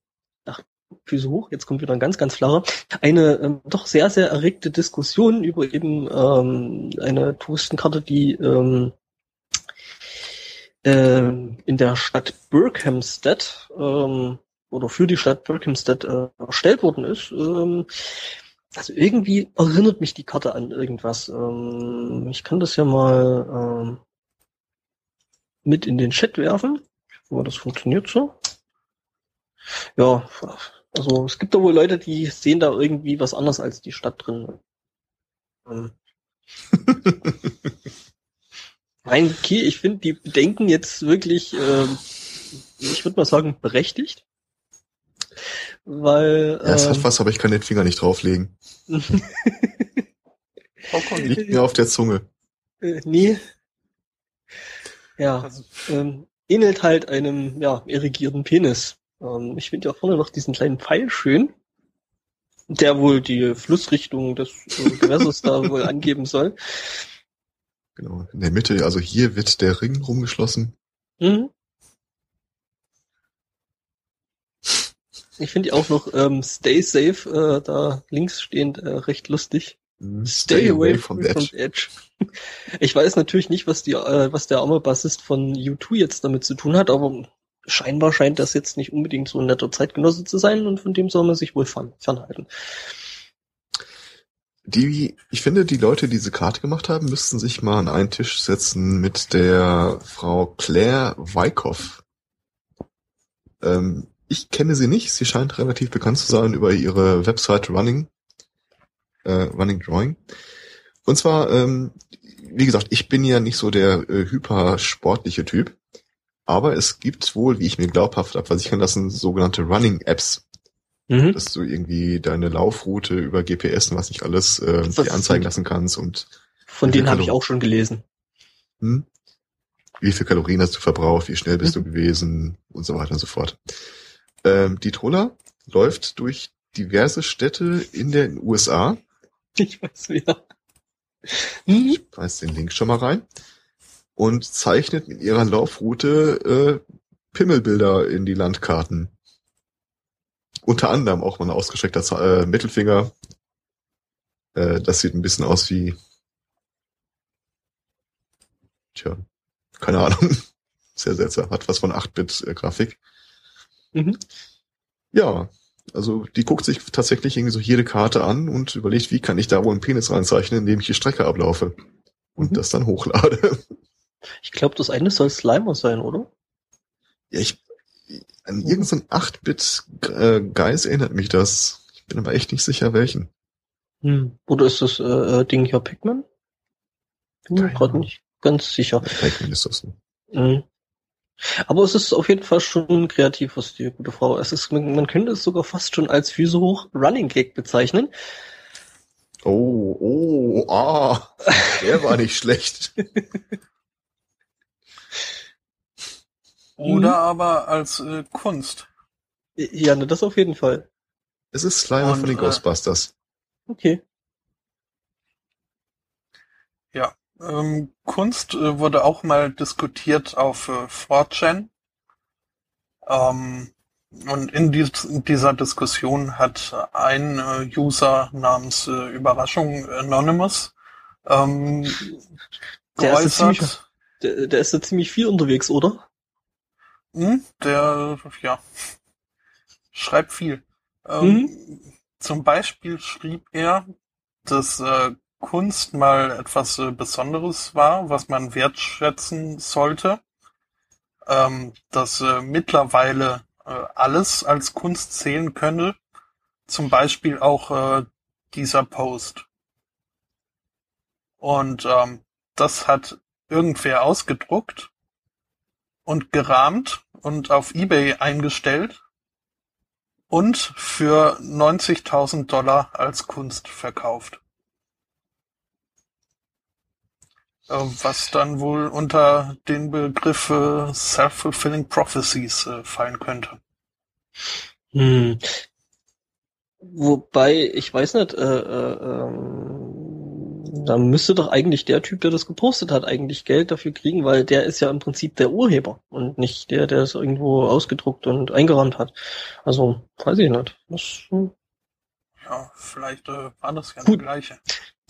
Füße hoch, jetzt kommt wieder ein ganz, ganz flacher, eine ähm, doch sehr, sehr erregte Diskussion über eben ähm, eine Touristenkarte, die ähm, ähm, in der Stadt Berkhamsted ähm, oder für die Stadt Berkhamsted äh, erstellt worden ist. Ähm, also irgendwie erinnert mich die Karte an irgendwas. Ähm, ich kann das ja mal ähm, mit in den Chat werfen. Aber das funktioniert so. Ja, also es gibt da wohl Leute, die sehen da irgendwie was anderes als die Stadt drin. Ähm, *laughs* Nein, okay, ich finde die Bedenken jetzt wirklich, ähm, ich würde mal sagen, berechtigt. Weil Ja, es hat ähm, was, aber ich kann den Finger nicht drauflegen. *laughs* Liegt mir auf der Zunge. äh, nee. Ja, also, ähm, ähnelt halt einem, ja, irrigierten Penis. Ähm, ich finde ja vorne noch diesen kleinen Pfeil schön, der wohl die Flussrichtung des äh, Gewässers da wohl *laughs* angeben soll. Genau. In der Mitte, also hier wird der Ring rumgeschlossen. Mhm. Ich finde auch noch ähm, Stay Safe äh, da links stehend äh, recht lustig. Stay, away from, the edge. *laughs* Ich weiß natürlich nicht, was die, äh, was der arme Bassist von U2 jetzt damit zu tun hat, aber scheinbar scheint das jetzt nicht unbedingt so ein netter Zeitgenosse zu sein und von dem soll man sich wohl fern, fernhalten. Die, ich finde, die Leute, die diese Karte gemacht haben, müssten sich mal an einen Tisch setzen mit der Frau Claire Wyckoff. Ähm, ich kenne sie nicht. Sie scheint relativ bekannt zu sein über ihre Website Running. äh, Running Drawing. Und zwar, ähm, wie gesagt, ich bin ja nicht so der äh, hypersportliche Typ, aber es gibt wohl, wie ich mir glaubhaft habe versichern lassen, sogenannte Running Apps, Mhm. dass du irgendwie deine Laufroute über GPS und was nicht alles äh, Das dir anzeigen lassen kannst und Von denen habe ich auch schon gelesen. hm, wie viel Kalorien hast du verbraucht, wie schnell bist Mhm. du gewesen und so weiter und so fort. Ähm, die Troller läuft durch diverse Städte in den USA. Ich weiß wer. Mhm. Ich weiß den Link schon mal rein. Und zeichnet mit ihrer Laufroute äh, Pimmelbilder in die Landkarten. Unter anderem auch mal ein ausgestreckter äh, Mittelfinger. Äh, das sieht ein bisschen aus wie. Tja, keine Ahnung. *laughs* Sehr seltsam. Hat was von 8-Bit-Grafik. Mhm. Ja, also die guckt sich tatsächlich irgendwie so jede Karte an und überlegt, wie kann ich da wohl einen Penis reinzeichnen, indem ich die Strecke ablaufe. Und Mhm. das dann hochlade. *laughs* Ich glaube, das eine soll Slimer sein, oder? Ja, ich, an irgendeinen 8-Bit-Geist erinnert mich das. Ich bin aber echt nicht sicher, welchen. Hm. Oder ist das äh, äh, Ding hier Pac-Man? Bin mir gerade nicht ganz sicher. Pac-Man ist das. Mhm. Aber es ist auf jeden Fall schon kreativ, was die gute Frau. Es ist, man, man könnte es sogar fast schon als Füße hoch Running Gag bezeichnen. Oh, oh, ah, der war nicht schlecht. *laughs* Oder Mhm. aber als äh, Kunst. Ja, ne, das auf jeden Fall. Es ist Slimer Und, von den äh, Ghostbusters. Okay. Ähm, Kunst äh, wurde auch mal diskutiert auf äh, 4chan. Ähm, und in, dies, in dieser Diskussion hat ein äh, User namens äh, Überraschung Anonymous ähm, Der ist ja ziemlich, geäußert, der, der ist ja ziemlich viel unterwegs, oder? Hm, der, ja, schreibt viel. Ähm, Zum Beispiel schrieb er, dass äh, Kunst mal etwas äh, Besonderes war, was man wertschätzen sollte. Ähm, dass äh, mittlerweile äh, alles als Kunst zählen könne. Zum Beispiel auch äh, dieser Post. Und ähm, das hat irgendwer ausgedruckt und gerahmt und auf eBay eingestellt und für 90.000 Dollar als Kunst verkauft. Äh, Was dann wohl unter den Begriff Self-Fulfilling Prophecies äh, fallen könnte. Hm. Wobei, ich weiß nicht, äh, äh, ähm, da müsste doch eigentlich der Typ, der das gepostet hat, eigentlich Geld dafür kriegen, weil der ist ja im Prinzip der Urheber und nicht der, der es irgendwo ausgedruckt und eingerahmt hat. Also, weiß ich nicht. Das, hm. Ja, vielleicht äh, war das ja Gut. der gleiche.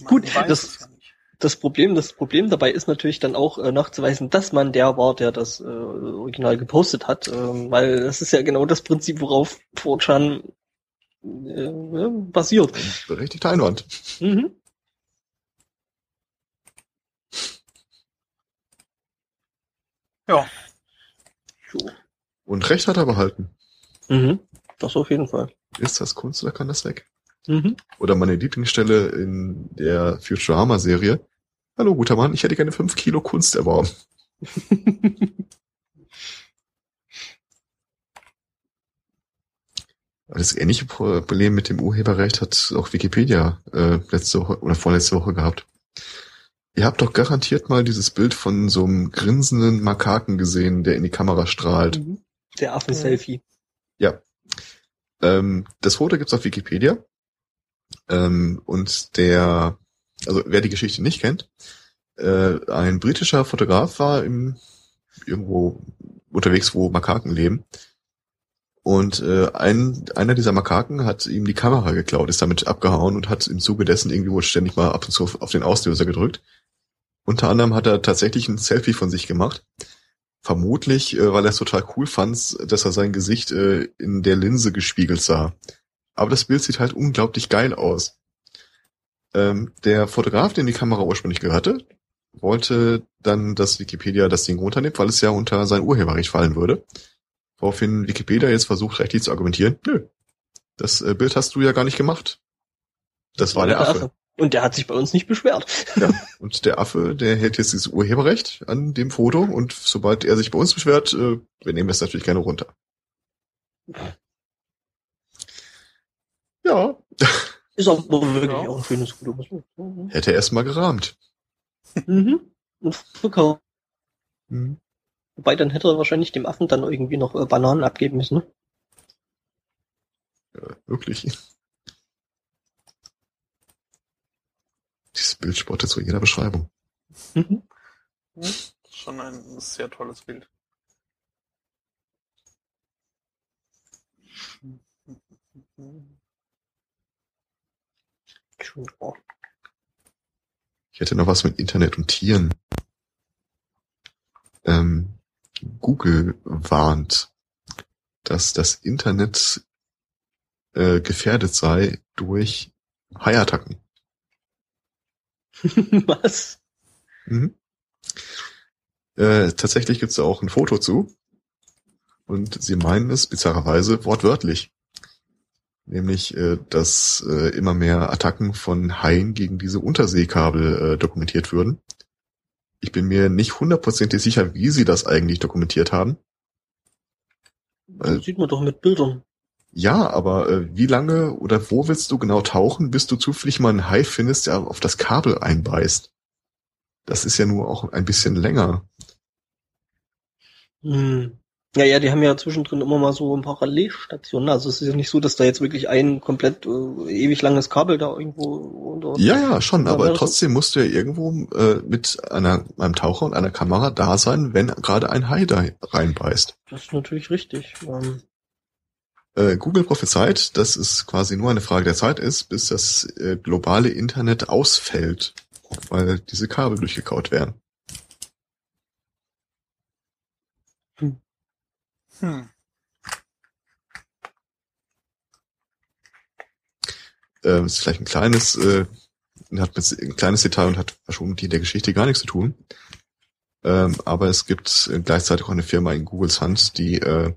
Man Gut, weiß das- es ja nicht. das Problem, das Problem dabei ist natürlich dann auch äh, nachzuweisen, dass man der war, der das äh, Original gepostet hat, ähm, weil das ist ja genau das Prinzip, worauf 4chan äh, äh, basiert. Ein berechtigter Einwand. Mhm. Ja, So. Und Recht hat er behalten. Mhm. Das auf jeden Fall. Ist das Kunst oder kann das weg? Mhm. Oder meine Lieblingsstelle in der Futurama-Serie. Hallo, guter Mann, ich hätte gerne fünf Kilo Kunst erworben. *laughs* Das ähnliche Problem mit dem Urheberrecht hat auch Wikipedia äh, letzte Woche oder vorletzte Woche gehabt. Ihr habt doch garantiert mal dieses Bild von so einem grinsenden Makaken gesehen, der in die Kamera strahlt. Mhm. Der Affen-Selfie. Ja. Ähm, das Foto gibt's auf Wikipedia. Ähm, und der, also wer die Geschichte nicht kennt, äh, ein britischer Fotograf war im, irgendwo unterwegs, wo Makaken leben. Und äh, ein, einer dieser Makaken hat ihm die Kamera geklaut, ist damit abgehauen und hat im Zuge dessen irgendwie wohl ständig mal ab und zu auf, auf den Auslöser gedrückt. Unter anderem hat er tatsächlich ein Selfie von sich gemacht. Vermutlich, äh, weil er es total cool fand, dass er sein Gesicht äh, in der Linse gespiegelt sah. Aber das Bild sieht halt unglaublich geil aus. Ähm, der Fotograf, den die Kamera ursprünglich gehörte, wollte dann, dass Wikipedia das Ding runternimmt, weil es ja unter sein Urheberrecht fallen würde. Woraufhin Wikipedia jetzt versucht, rechtlich zu argumentieren, nö, das äh, Bild hast du ja gar nicht gemacht. Das war der Affe. Und der hat sich bei uns nicht beschwert. Ja, *laughs* und der Affe, der hält jetzt dieses Urheberrecht an dem Foto und sobald er sich bei uns beschwert, äh, wir nehmen das natürlich gerne runter. Ja. *laughs* Ist aber wirklich Ja. auch ein schönes Foto. sagen. Hätte er erst mal gerahmt. Mhm. Und verkauft. Hm. Wobei dann hätte er wahrscheinlich dem Affen dann irgendwie noch äh, Bananen abgeben müssen. Ne? Ja, wirklich. Dieses Bild spottet zu jeder Beschreibung. Mhm. Schon ein sehr tolles Bild. Ich hätte noch was mit Internet und Tieren. Ähm, Google warnt, dass das Internet äh, gefährdet sei durch Haiattacken. *laughs* Was? Mhm. Äh, tatsächlich gibt es da auch ein Foto zu. Und sie meinen es bizarrerweise wortwörtlich. Nämlich, äh, dass äh, immer mehr Attacken von Haien gegen diese Unterseekabel äh, dokumentiert würden. Ich bin mir nicht hundertprozentig sicher, wie sie das eigentlich dokumentiert haben. Das sieht man doch mit Bildern. Ja, aber äh, wie lange oder wo willst du genau tauchen, bis du zufällig mal einen Hai findest, der auf das Kabel einbeißt? Das ist ja nur auch ein bisschen länger. Hm. Ja, ja, die haben ja zwischendrin immer mal so ein Parallelstationen. Also es ist ja nicht so, dass da jetzt wirklich ein komplett äh, ewig langes Kabel da irgendwo unter. Ja, ja, schon, aber trotzdem musst du ja irgendwo äh, mit einer, einem Taucher und einer Kamera da sein, wenn gerade ein Hai da reinbeißt. Das ist natürlich richtig. Ähm, Äh, Google prophezeit, dass es quasi nur eine Frage der Zeit ist, bis das äh, globale Internet ausfällt, weil diese Kabel durchgekaut werden. Hm. äh, ist vielleicht ein kleines, äh, hat mit, ein kleines Detail und hat wahrscheinlich mit der Geschichte gar nichts zu tun. Ähm, aber es gibt äh, gleichzeitig auch eine Firma in Googles Hand, die äh,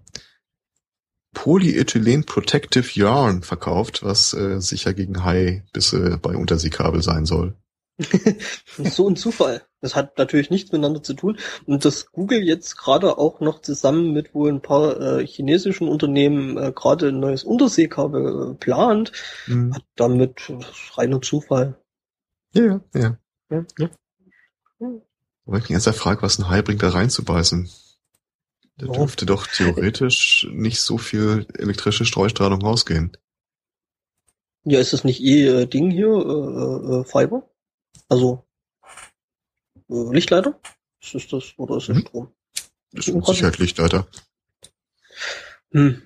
Polyethylen Protective Yarn verkauft, was äh, sicher gegen Haibisse bei Unterseekabel sein soll. *laughs* so ein Zufall. Das hat natürlich nichts miteinander zu tun. Und dass Google jetzt gerade auch noch zusammen mit wohl ein paar äh, chinesischen Unternehmen äh, gerade ein neues Unterseekabel äh, plant, Mhm. hat damit reiner Zufall. Ja, ja, ja. Ja, ja. Aber ich mich ernsthaft frage, was ein Hai bringt, da reinzubeißen. Da dürfte doch theoretisch nicht so viel elektrische Streustrahlung rausgehen. ja, ist das nicht eh äh, Ding hier, äh, äh, Fiber? Also äh, Lichtleiter? Ist das das oder ist das Mhm. Strom? Das ist mit Sicherheit Lichtleiter. Hm.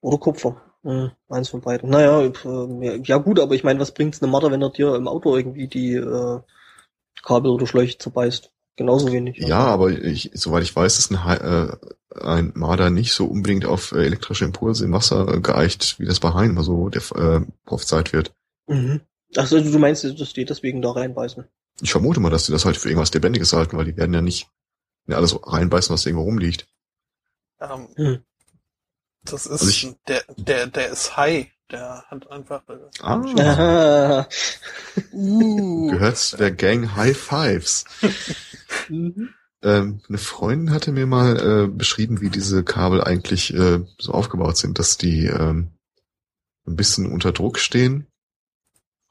Oder Kupfer. Hm, eins von beiden. Naja, äh, ja, gut, aber ich meine, was bringt's einem Marder, wenn er dir im Auto irgendwie die äh, Kabel oder Schläuche zerbeißt? Genauso wenig. Ja, aber ich, soweit ich weiß, ist ein, äh, ein Marder nicht so unbedingt auf äh, elektrische Impulse im Wasser äh, geeicht, wie das bei Haien immer so der, äh, prophezeit wird. Mhm. Achso, du meinst, dass die deswegen da reinbeißen? Ich vermute mal, dass die das halt für irgendwas Lebendiges halten, weil die werden ja nicht in alles reinbeißen, was irgendwo rumliegt. Ähm, Hm. das ist Also ich- der, der, der ist high. Der hat einfach. Äh, Ah. Aha. uh, Gehört zu der Gang High Fives. Mhm. Ähm, eine Freundin hatte mir mal äh, beschrieben, wie diese Kabel eigentlich äh, so aufgebaut sind, dass die ähm, ein bisschen unter Druck stehen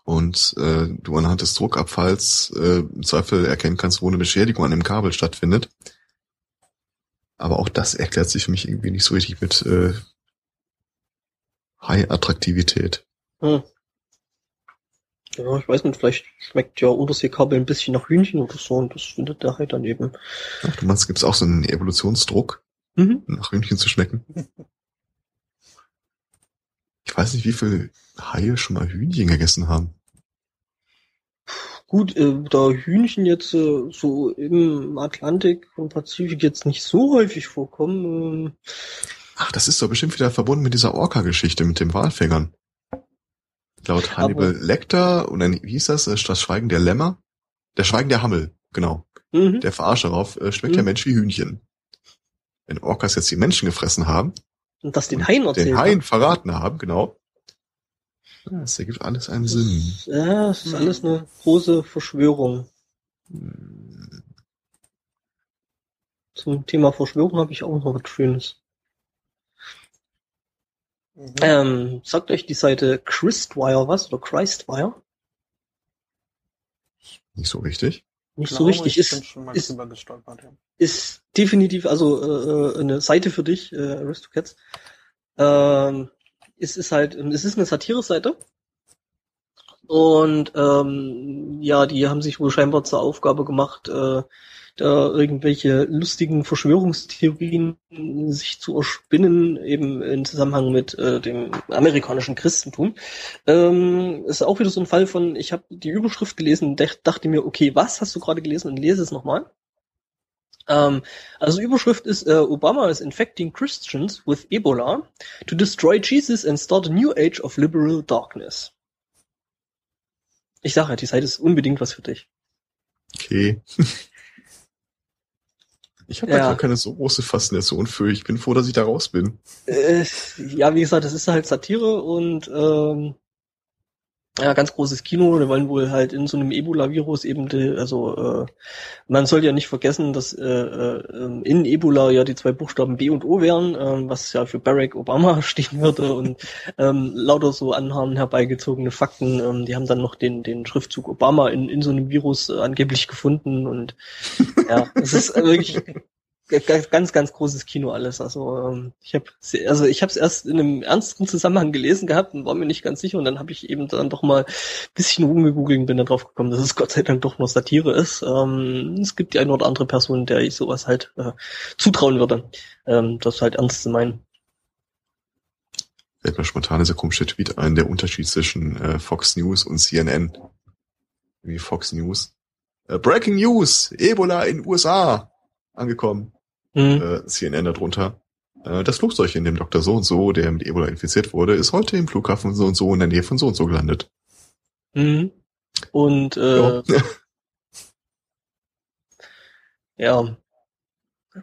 und äh, du anhand des Druckabfalls äh, im Zweifel erkennen kannst, wo eine Beschädigung an dem Kabel stattfindet. Aber auch das erklärt sich für mich irgendwie nicht so richtig mit äh, High-Attraktivität. Hm. Ja, ich weiß nicht, vielleicht schmeckt ja Unterseekabel ein bisschen nach Hühnchen oder so und das findet der halt dann eben. Ach, du meinst, gibt es auch so einen Evolutionsdruck, Mhm. nach Hühnchen zu schmecken? Ich weiß nicht, wie viel Haie schon mal Hühnchen gegessen haben. Gut, äh, da Hühnchen jetzt äh, so im Atlantik und Pazifik jetzt nicht so häufig vorkommen, ähm, Ach, das ist doch bestimmt wieder verbunden mit dieser Orca-Geschichte mit den Walfängern. Laut Hannibal Lecter, und dann wie hieß das, das Schweigen der Lämmer? Der Schweigen der Hammel, genau. mhm. Der Verarsche darauf, äh, schmeckt der Mhm. Mensch wie Hühnchen. Wenn Orcas jetzt die Menschen gefressen haben, und das den Haien erzählt. den Haien verraten haben, genau, Ja, das ergibt alles einen Sinn. Ja, es ist alles eine große Verschwörung. Hm, Zum Thema Verschwörung habe ich auch noch was Schönes. Mhm. Ähm, sagt euch die Seite Christwire was oder Christwire? Nicht so richtig. Nicht so Glaube, richtig. ich bin Ist, schon mal ist- drüber gestolpert, ja. ist definitiv also äh, äh, eine Seite für dich, äh, Aristocats. Ähm, es ist halt, es ist eine Satire-Seite. Und ähm, ja, die haben sich wohl scheinbar zur Aufgabe gemacht, äh, da irgendwelche lustigen Verschwörungstheorien sich zu erspinnen, eben im Zusammenhang mit äh, dem amerikanischen Christentum. Ähm, ist auch wieder so ein Fall von, ich habe die Überschrift gelesen dachte mir, okay, was hast du gerade gelesen und lese es nochmal. Ähm, also Überschrift ist, äh, Obama is infecting Christians with Ebola to destroy Jesus and start a new age of liberal darkness. Ich sage ja, die Seite ist unbedingt was für dich. Okay. *laughs* Ich habe Ja. da gar keine so große Faszination für. Ich bin froh, dass ich da raus bin. Äh, ja, wie gesagt, das ist halt Satire und ähm, ja, ganz großes Kino. Wir wollen wohl halt in so einem Ebola-Virus eben, die, also äh, man soll ja nicht vergessen, dass äh, äh, in Ebola ja die zwei Buchstaben B und O wären, ähm, was ja für Barack Obama *laughs* stehen würde und ähm, lauter so anhaben herbeigezogene Fakten. Ähm, die haben dann noch den den Schriftzug Obama in in so einem Virus äh, angeblich gefunden und ja, es ist äh, wirklich ganz, ganz, großes Kino alles. Also ähm, ich habe also ich habe es erst in einem ernsten Zusammenhang gelesen gehabt und war mir nicht ganz sicher und dann habe ich eben dann doch mal ein bisschen rumgegoogelt und bin dann drauf gekommen, dass es Gott sei Dank doch nur Satire ist. Ähm, es gibt die eine oder andere Person, der ich sowas halt äh, zutrauen würde, ähm, das halt ernst zu meinen. Fällt mir spontan dieser komische Tweet ein, der Unterschied zwischen äh, Fox News und CNN. Wie Fox News. Äh, Breaking News! Ebola in USA! Angekommen. Hm. Äh, CNN darunter. Äh, das Flugzeug, in dem Dr. So und so, der mit Ebola infiziert wurde, ist heute im Flughafen so und so in der Nähe von so und so gelandet. Mhm. Und äh, Ja. *laughs* Ja.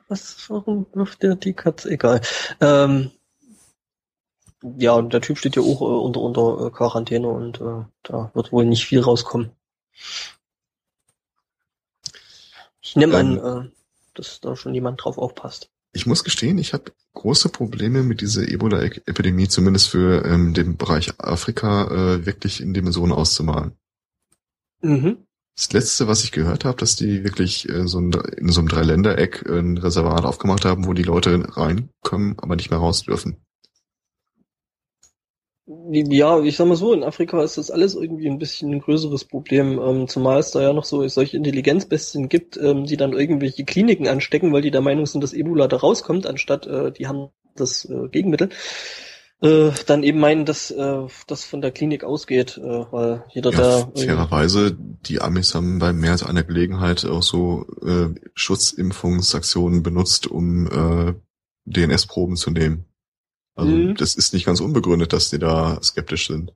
Was, warum wirft der die Katze? Egal. Ähm, ja, und der Typ steht ja auch äh, unter, unter äh, Quarantäne und äh, da wird wohl nicht viel rauskommen. Ich nehme Ähm. an, äh, dass da schon jemand drauf aufpasst. Ich muss gestehen, ich habe große Probleme mit dieser Ebola-Epidemie, zumindest für ähm, den Bereich Afrika, äh, wirklich in Dimensionen auszumalen. Mhm. Das letzte, was ich gehört habe, dass die wirklich äh, so ein, in so einem Dreiländereck ein Reservat aufgemacht haben, wo die Leute reinkommen, aber nicht mehr raus dürfen. Ja, ich sag mal so, in Afrika ist das alles irgendwie ein bisschen ein größeres Problem, ähm, zumal es da ja noch so solche Intelligenzbestien gibt, ähm, die dann irgendwelche Kliniken anstecken, weil die der Meinung sind, dass Ebola da rauskommt, anstatt äh, die haben das äh, Gegenmittel. Äh, dann eben meinen, dass äh, das von der Klinik ausgeht, äh, weil jeder Ja, da fairerweise, die Amis haben bei mehr als einer Gelegenheit auch so äh, Schutzimpfungsaktionen benutzt, um äh, DNS-Proben zu nehmen. Also Mhm. das ist nicht ganz unbegründet, dass die da skeptisch sind.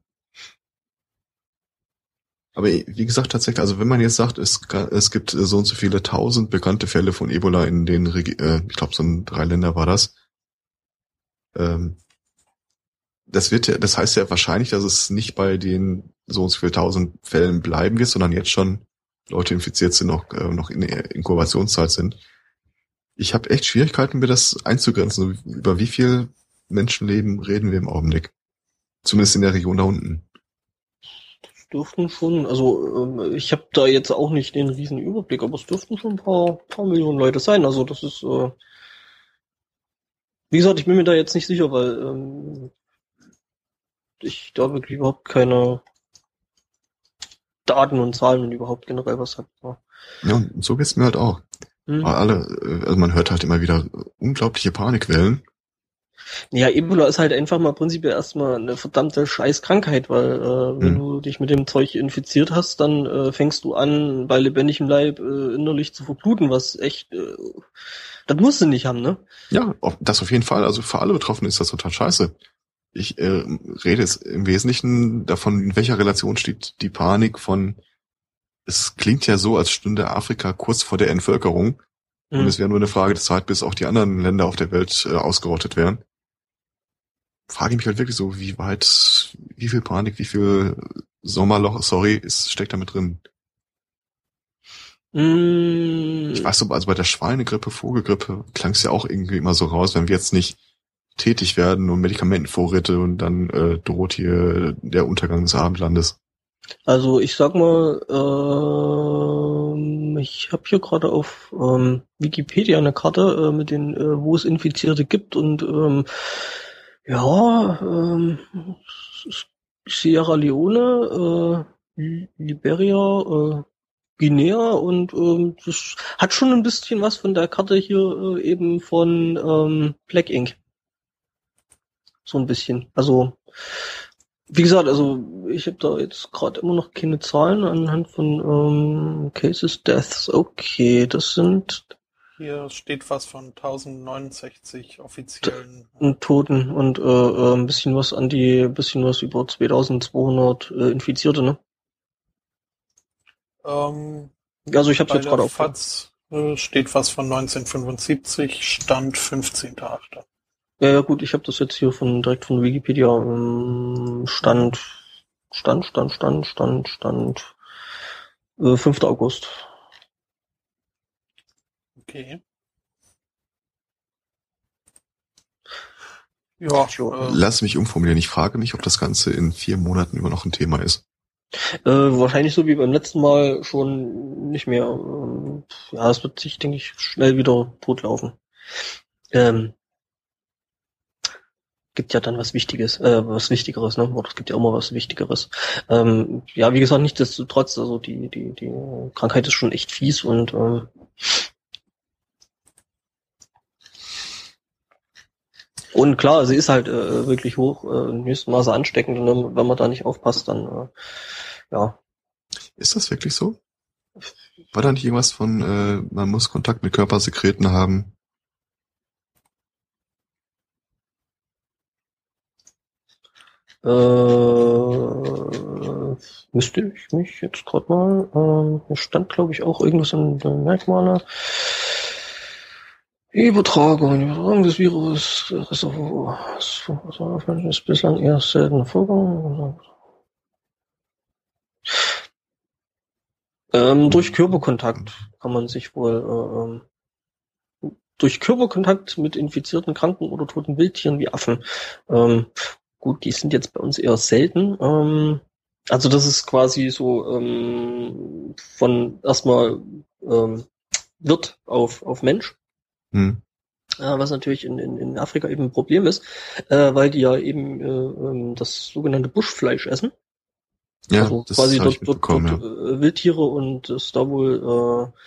Aber wie gesagt, tatsächlich, also wenn man jetzt sagt, es, es gibt so und so viele tausend bekannte Fälle von Ebola in den, Regi äh, ich glaube, so ein drei Länder war das. Ähm, das wird ja, das heißt ja wahrscheinlich, dass es nicht bei den so und so viel tausend Fällen bleiben wird, sondern jetzt schon Leute infiziert sind, noch, äh, noch in der Inkubationszeit sind. Ich habe echt Schwierigkeiten, mir das einzugrenzen. Über wie viel Menschenleben reden wir im Augenblick? Zumindest in der Region da unten. dürften schon, also ähm, ich habe da jetzt auch nicht den riesen Überblick, aber es dürften schon ein paar, paar Millionen Leute sein. Also das ist, äh, wie gesagt, ich bin mir da jetzt nicht sicher, weil ähm, ich da wirklich überhaupt keine Daten und Zahlen und überhaupt generell was habe. Ja. Und so geht's mir halt auch. Hm. Weil alle, äh, also man hört halt immer wieder unglaubliche Panikwellen. Ja, Ebola ist halt einfach mal prinzipiell erstmal eine verdammte Scheißkrankheit, weil äh, wenn Hm. du dich mit dem Zeug infiziert hast, dann äh, fängst du an, bei lebendigem Leib äh, innerlich zu verbluten, was echt, äh, das musst du nicht haben, ne? Ja, das auf jeden Fall. Also für alle Betroffenen ist das total scheiße. Ich äh, rede jetzt im Wesentlichen davon, in welcher Relation steht die Panik von, es klingt ja so, als stünde Afrika kurz vor der Entvölkerung und Hm. es wäre nur eine Frage der Zeit, bis auch die anderen Länder auf der Welt äh, ausgerottet wären. frage ich mich halt wirklich so, wie weit, wie viel Panik, wie viel Sommerloch, sorry, ist, steckt da mit drin. Mm, Ich weiß so, also bei der Schweinegrippe, Vogelgrippe klang es ja auch irgendwie immer so raus, wenn wir jetzt nicht tätig werden und Medikamentenvorräte und dann äh, droht hier der Untergang des Abendlandes. Also ich sag mal, ähm, ich habe hier gerade auf ähm, Wikipedia eine Karte äh, mit den, äh, wo es Infizierte gibt und ähm, ja, ähm, Sierra Leone, äh, Liberia, äh, Guinea und ähm, das hat schon ein bisschen was von der Karte hier äh, eben von ähm, Black Ink. So ein bisschen. Also wie gesagt, also ich habe da jetzt gerade immer noch keine Zahlen anhand von ähm, Cases, Deaths. Okay, das sind Hier steht was von 1069 offiziellen. Toten und äh, äh, ein bisschen was an die, ein bisschen was über 2200 äh, Infizierte, ne? Ähm, Also ich habe jetzt gerade auf. FAZ äh, steht was von 1975, Stand 15.8. Ja, ja gut, ich habe das jetzt hier von direkt von Wikipedia ähm, Stand, Stand, Stand, Stand, Stand, Stand, äh, 5. August. Okay. Ja, äh, Lass mich umformulieren. Ich frage mich, ob das Ganze in vier Monaten immer noch ein Thema ist. Äh, wahrscheinlich so wie beim letzten Mal schon nicht mehr. Ähm, ja, es wird sich, denke ich, schnell wieder totlaufen. Ähm, gibt ja dann was Wichtiges, äh, was Wichtigeres, ne? Oder es gibt ja immer was Wichtigeres. Ähm, ja, wie gesagt, nichtsdestotrotz, also die, die, die Krankheit ist schon echt fies und ähm, und klar, sie ist halt äh, wirklich hoch, äh, höchsten Maße ansteckend und wenn man da nicht aufpasst, dann äh, ja, Ist das wirklich so? War da nicht irgendwas von, äh, man muss Kontakt mit Körpersekreten haben? Äh, müsste ich mich jetzt gerade mal, hier stand glaube ich auch irgendwas in den Merkmale. Übertragung, Übertragung des Virus, Reservoir, ist bislang eher seltener Vorgang. Ähm, durch Körperkontakt kann man sich wohl äh, ähm, durch Körperkontakt mit infizierten, kranken oder toten Wildtieren wie Affen. Ähm, gut, die sind jetzt bei uns eher selten. Ähm, also das ist quasi so ähm, von erstmal ähm, Wirt auf, auf Mensch. Hm. Äh, was natürlich in, in, in Afrika eben ein Problem ist, äh, weil die ja eben äh, ähm, das sogenannte Buschfleisch essen. Ja, also das quasi dort, dort, dort ja. äh, Wildtiere und es da wohl äh,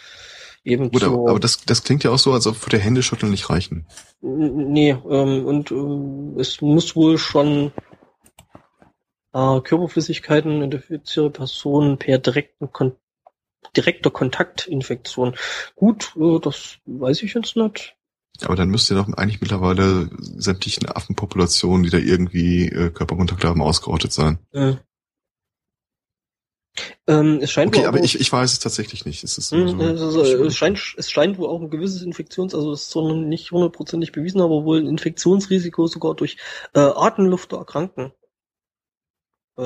eben Gut, zur, aber, das, das klingt ja auch so, als ob würde Händeschütteln nicht reichen. Nee, ähm, und ähm, es muss wohl schon äh, Körperflüssigkeiten infizierte Personen per direkten Kon direkter Kontaktinfektion. Gut, äh, das weiß ich jetzt nicht. Aber dann müsste doch eigentlich mittlerweile sämtlichen Affenpopulationen, die da irgendwie äh, Körperkontakt haben, ausgerottet sein. Äh. Ähm, es scheint Okay, aber auch- ich, ich weiß es tatsächlich nicht. Es ist Hm, so, also, es, scheint, es scheint wohl auch ein gewisses Infektions-, also es ist zwar noch nicht hundertprozentig bewiesen, aber wohl ein Infektionsrisiko sogar durch äh, Atemluft erkranken. Äh,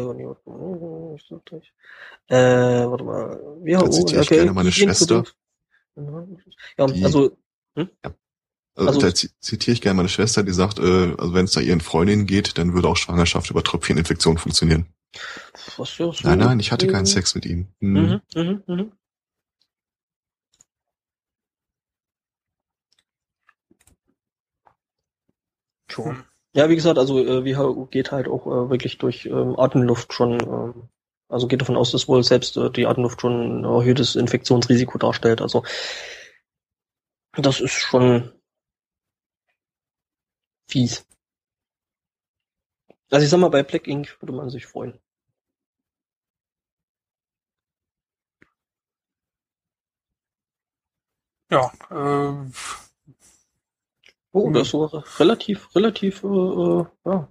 warte mal. Äh. WHO, zitiere ich gerne meine Schwester. Ja, Die- also, also, also- da zi- zitiere ich gerne meine Schwester, die sagt, äh, also wenn es da ihren Freundinnen geht, dann würde auch Schwangerschaft über Tröpfcheninfektion funktionieren. Was ja so. Nein, nein, ich hatte äh, keinen Sex mit ihm. Hm. Mhm, mhm, mhm. Tja. Hm. Ja, wie gesagt, also äh, WHO geht halt auch äh, wirklich durch ähm, Atemluft schon, ähm, also geht davon aus, dass wohl selbst äh, die Atemluft schon ein erhöhtes Infektionsrisiko darstellt. Also das ist schon fies. Also ich sag mal, bei Black Ink würde man sich freuen. ja, äh, Oh, das ist so relativ, relativ, äh, äh, ja.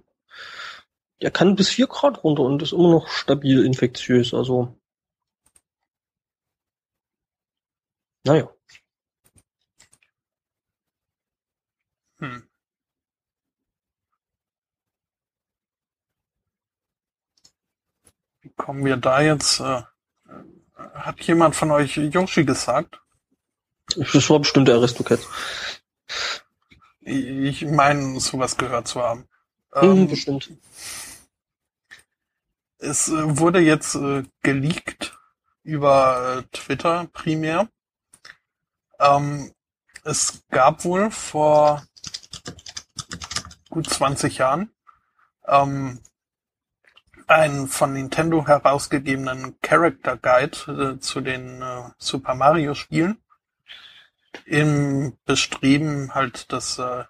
Der kann bis 4 Grad runter und ist immer noch stabil infektiös, also. Naja. hm. Kommen wir da jetzt? Äh, hat jemand von euch Yoshi gesagt? Das war bestimmt der Aristocat. Ich meine, sowas gehört zu haben. Mhm, Ähm, bestimmt. Es äh, wurde jetzt äh, geleakt über äh, Twitter primär. Ähm, es gab wohl vor gut 20 Jahren ähm, einen von Nintendo herausgegebenen Character Guide äh, zu den äh, Super Mario Spielen. Im Bestreben halt, dass äh,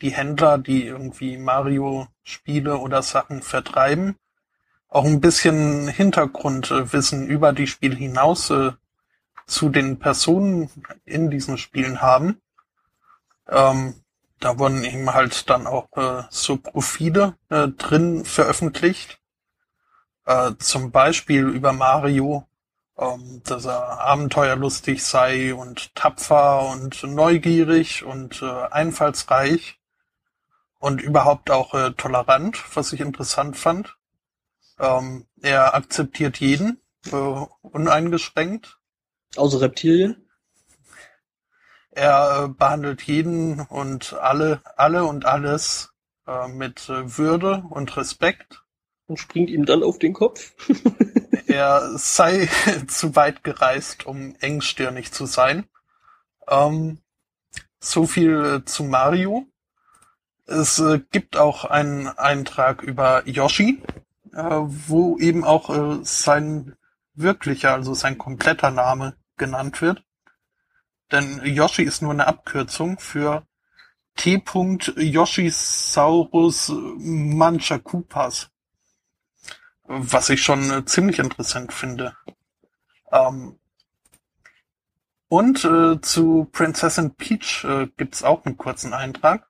die Händler, die irgendwie Mario Spiele oder Sachen vertreiben, auch ein bisschen Hintergrundwissen über die Spiele hinaus äh, zu den Personen in diesen Spielen haben. Ähm, da wurden eben halt dann auch äh, so Profile äh, drin veröffentlicht. Äh, zum Beispiel über Mario, ähm, dass er abenteuerlustig sei und tapfer und neugierig und äh, einfallsreich und überhaupt auch äh, tolerant, was ich interessant fand. Ähm, er akzeptiert jeden, äh, uneingeschränkt. Außer Reptilien. Er äh, behandelt jeden und alle, alle und alles mit Würde und Respekt. Und springt ihm dann auf den Kopf. *laughs* Er sei *laughs* zu weit gereist, um engstirnig zu sein. Ähm, so viel äh, zu Mario. Es äh, gibt auch einen Eintrag über Yoshi, äh, wo eben auch äh, sein wirklicher, also sein kompletter Name genannt wird. Denn Yoshi ist nur eine Abkürzung für T. Yoshisaurus manchakupas. Was ich schon äh, ziemlich interessant finde. Ähm, und äh, zu Prinzessin Peach äh, gibt's auch einen kurzen Eintrag.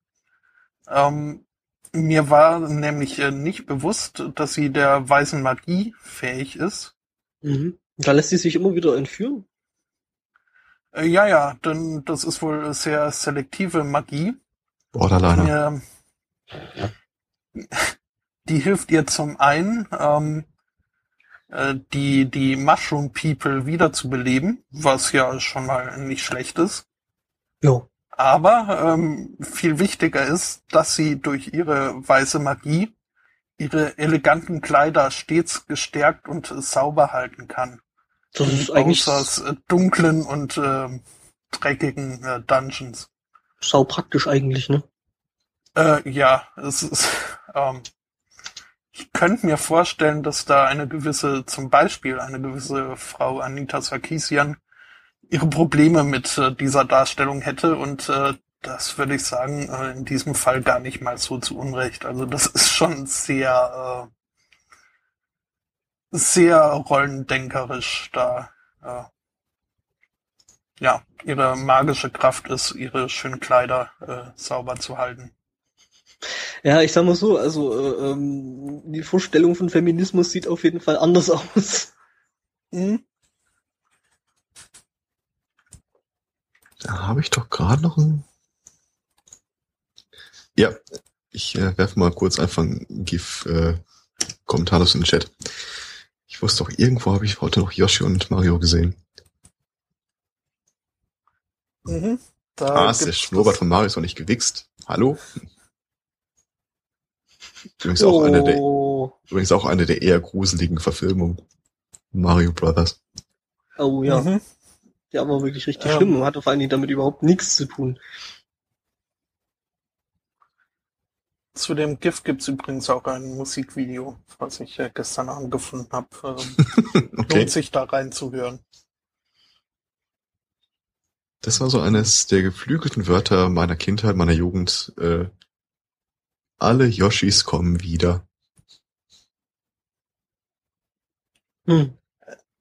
Ähm, mir war nämlich äh, nicht bewusst, dass sie der weißen Magie fähig ist. Mhm. Da lässt sie sich immer wieder entführen. Äh, ja, ja, denn das ist wohl sehr selektive Magie. Borderliner. Ihr, die hilft ihr zum einen, ähm, äh, die, die Mushroom People wiederzubeleben, was ja schon mal nicht schlecht ist. Jo. Aber ähm, viel wichtiger ist, dass sie durch ihre weiße Magie ihre eleganten Kleider stets gestärkt und äh, sauber halten kann. Das ist eigentlich Aus äh, dunklen und äh, dreckigen äh, Dungeons. sau praktisch eigentlich, ne? Äh, ja, es ist. *laughs* Ähm, ich könnte mir vorstellen, dass da eine gewisse, zum Beispiel eine gewisse Frau Anita Sarkeesian ihre Probleme mit äh, dieser Darstellung hätte und äh, das würde ich sagen, äh, in diesem Fall gar nicht mal so zu Unrecht. Also das ist schon sehr, äh, sehr rollendenkerisch da. Äh, ja, ihre magische Kraft ist, ihre schönen Kleider äh, sauber zu halten. Ja, ich sag mal so, also äh, ähm, die Vorstellung von Feminismus sieht auf jeden Fall anders *laughs* aus. Mhm. Da habe ich doch gerade noch ein. Ja, ich äh, werfe mal kurz einfach ein GIF äh, kommentarlos in den Chat. Ich wusste doch, irgendwo habe ich heute noch Yoshi und Mario gesehen. Mhm. Da ah, ist der Schnurrbart von Mario ist noch nicht gewichst. Hallo? Übrigens auch, eine der, oh, übrigens auch eine der eher gruseligen Verfilmungen. Mario Brothers. oh ja, Mhm. der war wirklich richtig Ähm. schlimm und hatte vor allen Dingen damit überhaupt nichts zu tun. Zu dem GIF gibt's übrigens auch ein Musikvideo, was ich äh, gestern Abend gefunden habe. Ähm, *laughs* Okay. Lohnt sich da reinzuhören. Das war so eines der geflügelten Wörter meiner Kindheit, meiner Jugend. Äh, alle Yoshis kommen wieder. Hm.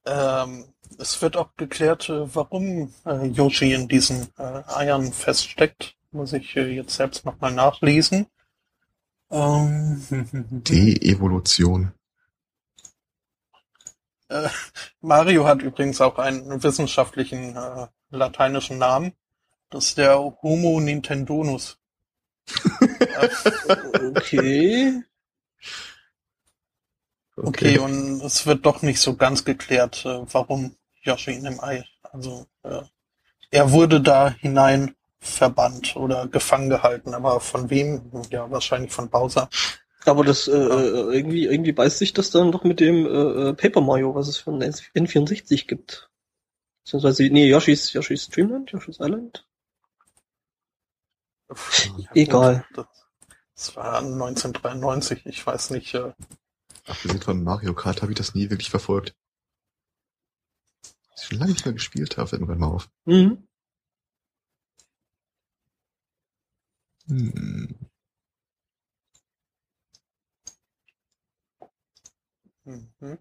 Ähm, es wird auch geklärt, äh, warum äh, Yoshi in diesen äh, Eiern feststeckt. Muss ich äh, jetzt selbst nochmal nachlesen. Ähm, *laughs* De-Evolution. Äh, Mario hat übrigens auch einen wissenschaftlichen äh, lateinischen Namen. Das ist der Homo Nintendonus. *laughs* Okay. Okay, und es wird doch nicht so ganz geklärt, äh, warum Yoshi in dem Ei. Also äh, er wurde da hinein verbannt oder gefangen gehalten, aber von wem? Ja, wahrscheinlich von Bowser. Aber das äh, äh, irgendwie irgendwie beißt sich das dann doch mit dem äh Paper Mario, was es für ein N64 gibt. Beziehungsweise, nee, Yoshi's, Yoshi's Dreamland, Yoshi's Island. Ja, Egal. Gut, das, das war 1993, ich weiß nicht. Äh, Abgesehen von Mario Kart habe ich das nie wirklich verfolgt. Ich schon lange nicht mehr gespielt habe, fällt mir gerade mal auf. Mhm. Hm. mhm.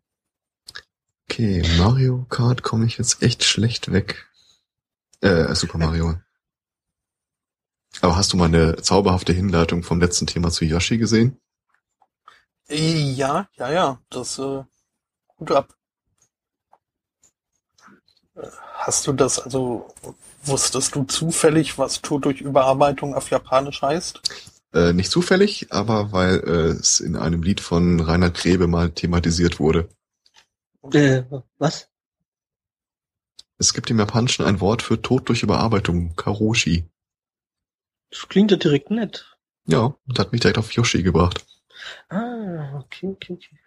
Okay, Mario Kart komme ich jetzt echt schlecht weg. Äh, Super Mario. Aber hast du mal eine zauberhafte Hinleitung vom letzten Thema zu Yoshi gesehen? Ja, ja, ja, das äh, gut ab. Hast du das, also wusstest du zufällig, was Tod durch Überarbeitung auf Japanisch heißt? Äh, nicht zufällig, aber weil äh, es in einem Lied von Rainer Grebe mal thematisiert wurde. Äh, was? Es gibt im Japanischen ein Wort für Tod durch Überarbeitung, Karoshi. Das klingt ja direkt nett. Ja, und hat mich direkt auf Yoshi gebracht. Ah, okay, okay, okay.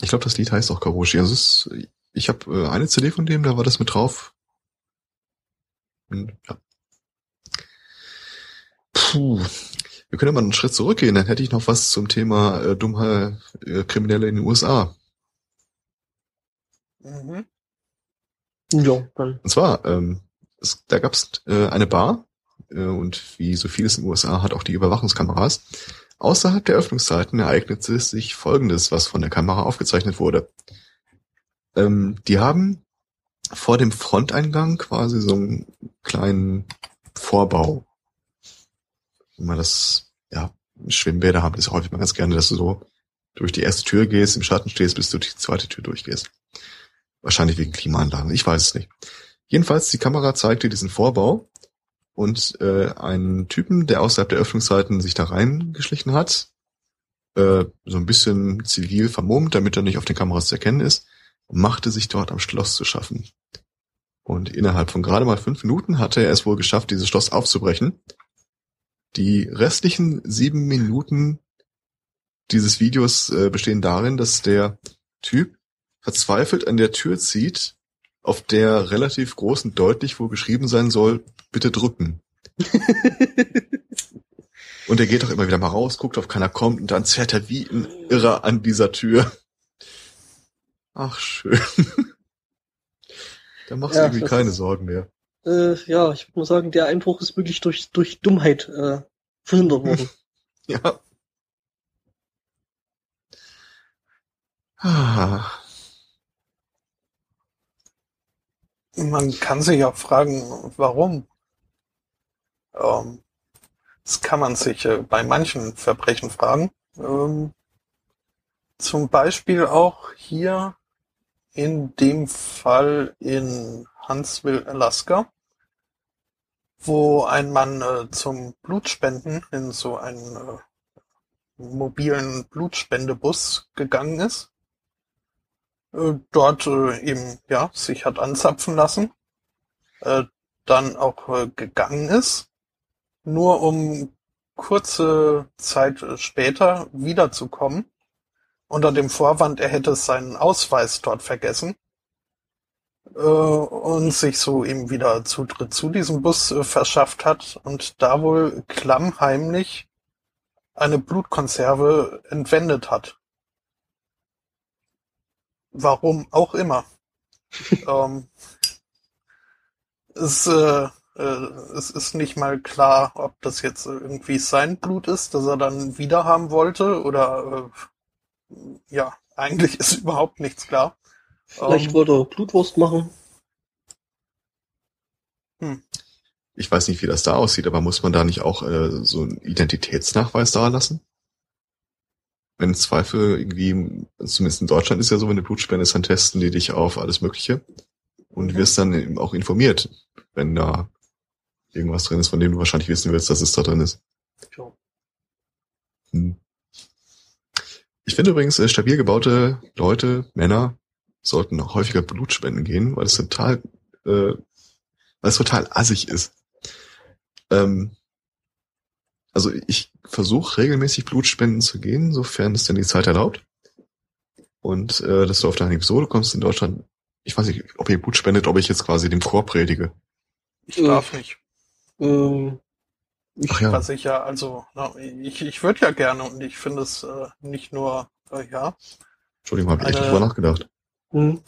Ich glaube, das Lied heißt auch Karoshi. Also ist, ich habe äh, eine CD von dem, da war das mit drauf. Und, ja. Puh. Wir können ja mal einen Schritt zurückgehen, dann hätte ich noch was zum Thema äh, dumme äh, Kriminelle in den USA. Mhm. Ja, dann. Und zwar, ähm, es, da gab es äh, eine Bar und wie so vieles in den USA hat auch die Überwachungskameras. Außerhalb der Öffnungszeiten ereignete sich Folgendes, was von der Kamera aufgezeichnet wurde. Ähm, die haben vor dem Fronteingang quasi so einen kleinen Vorbau. Wenn man das, ja, Schwimmbäder haben das häufig mal ganz gerne, dass du so durch die erste Tür gehst, im Schatten stehst, bis du die zweite Tür durchgehst. Wahrscheinlich wegen Klimaanlagen, ich weiß es nicht. Jedenfalls, die Kamera zeigte diesen Vorbau und äh, einen Typen, der außerhalb der Öffnungszeiten sich da reingeschlichen hat, äh, so ein bisschen zivil vermummt, damit er nicht auf den Kameras zu erkennen ist, machte sich dort am Schloss zu schaffen. Und innerhalb von gerade mal fünf Minuten hatte er es wohl geschafft, dieses Schloss aufzubrechen. Die restlichen sieben Minuten dieses Videos äh, bestehen darin, dass der Typ verzweifelt an der Tür zieht, auf der relativ groß und deutlich wohl geschrieben sein soll, bitte drücken. Und er geht auch immer wieder mal raus, guckt, ob keiner kommt und dann zerrt er wie ein Irrer an dieser Tür. Ach, schön. da machst Ja, du irgendwie keine ist- Sorgen mehr. Äh, ja, ich würde mal sagen, der Einbruch ist wirklich durch, durch Dummheit äh, verhindert worden. *laughs* Ja. Ah, Man kann sich auch fragen, warum. Ähm, das kann man sich äh, bei manchen Verbrechen fragen. Ähm, zum Beispiel auch hier in dem Fall in Huntsville, Alaska, wo ein Mann äh, zum Blutspenden in so einen äh, mobilen Blutspendebus gegangen ist äh, dort äh, eben ja sich hat anzapfen lassen, äh, dann auch äh, gegangen ist, nur um kurze Zeit äh, später wiederzukommen, unter dem Vorwand, er hätte seinen Ausweis dort vergessen äh, und sich so eben wieder Zutritt zu diesem Bus äh, verschafft hat und da wohl klammheimlich eine Blutkonserve entwendet hat. Warum auch immer. *laughs* ähm, es, äh, äh, es ist nicht mal klar, ob das jetzt irgendwie sein Blut ist, das er dann wieder haben wollte, oder äh, ja, eigentlich ist überhaupt nichts klar. Vielleicht Ähm, wollte er Blutwurst machen. ich weiß nicht, wie das da aussieht, aber muss man da nicht auch äh, so einen Identitätsnachweis da lassen? Wenn Zweifel irgendwie, zumindest in Deutschland ist ja so, wenn du Blutspende ist, dann testen die dich auf alles Mögliche und Mhm. wirst dann eben auch informiert, wenn da irgendwas drin ist, von dem du wahrscheinlich wissen willst, dass es da drin ist. Hm. Ich finde übrigens, äh, stabil gebaute Leute, Männer, sollten auch häufiger Blut spenden gehen, weil es total, äh, weil es total assig ist. Ähm, also ich versuche regelmäßig Blutspenden zu gehen, sofern es denn die Zeit erlaubt. Und äh, dass du auf deine Episode kommst in Deutschland, ich weiß nicht, ob ihr Blut spendet, ob ich jetzt quasi dem Chor predige. Ich darf nicht. Ähm, Ach ja. Was ich ja, also, na, ich, ich würde ja gerne und ich finde es äh, nicht nur, äh, ja, Entschuldigung, habe ich echt nicht drüber nachgedacht. hm.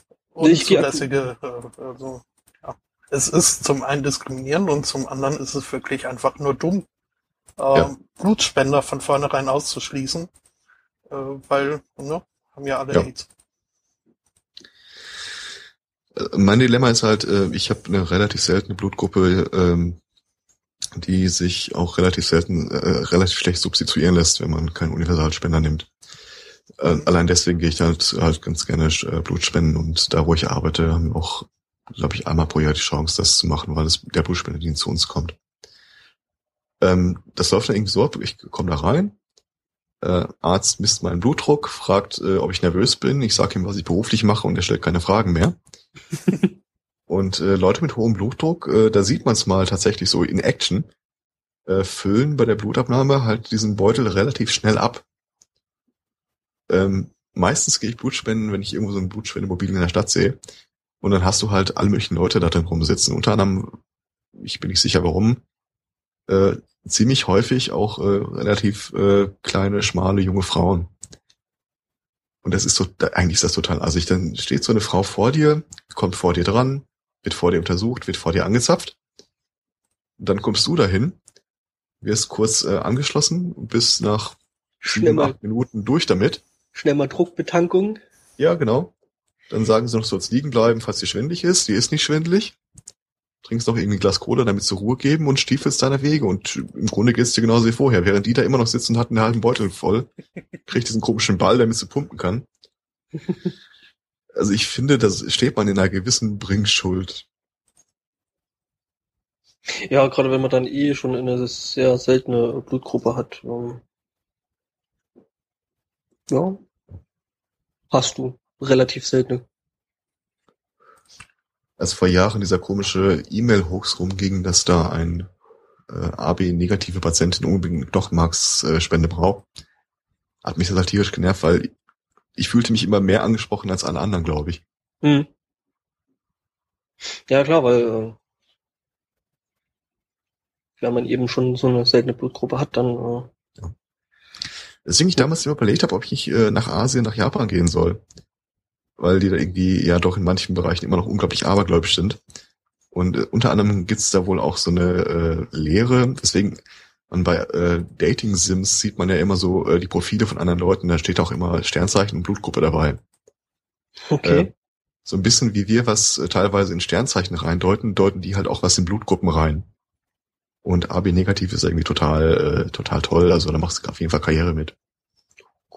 Ich geh- unzulässige, äh, also, ja. Es ist zum einen diskriminierend und zum anderen ist es wirklich einfach nur dumm, äh, Ja. Blutspender von vornherein auszuschließen, äh, weil, ne, haben ja alle Ja. AIDS. Äh, Mein Dilemma ist halt, äh, ich habe eine relativ seltene Blutgruppe, ähm, die sich auch relativ selten, äh, relativ schlecht substituieren lässt, wenn man keinen Universalspender nimmt. Äh, allein deswegen gehe ich halt, halt ganz gerne äh, Blut spenden und da, wo ich arbeite, haben wir auch, glaube ich, einmal pro Jahr die Chance, das zu machen, weil es der Blutspendedienst zu uns kommt. Ähm, das läuft dann irgendwie so ab, ich komme da rein, äh, Arzt misst meinen Blutdruck, fragt, äh, ob ich nervös bin, ich sage ihm, was ich beruflich mache und er stellt keine Fragen mehr. *laughs* Und äh, Leute mit hohem Blutdruck, äh, da sieht man es mal tatsächlich so in Action, äh, füllen bei der Blutabnahme halt diesen Beutel relativ schnell ab. Ähm, meistens gehe ich Blutspenden, wenn ich irgendwo so ein Blutspendemobil in der Stadt sehe. Und dann hast du halt alle möglichen Leute da drin rumsitzen. Unter anderem, ich bin nicht sicher warum, äh, ziemlich häufig auch äh, relativ äh, kleine, schmale, junge Frauen. Und das ist so, eigentlich ist das total assig. Dann steht so eine Frau vor dir, kommt vor dir dran, wird vor dir untersucht, wird vor dir angezapft. Dann kommst du dahin, wirst kurz äh, angeschlossen und bist nach sieben, acht Minuten durch damit. schnell mal Druckbetankung. Ja, genau. Dann sagen sie noch, du sollst liegen bleiben, falls dir schwindelig ist. Die ist nicht schwindelig. Trinkst noch irgendwie ein Glas Cola, damit zur Ruhe geben und stiefelst deiner Wege. Und im Grunde geht's dir genauso wie vorher. Während die da immer noch sitzen und hatten einen halben Beutel voll, kriegt diesen komischen Ball, damit sie pumpen kann. Also ich finde, da steht man in einer gewissen Bringschuld. Ja, gerade wenn man dann eh schon eine sehr seltene Blutgruppe hat. Ähm, ja. Hast du. Relativ seltene. Als vor Jahren dieser komische E-Mail-Hoax rumging, dass da ein äh, AB-negative Patientin unbedingt Knochenmarksspende braucht, hat mich das halt tierisch genervt, weil ich fühlte mich immer mehr angesprochen als alle anderen, glaube ich. Hm. Ja, klar, weil äh, wenn man eben schon so eine seltene Blutgruppe hat, dann äh, Deswegen ich damals immer überlegt habe, ob ich nicht äh, nach Asien, nach Japan gehen soll. Weil die da irgendwie ja doch in manchen Bereichen immer noch unglaublich abergläubisch sind. Und äh, unter anderem gibt's da wohl auch so eine äh, Lehre, deswegen man bei äh, Dating-Sims sieht man ja immer so äh, die Profile von anderen Leuten, da steht auch immer Sternzeichen und Blutgruppe dabei. okay. Äh, so ein bisschen wie wir was äh, teilweise in Sternzeichen reindeuten, deuten die halt auch was in Blutgruppen rein. Und AB negativ ist irgendwie total, äh, total toll, also da machst du auf jeden Fall Karriere mit.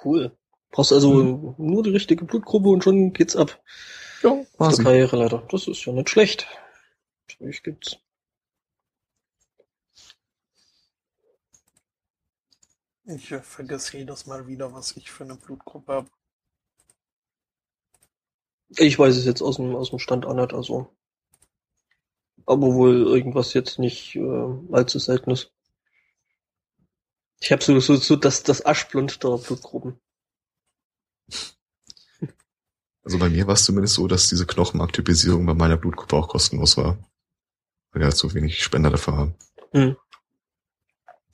Cool. Brauchst also nur die richtige Blutgruppe und schon geht's ab. Ja, quasi. Karriere leider. Das ist ja nicht schlecht. Natürlich gibt's. Ich äh, vergesse jedes Mal wieder, was ich für eine Blutgruppe habe. Ich weiß es jetzt aus dem, aus dem Stand nicht, also. Aber wohl irgendwas jetzt nicht äh, allzu seltenes. Ich habe so, so, so das, das Aschblond der Blutgruppen. Also bei mir war es zumindest so, dass diese Knochenmarktypisierung bei meiner Blutgruppe auch kostenlos war. Weil wir halt so wenig Spender dafür haben. Hm.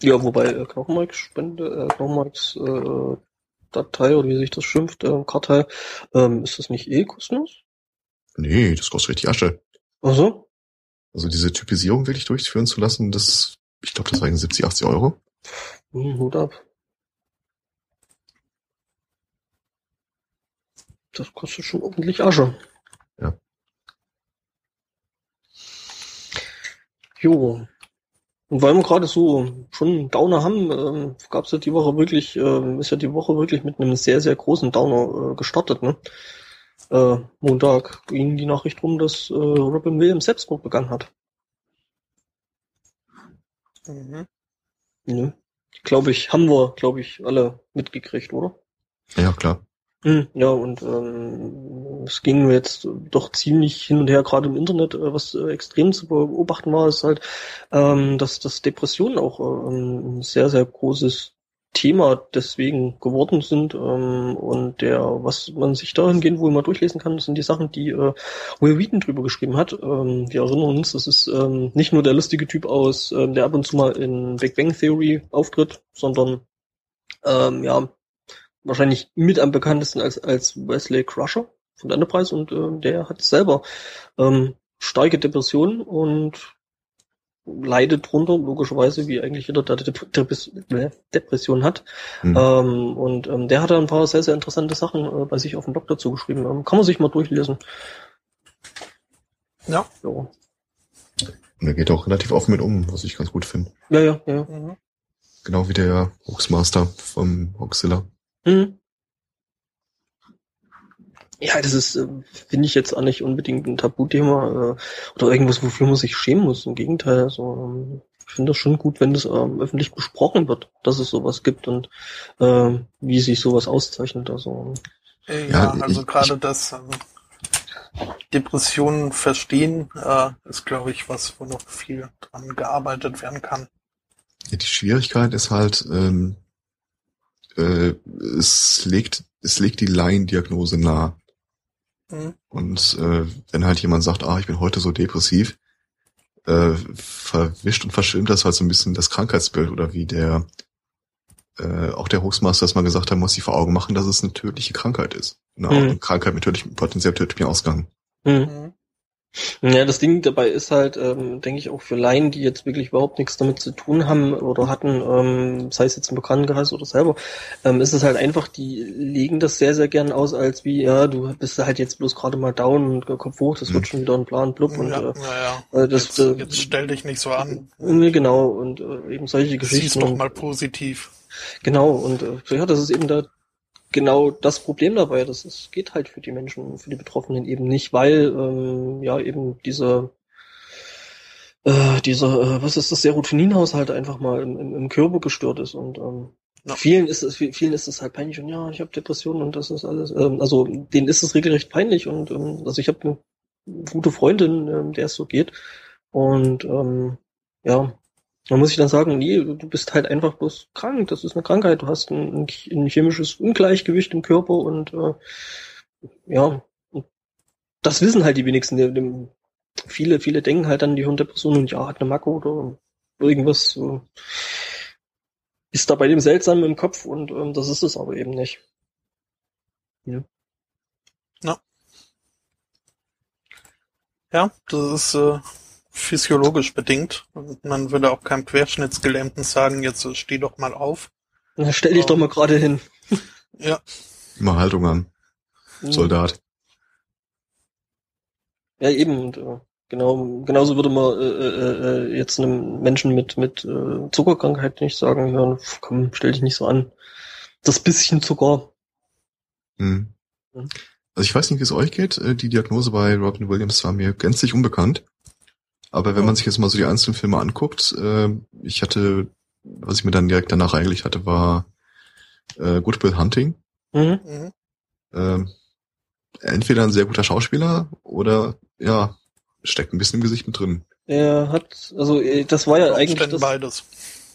Ja, wobei äh, Knochenmarkspende, äh, Knochenmarks äh, Datei oder wie sich das schimpft, äh, Kartei, ähm, ist das nicht eh kostenlos? Nee, das kostet richtig Asche. Ach so? Also diese Typisierung wirklich durchführen zu lassen, das, ich glaube, das war irgendwie 70, 80 Euro. Hm, Hut ab. Das kostet schon ordentlich Asche. Ja. Jo. Und weil wir gerade so schon einen Downer haben, ähm, gab es ja die Woche wirklich, ähm, ist ja die Woche wirklich mit einem sehr, sehr großen Downer äh, gestartet, ne? Äh, Montag ging die Nachricht rum, dass äh, Robin Williams Selbstmord begangen hat. Mhm. Ne? Glaube ich, haben wir, glaube ich, alle mitgekriegt, oder? Ja, klar. Hm, Ja, und ähm, es ging jetzt doch ziemlich hin und her, gerade im Internet, äh, was äh, extrem zu beobachten war, ist halt, ähm, dass, dass Depressionen auch ähm, ein sehr, sehr großes Thema deswegen geworden sind. Ähm, und der, was man sich dahingehend wohl mal durchlesen kann, sind die Sachen, die äh, Will Wheaton drüber geschrieben hat. Ähm, wir erinnern uns, das ist ähm, nicht nur der lustige Typ aus, ähm, der ab und zu mal in Big Bang Theory auftritt, sondern ähm, ja, wahrscheinlich mit am bekanntesten als, als Wesley Crusher von der Enterprise und äh, der hat selber ähm, starke Depressionen und leidet drunter, logischerweise, wie eigentlich jeder, der Dep Dep Depression hat. Hm. Ähm, und ähm, der hat da ein paar sehr, sehr interessante Sachen äh, bei sich auf dem Blog dazu geschrieben. Ähm, kann man sich mal durchlesen. Ja. Ja, Und er geht auch relativ offen mit um, was ich ganz gut finde. ja, ja. ja. Mhm. Genau wie der Hoaxmaster vom Hoaxilla. Mhm. Ja, das ist, äh, finde ich jetzt auch nicht unbedingt ein Tabuthema äh, oder irgendwas, wofür man sich schämen muss. Im Gegenteil, also, ähm, ich finde das schon gut, wenn das ähm, öffentlich besprochen wird, dass es sowas gibt und ähm, wie sich sowas auszeichnet. Also Äh, Ja, Ja, also gerade das ähm, Depressionen verstehen äh, ist, glaube ich, was, wo noch viel dran gearbeitet werden kann. Die Schwierigkeit ist halt, ähm, äh, es legt, es legt die Laiendiagnose nahe. Mhm. Und äh, wenn halt jemand sagt, ah, ich bin heute so depressiv, äh, verwischt und verschwimmt das halt so ein bisschen das Krankheitsbild oder wie der äh, auch der Hochsmaster das mal gesagt hat, muss sich vor Augen machen, dass es eine tödliche Krankheit ist. Eine, Mhm. eine Krankheit mit tödlichem, potenziell tödlichem Ausgang. hm. Mhm. Ja, das Ding dabei ist halt, ähm, denke ich, auch für Laien, die jetzt wirklich überhaupt nichts damit zu tun haben oder hatten, ähm, sei es jetzt im Bekanntenkreis oder selber, ähm, ist es halt einfach, die legen das sehr, sehr gern aus, als wie, ja, du bist halt jetzt bloß gerade mal down und Kopf hoch, das wird Mhm. schon wieder ein Plan, blub und ja, äh, ja, äh, das, jetzt, äh, jetzt stell dich nicht so an. Nee, genau, und äh, eben solche Sieh's Geschichten. doch und- mal positiv. Genau, und äh, ja, das ist eben da genau das Problem dabei. Das ist, geht halt für die Menschen, für die Betroffenen eben nicht, weil ähm, ja eben dieser äh, dieser, äh, was ist das, Serotoninhaushalt einfach mal im, im, im Körper gestört ist und ähm, Ja. vielen ist es vielen ist es halt peinlich und ja, ich habe Depressionen und das ist alles, ähm, also denen ist es regelrecht peinlich und ähm, also ich habe eine gute Freundin, ähm, der es so geht und ähm, ja, man muss sich dann sagen, nee, du bist halt einfach bloß krank. Das ist eine Krankheit. Du hast ein, ein chemisches Ungleichgewicht im Körper und äh, ja, das wissen halt die wenigsten. Die, die, viele, viele denken halt an die Hirndepression und ja, hat eine Macke oder irgendwas äh, ist da bei dem seltsam im Kopf und ähm, das ist es aber eben nicht. Ja, das ist äh, physiologisch bedingt. Und man würde auch keinem Querschnittsgelähmten sagen, jetzt äh, steh doch mal auf. Na, stell dich Ja. doch mal gerade hin. Ja, Immer Haltung an, Soldat. Ja, eben. Und, äh, genau, genauso würde man äh, äh, äh, jetzt einem Menschen mit, mit äh, Zuckerkrankheit nicht sagen, ja, pf, komm, stell dich nicht so an. Das bisschen Zucker. Mhm. Mhm. Also ich weiß nicht, wie es euch geht. Äh, Die Diagnose bei Robin Williams war mir gänzlich unbekannt. Aber wenn man sich jetzt mal so die einzelnen Filme anguckt, äh, ich hatte, was ich mir dann direkt danach eigentlich hatte, war äh, Good Will Hunting. Mhm. mhm. Ähm, entweder ein sehr guter Schauspieler oder ja, steckt ein bisschen im Gesicht mit drin. Er hat, also äh, das war ja eigentlich das, beides.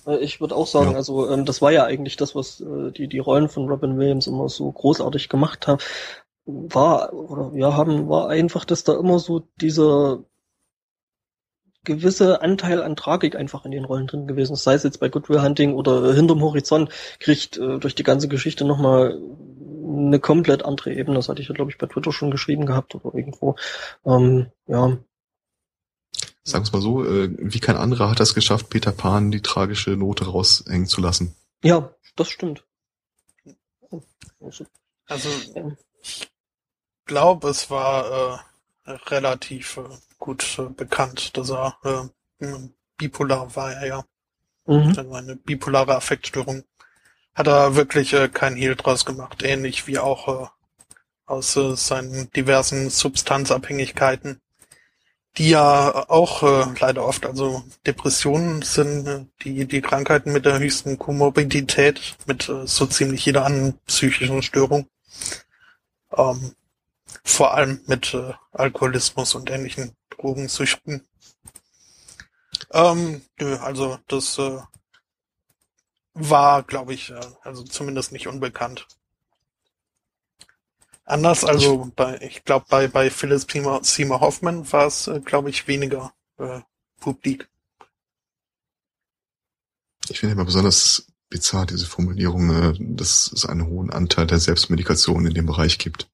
äh, ich würde auch sagen, Ja. also ähm, das war ja eigentlich das, was äh, die die Rollen von Robin Williams immer so großartig gemacht haben. War oder ja haben war einfach, dass da immer so dieser gewisse Anteil an Tragik einfach in den Rollen drin gewesen. Sei es jetzt bei Good Will Hunting oder Hinterm Horizont, kriegt äh, durch die ganze Geschichte nochmal eine komplett andere Ebene. Das hatte ich ja, glaube ich, bei Twitter schon geschrieben gehabt oder irgendwo. Ähm, ja, Sagen wir es mal so, äh, wie kein anderer hat das geschafft, Peter Pan die tragische Note raushängen zu lassen. ja, das stimmt. Also, ich glaube, es war äh, relativ äh, gut äh, bekannt, dass er äh, bipolar war er ja. mhm. Eine bipolare Affektstörung. Hat er wirklich äh, kein Hehl draus gemacht, ähnlich wie auch äh, aus äh, seinen diversen Substanzabhängigkeiten. die ja auch äh, leider oft, also Depressionen sind äh, die, die Krankheiten mit der höchsten Komorbidität, mit äh, so ziemlich jeder anderen psychischen Störung. Ähm, vor allem mit äh, Alkoholismus und ähnlichen Drogensüchten. Ähm, nö, also das äh, war, glaube ich, äh, also zumindest nicht unbekannt. Anders, also bei, ich glaube, bei, bei Phyllis Seymour, Hoffman war es, äh, glaube ich, weniger äh, publik. Ich finde immer besonders bizarr diese Formulierung, äh, dass es einen hohen Anteil der Selbstmedikation in dem Bereich gibt.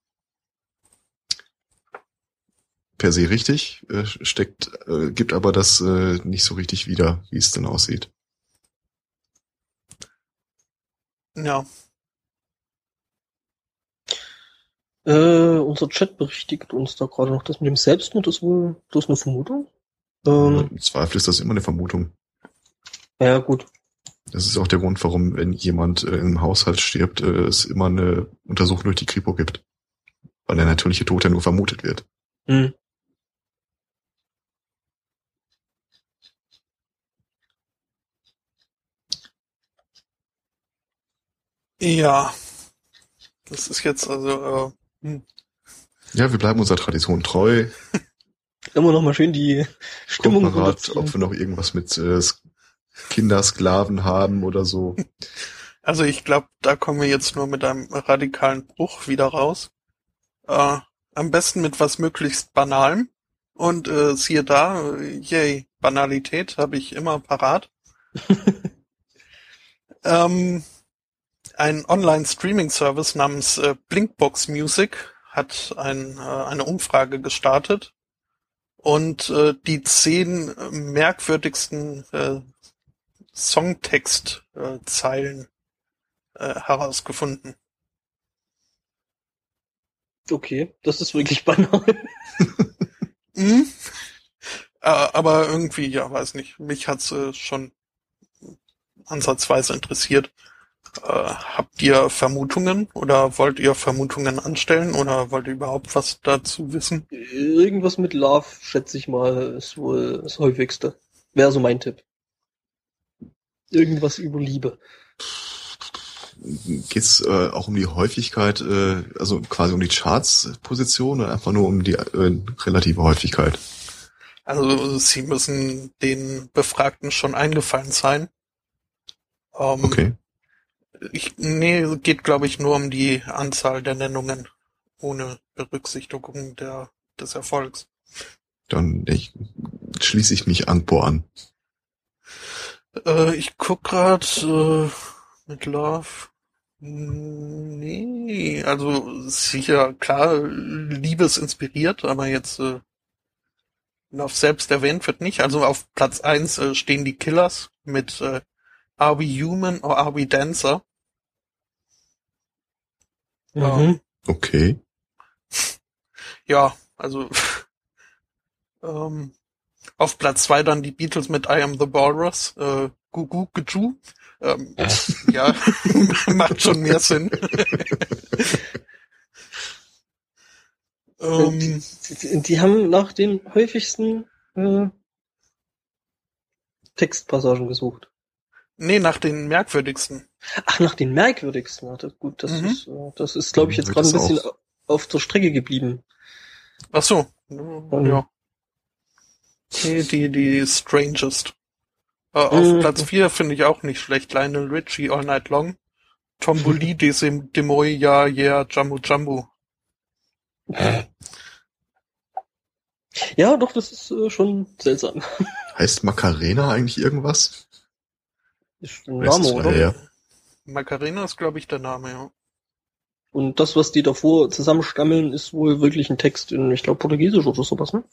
Per se richtig, äh, steckt, äh, gibt aber das äh, nicht so richtig wieder, wie es denn aussieht. Ja, Äh, unser Chat berichtigt uns da gerade noch, das mit dem Selbstmord ist wohl bloß eine Vermutung. Ähm, Im Zweifel ist das immer eine Vermutung. ja, gut. Das ist auch der Grund, warum, wenn jemand äh, im Haushalt stirbt, äh, es immer eine Untersuchung durch die Kripo gibt. Weil der natürliche Tod ja nur vermutet wird. Hm. Ja. Das ist jetzt also, äh, hm. Ja, wir bleiben unserer Tradition treu. *laughs* Immer noch mal schön die Stimmung grad, runterziehen. ob wir noch irgendwas mit äh, Kindersklaven haben oder so. also ich glaube, da kommen wir jetzt nur mit einem radikalen Bruch wieder raus. Äh, am besten mit was möglichst Banalem. Und äh, siehe da, yay, Banalität habe ich immer parat. *laughs* ähm, ein Online-Streaming-Service namens äh, Blinkbox Music hat ein, äh, eine Umfrage gestartet und äh, die zehn merkwürdigsten äh, Songtext-Zeilen äh, herausgefunden. Okay, das ist wirklich *laughs* banal. Mhm. Aber irgendwie, ja, weiß nicht, mich hat's äh, schon ansatzweise interessiert. Äh, habt ihr Vermutungen oder wollt ihr Vermutungen anstellen oder wollt ihr überhaupt was dazu wissen? Irgendwas mit Love, schätze ich mal, ist wohl das häufigste. Wäre so mein Tipp. Irgendwas über Liebe. Geht's äh, auch um die Häufigkeit, äh, also quasi um die Charts-Position oder einfach nur um die äh, relative Häufigkeit? Also sie müssen den Befragten schon eingefallen sein. Ähm, Okay. Ich, nee, geht glaube ich nur um die Anzahl der Nennungen ohne Berücksichtigung der, des Erfolgs. Dann ich, schließe ich mich Anpo an. Äh, ich guck grad äh, mit Love. Nee, also sicher, klar, Liebe ist inspiriert, aber jetzt äh, Love selbst erwähnt wird nicht. Also auf Platz eins äh, stehen die Killers mit äh, Are We Human or Are We Dancer? Ja. Mhm. Okay. Ja, also *laughs* ähm, auf Platz zwei dann die Beatles mit I Am the Walrus, äh, Gugu Guju. Ähm, ja, *laughs* *laughs* macht schon mehr Sinn. ähm, Die, die haben nach den häufigsten äh, Textpassagen gesucht. Nee, nach den merkwürdigsten. Ach, nach den merkwürdigsten. Ja, das, gut, das Mhm. ist, äh, das ist, glaube ich, jetzt gerade ein bisschen auf der Strecke geblieben. Ach so, Mhm. ja. Okay, die, die Strangest. Äh, auf Mhm. Platz vier finde ich auch nicht schlecht. Lionel Richie All Night Long. Tomboli, *laughs* Desim, Demoy, Ja, Yeah, Jumbo Jumbo. Ja, doch, das ist äh, schon seltsam. *laughs* Heißt Macarena eigentlich irgendwas? Ist ein Name, du, oder? ja. Macarena ist, glaube ich, der Name, ja. Und das, was die davor zusammenstammeln, ist wohl wirklich ein Text in, ich glaube, Portugiesisch oder sowas, ne?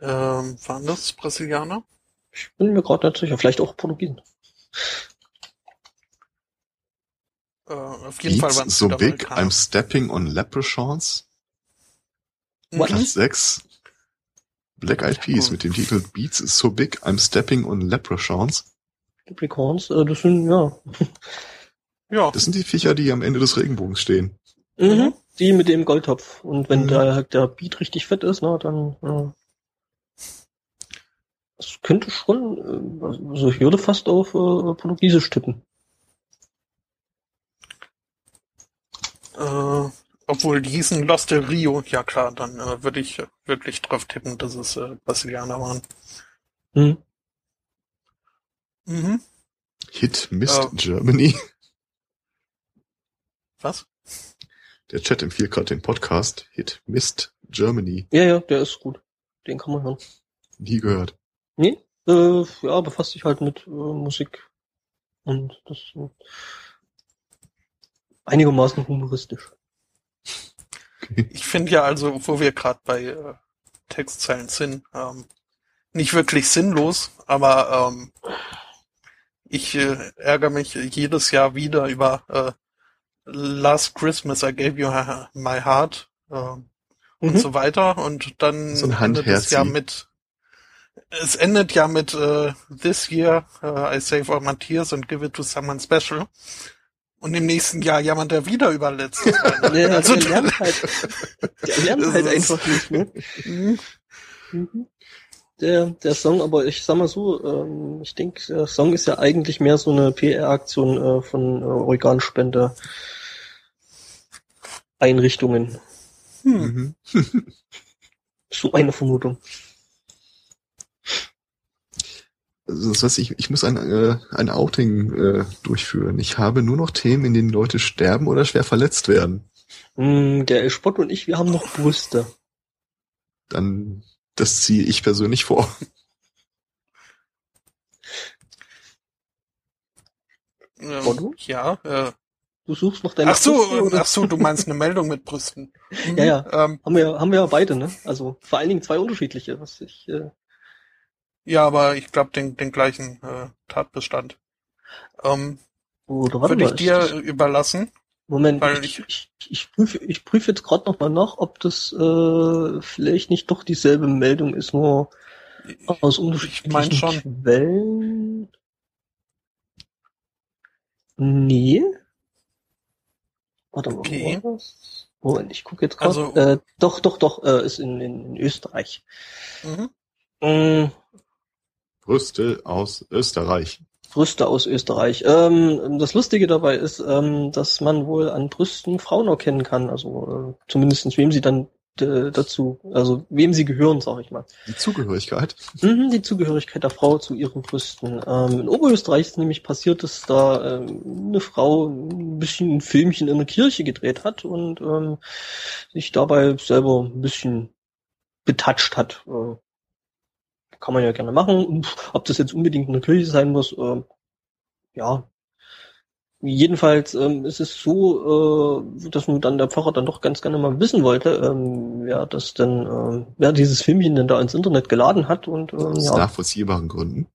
Ähm, waren das Brasilianer? Ich bin mir gerade nicht sicher. Vielleicht auch Portugiesen. Äh, auf jeden Fall waren Beats es so big. I'm stepping on leprechauns. Mhm. Platz 6. Black Eyed Peas mit dem Titel Beats is so big, I'm stepping on leprechauns. Leprechauns, äh, das sind, ja. Ja, Das sind die Viecher, die am Ende des Regenbogens stehen. Mhm. Die mit dem Goldtopf. Und wenn Mhm. da der Beat richtig fett ist, na, dann, ja. Das könnte schon, äh, also ich würde fast auf äh, Portugiesisch tippen. Äh, obwohl diesen Lost del Rio, ja klar, dann äh, würde ich wirklich drauf tippen, dass es äh, Brasilianer waren. Hm. Mhm. Hit Mist Äh. Germany. Was? Der Chat empfiehlt gerade den Podcast Hit Mist Germany. Ja, ja, der ist gut. Den kann man hören. Nie gehört. Nee, äh, ja, befasst sich halt mit äh, Musik und das äh, einigermaßen humoristisch. Ich finde ja also, wo wir gerade bei äh, Textzeilen sind, ähm, nicht wirklich sinnlos, aber ähm, ich äh, ärgere mich jedes Jahr wieder über äh, Last Christmas I gave you my heart äh, und Mhm. so weiter und dann So endet es ja mit es endet ja mit äh, This year äh, I save all my tears and give it to someone special und im nächsten Jahr jammert er wieder über letztes *laughs* Weihnachten. Ja, Also, der lernt halt, der *laughs* lernt halt einfach nicht, ne? *laughs* Mhm. Mhm. Der, der Song, aber ich sag mal so, ähm, ich denke, der Song ist ja eigentlich mehr so eine PR-Aktion äh, von äh, Organspende Einrichtungen. Hm. Mhm. *laughs* So eine Vermutung. Also das heißt, ich, ich muss ein, äh, ein Outing äh, durchführen. Ich habe nur noch Themen, in denen Leute sterben oder schwer verletzt werden. Mm, der Spott und ich, wir haben noch Brüste. Dann, das ziehe ich persönlich vor. Ähm, ja, äh, Du suchst noch deine ach so, Brüste, oder? ach so, du meinst eine Meldung mit Brüsten. Mhm, *laughs* Ja, ja. Ähm, Haben wir, haben wir ja beide, ne? Also vor allen Dingen zwei unterschiedliche, was ich, äh, ja, aber ich glaube den, den gleichen äh, Tatbestand. Ähm, oder warte Würde ich dir das- überlassen. Moment, ich, ich, ich, prüfe, ich prüfe jetzt gerade noch mal nach, ob das äh, vielleicht nicht doch dieselbe Meldung ist, nur aus unterschiedlichen mein schon. Quellen. Nee. Warte mal, Okay. wo war das? Moment, ich gucke jetzt gerade. Also- äh, doch, doch, doch, äh, ist in, in, in Österreich. Mhm. Mm, Brüste aus Österreich. Brüste aus Österreich. Ähm, das Lustige dabei ist, ähm, dass man wohl an Brüsten Frauen erkennen kann. Also äh, zumindestens wem sie dann äh, dazu, also wem sie gehören, sag ich mal. Die Zugehörigkeit. Mhm, die Zugehörigkeit der Frau zu ihren Brüsten. Ähm, in Oberösterreich ist nämlich passiert, dass da ähm, eine Frau ein bisschen ein Filmchen in der Kirche gedreht hat und ähm, sich dabei selber ein bisschen betatscht hat. Äh, kann man ja gerne machen. Ob das jetzt unbedingt in der Kirche sein muss, äh, ja. Jedenfalls ähm, ist es so, äh, dass nun dann der Pfarrer dann doch ganz gerne mal wissen wollte, ähm, wer das denn, ähm, wer dieses Filmchen denn da ins Internet geladen hat und ähm, Aus ja, nachvollziehbaren Gründen.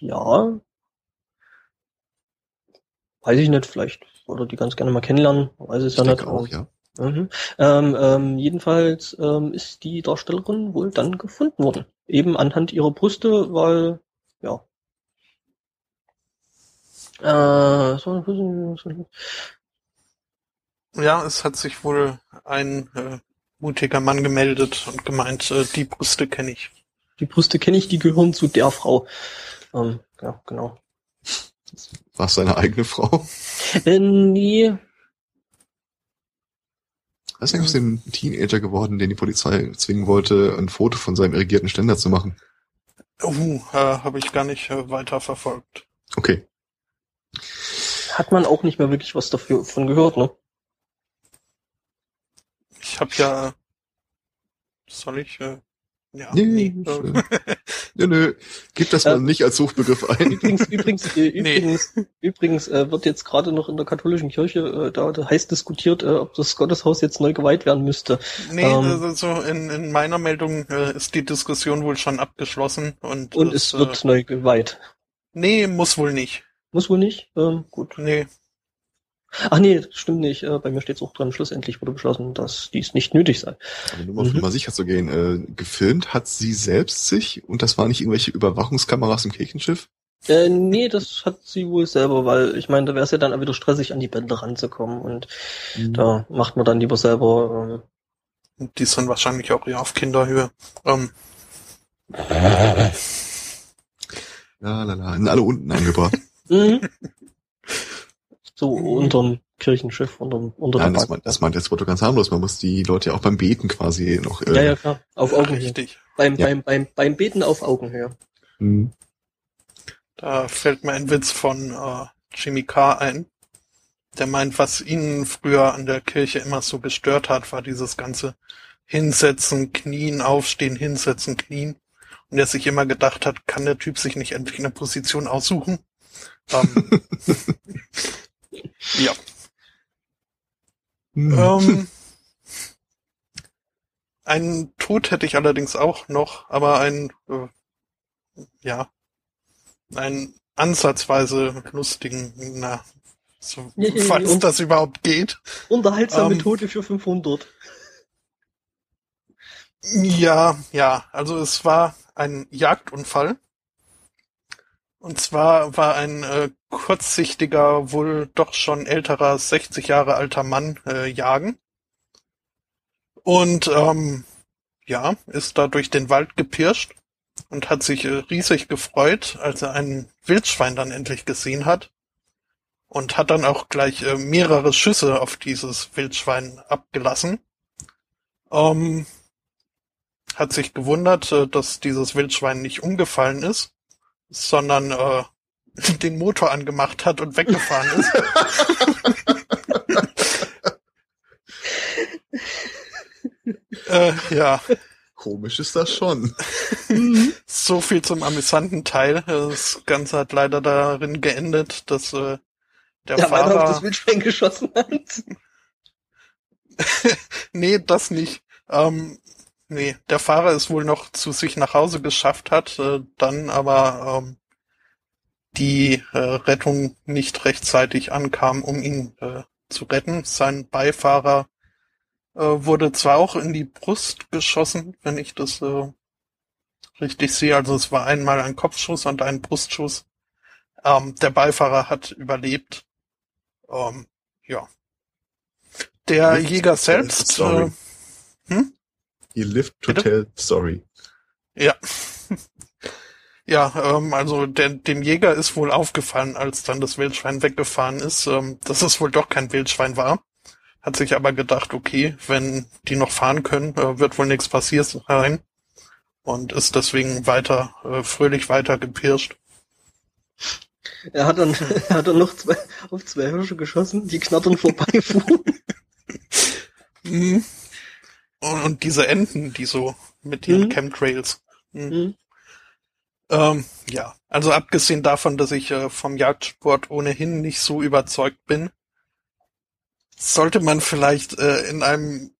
ja, weiß ich nicht, vielleicht oder die ganz gerne mal kennenlernen, weiß es Ich ja nicht. auch, ja. Mhm. Ähm, ähm, jedenfalls ähm, ist die Darstellerin wohl dann gefunden worden. Eben anhand ihrer Brüste, weil, ja. Äh, so- Ja, es hat sich wohl ein äh, mutiger Mann gemeldet und gemeint, äh, die Brüste kenne ich. die Brüste kenne ich, die gehören zu der Frau. Ähm, ja, genau. War es seine eigene Frau? Äh, nee, Was ist eigentlich aus dem Teenager geworden, den die Polizei zwingen wollte, ein Foto von seinem irrigierten Ständer zu machen? Oh, äh, habe ich gar nicht äh, weiter verfolgt. Okay. hat man auch nicht mehr wirklich was dafür von gehört, ne? Ich habe ja, soll ich? Äh, ja, Nee, nee, äh, äh, Nö, nö. Gib das mal Ähm, nicht als Suchbegriff ein. Übrigens, übrigens, äh, *laughs* Nee. übrigens, übrigens äh, wird jetzt gerade noch in der katholischen Kirche äh, da, heiß diskutiert, äh, ob das Gotteshaus jetzt neu geweiht werden müsste. nee, ähm, also so in, in meiner Meldung äh, ist die Diskussion wohl schon abgeschlossen und, Und es äh, wird neu geweiht. nee, muss wohl nicht. Muss wohl nicht. Ähm, gut. Nee, Ach nee, das stimmt nicht. Äh, bei mir steht es auch dran. Schlussendlich wurde beschlossen, dass dies nicht nötig sei. Aber nur mal auf Mhm. Nummer sicher zu gehen, äh, gefilmt hat sie selbst sich und das waren nicht irgendwelche Überwachungskameras im Kirchenschiff? Äh, nee, das hat sie wohl selber, weil ich meine, da wäre es ja dann auch wieder stressig, an die Bänder ranzukommen und Mhm. da macht man dann lieber selber Die sind wahrscheinlich auch eher auf Kinderhöhe. Ähm, La, la, la. Sind alle unten angebracht. *laughs* Mhm. So unterm Kirchenschiff, unterm, unter Nein, der das, Bank. meint, das meint jetzt Motto ganz harmlos. Man muss die Leute ja auch beim Beten quasi noch. Äh, Ja, ja, klar. Auf Augenhöhe. richtig. Beim, Ja. beim, beim, beim Beten auf Augenhöhe. hm. Da fällt mir ein Witz von äh, Jimmy Carr ein. Der meint, was ihn früher an der Kirche immer so gestört hat, war dieses ganze Hinsetzen, Knien, Aufstehen, Hinsetzen, Knien. Und er sich immer gedacht hat, kann der Typ sich nicht endlich eine Position aussuchen? Ähm, *laughs* *laughs* ja. Hm. Ähm, *laughs* einen Tod hätte ich allerdings auch noch, aber ein, äh, ja, einen ansatzweise lustigen, na, so, *laughs* falls und- das überhaupt geht. Unterhaltsame Ähm. Tote für 500. Ja, ja, also es war ein Jagdunfall. Und zwar war ein äh, kurzsichtiger, wohl doch schon älterer, 60 Jahre alter Mann äh, jagen. Und ähm, ja, ist da durch den Wald gepirscht und hat sich äh, riesig gefreut, als er ein Wildschwein dann endlich gesehen hat. Und hat dann auch gleich äh, mehrere Schüsse auf dieses Wildschwein abgelassen. Ähm, hat sich gewundert, äh, dass dieses Wildschwein nicht umgefallen ist, sondern äh, *laughs* den Motor angemacht hat und weggefahren ist. *laughs* äh, ja, Komisch ist das schon. so viel zum amüsanten Teil. Das Ganze hat leider darin geendet, dass äh, der Der weiter auf das Fahrer... Wildschwein geschossen hat. *laughs* Nee, das nicht. Ähm, nee, der Fahrer ist wohl noch zu sich nach Hause geschafft hat, äh, dann aber ähm, die äh, Rettung nicht rechtzeitig ankam, um ihn äh, zu retten. Sein Beifahrer äh, wurde zwar auch in die Brust geschossen, wenn ich das äh, richtig sehe. Also es war einmal ein Kopfschuss und ein Brustschuss. Ähm, der Beifahrer hat überlebt. Ähm, ja. Der Lived Jäger selbst, äh, hm? He lived to Bitte? tell story. Ja. Ja, ähm, also der, dem Jäger ist wohl aufgefallen, als dann das Wildschwein weggefahren ist, ähm, dass es wohl doch kein Wildschwein war. Hat sich aber gedacht, okay, wenn die noch fahren können, äh, wird wohl nichts passiert sein. Und ist deswegen weiter, äh, fröhlich weiter gepirscht. Er hat dann, er *laughs* hat dann noch zwei, auf zwei Hirsche geschossen, die knattern vorbeifuhren. *laughs* Mhm. Und, und diese Enten, die so mit ihren Mhm. Chemtrails. Mhm. Ähm, ja, also abgesehen davon, dass ich äh, vom Jagdsport ohnehin nicht so überzeugt bin, sollte man vielleicht äh, in einem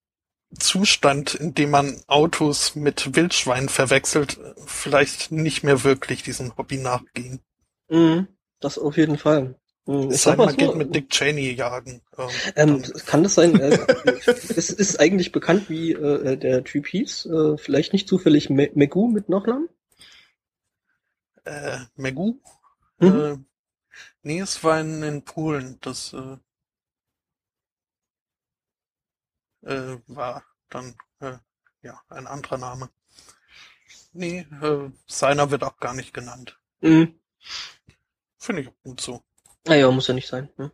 Zustand, in dem man Autos mit Wildschweinen verwechselt, äh, vielleicht nicht mehr wirklich diesem Hobby nachgehen. Mhm. Das auf jeden Fall. Mhm. Ich Es sag sei mal man geht mit Dick Cheney jagen. Ähm, ähm, kann das sein, *laughs* äh, es ist eigentlich bekannt, wie äh, der Typ hieß, äh, vielleicht nicht zufällig Me Megu mit Nachnamen? Äh, Megu? Mhm. Äh, nee, es war in, in Polen. Das äh, äh, war dann äh, ja ein anderer Name. Nee, äh, seiner wird auch gar nicht genannt. Mhm. Finde ich auch gut so. Naja, muss ja nicht sein. Ne?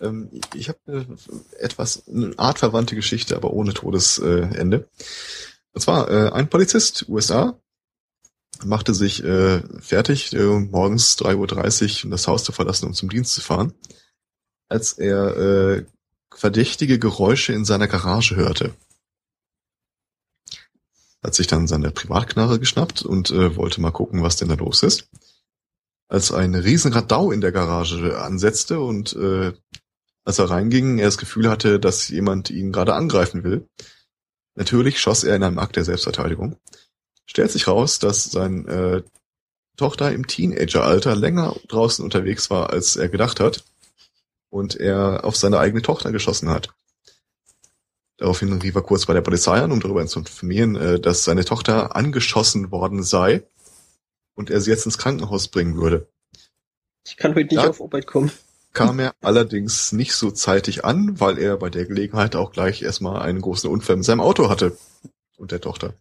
Ähm, ich habe äh, etwas, eine artverwandte Geschichte, aber ohne Todesende. Äh. Und zwar, äh, ein Polizist, USA, machte sich äh, fertig, äh, morgens 3.30 Uhr um das Haus zu verlassen, um zum Dienst zu fahren, als er äh, verdächtige Geräusche in seiner Garage hörte. Hat sich dann seine Privatknarre geschnappt und äh, wollte mal gucken, was denn da los ist. Als ein riesen Radau in der Garage ansetzte und äh, als er reinging, er das Gefühl hatte, dass jemand ihn gerade angreifen will. Natürlich schoss er in einem Akt der Selbstverteidigung. Stellt sich raus, dass sein äh, Tochter im Teenageralter länger draußen unterwegs war, als er gedacht hat. Und er auf seine eigene Tochter geschossen hat. Daraufhin rief er kurz bei der Polizei an, um darüber zu informieren, äh, dass seine Tochter angeschossen worden sei und er sie jetzt ins Krankenhaus bringen würde. Ich kann heute nicht Ja. auf Arbeit kommen. kam er allerdings nicht so zeitig an, weil er bei der Gelegenheit auch gleich erstmal einen großen Unfall mit seinem Auto hatte und der Tochter.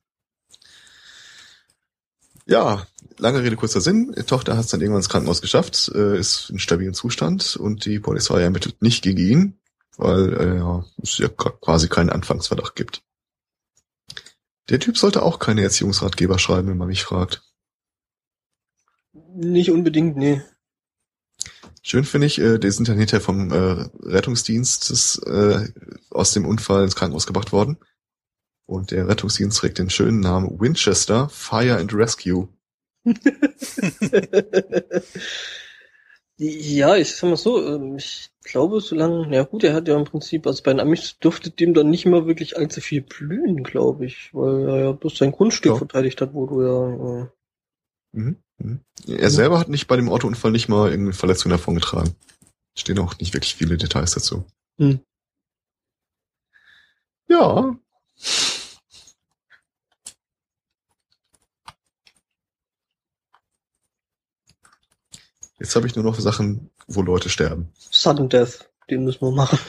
Ja, lange Rede, kurzer Sinn. Die Tochter hat es dann irgendwann ins Krankenhaus geschafft, äh, ist in stabilen Zustand und die Polizei ermittelt nicht gegen ihn, weil äh, ja, es ja quasi keinen Anfangsverdacht gibt. Der Typ sollte auch keine Erziehungsratgeber schreiben, wenn man mich fragt. Nicht unbedingt, nee. Schön finde ich, äh, die sind dann hinterher vom äh, Rettungsdienst äh, aus dem Unfall ins Krankenhaus gebracht worden. Und der Rettungsdienst trägt den schönen Namen Winchester Fire and Rescue. *laughs* ja, ich sag mal so, ähm, ich glaube, solange, ja gut, er hat ja im Prinzip, also bei den Amis dürfte dem dann nicht mehr wirklich allzu viel blühen, glaube ich, weil er ja bloß sein Grundstück ja. verteidigt hat, wo du ja. Äh, mhm. Mhm. Er selber hat nicht bei dem Autounfall nicht mal irgendwie Verletzungen davongetragen. Stehen auch nicht wirklich viele Details dazu. Mhm. Ja. Jetzt habe ich nur noch Sachen, wo Leute sterben. Sudden Death, den müssen wir machen.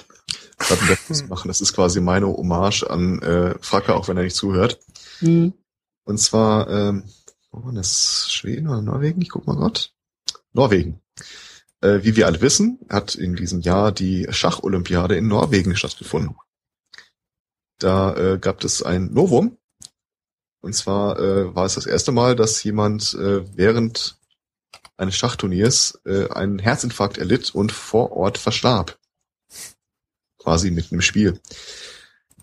Sudden Death müssen wir machen. Das ist quasi meine Hommage an äh, Fracke, auch wenn er nicht zuhört. Mhm. Und zwar ähm, wo war das? Schweden oder Norwegen? Ich guck mal grad. Norwegen. Äh, wie wir alle wissen, hat in diesem Jahr die Schacholympiade in Norwegen stattgefunden. Da äh, gab es ein Novum. Und zwar äh, war es das erste Mal, dass jemand äh, während eines Schachturniers äh, einen Herzinfarkt erlitt und vor Ort verstarb. Quasi mitten im Spiel.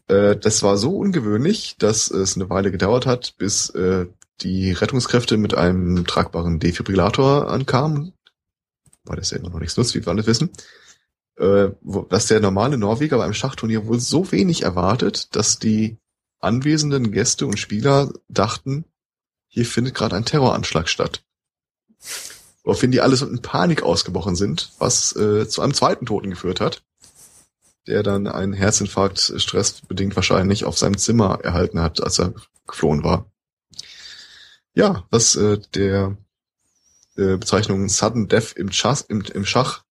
Äh, das war so ungewöhnlich, dass es eine Weile gedauert hat, bis äh, die Rettungskräfte mit einem tragbaren Defibrillator ankamen, weil das ja immer noch nichts nutzt, wie wir alle wissen, äh, wo, dass der normale Norweger bei einem Schachturnier wohl so wenig erwartet, dass die anwesenden Gäste und Spieler dachten, hier findet gerade ein Terroranschlag statt. Woraufhin die alles in Panik ausgebrochen sind, was äh, zu einem zweiten Toten geführt hat, der dann einen Herzinfarkt stressbedingt wahrscheinlich auf seinem Zimmer erhalten hat, als er geflohen war. Ja, was äh, der äh, Bezeichnung Sudden Death im, Schach, im, im Schach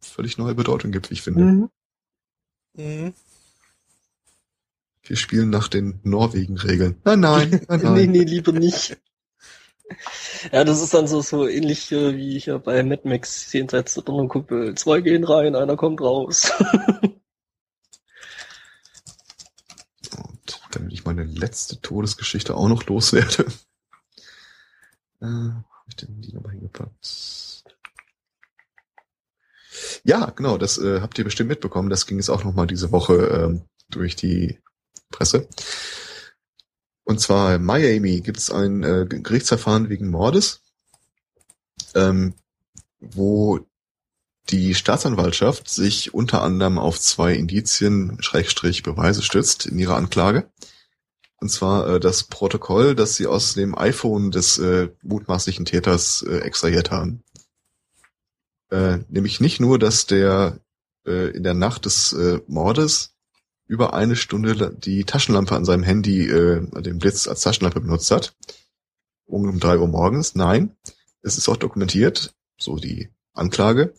völlig neue Bedeutung gibt, wie ich finde. Mhm. Mhm. Wir spielen nach den Norwegen-Regeln. Nein, nein, *laughs* nein, nein. nee, nee, lieber nicht. Ja, das ist dann so, so ähnlich äh, wie hier bei Mad Max jenseits der Donnerkuppel. Zwei gehen rein, einer kommt raus. damit ich meine letzte Todesgeschichte auch noch loswerde. Äh, habe ich denn die nochmal hingepackt? Ja, genau, das äh, habt ihr bestimmt mitbekommen. Das ging jetzt auch nochmal diese Woche ähm, durch die Presse. Und zwar in Miami gibt es ein äh, Gerichtsverfahren wegen Mordes, ähm, wo die Staatsanwaltschaft sich unter anderem auf zwei Indizien, Schrägstrich Beweise stützt in ihrer Anklage. Und zwar äh, das Protokoll, das sie aus dem iPhone des äh, mutmaßlichen Täters äh, extrahiert haben. Äh, nämlich nicht nur, dass der äh, in der Nacht des äh, Mordes über eine Stunde die Taschenlampe an seinem Handy, äh, den Blitz als Taschenlampe benutzt hat, um drei Uhr morgens. Nein, es ist auch dokumentiert, so die Anklage,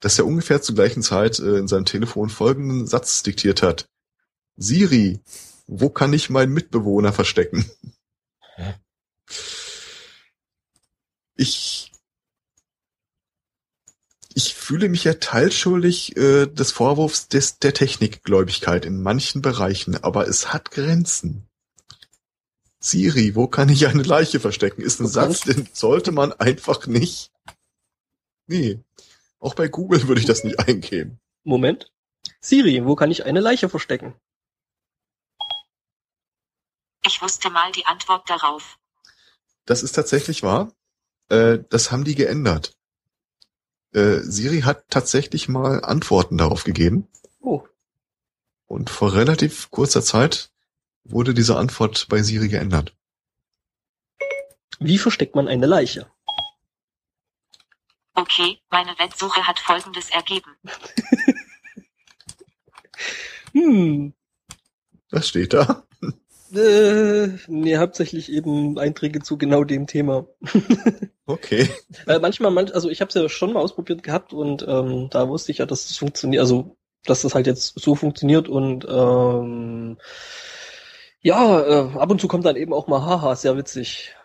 dass er ungefähr zur gleichen Zeit äh, in seinem Telefon folgenden Satz diktiert hat. Siri, wo kann ich meinen Mitbewohner verstecken? Ich ich fühle mich ja teilschuldig äh, des Vorwurfs des, der Technikgläubigkeit in manchen Bereichen, aber es hat Grenzen. Siri, wo kann ich eine Leiche verstecken? Ist ein Satz, den sollte man einfach nicht. Nee. Auch bei Google würde ich das nicht eingeben. Moment. Siri, wo kann ich eine Leiche verstecken? Ich wusste mal die Antwort darauf. Das ist tatsächlich wahr. Äh, das haben die geändert. Äh, Siri hat tatsächlich mal Antworten darauf gegeben. Oh. Und vor relativ kurzer Zeit wurde diese Antwort bei Siri geändert. Wie versteckt man eine Leiche? Okay, meine Wettsuche hat folgendes ergeben. *laughs* hm. Was steht da? Äh, nee, hauptsächlich eben Einträge zu genau dem Thema. *laughs* Okay. Äh, manchmal, manch, also ich habe es ja schon mal ausprobiert gehabt und ähm, da wusste ich ja, dass es funktioniert, also dass das halt jetzt so funktioniert und ähm, ja, äh, ab und zu kommt dann eben auch mal Haha, sehr witzig.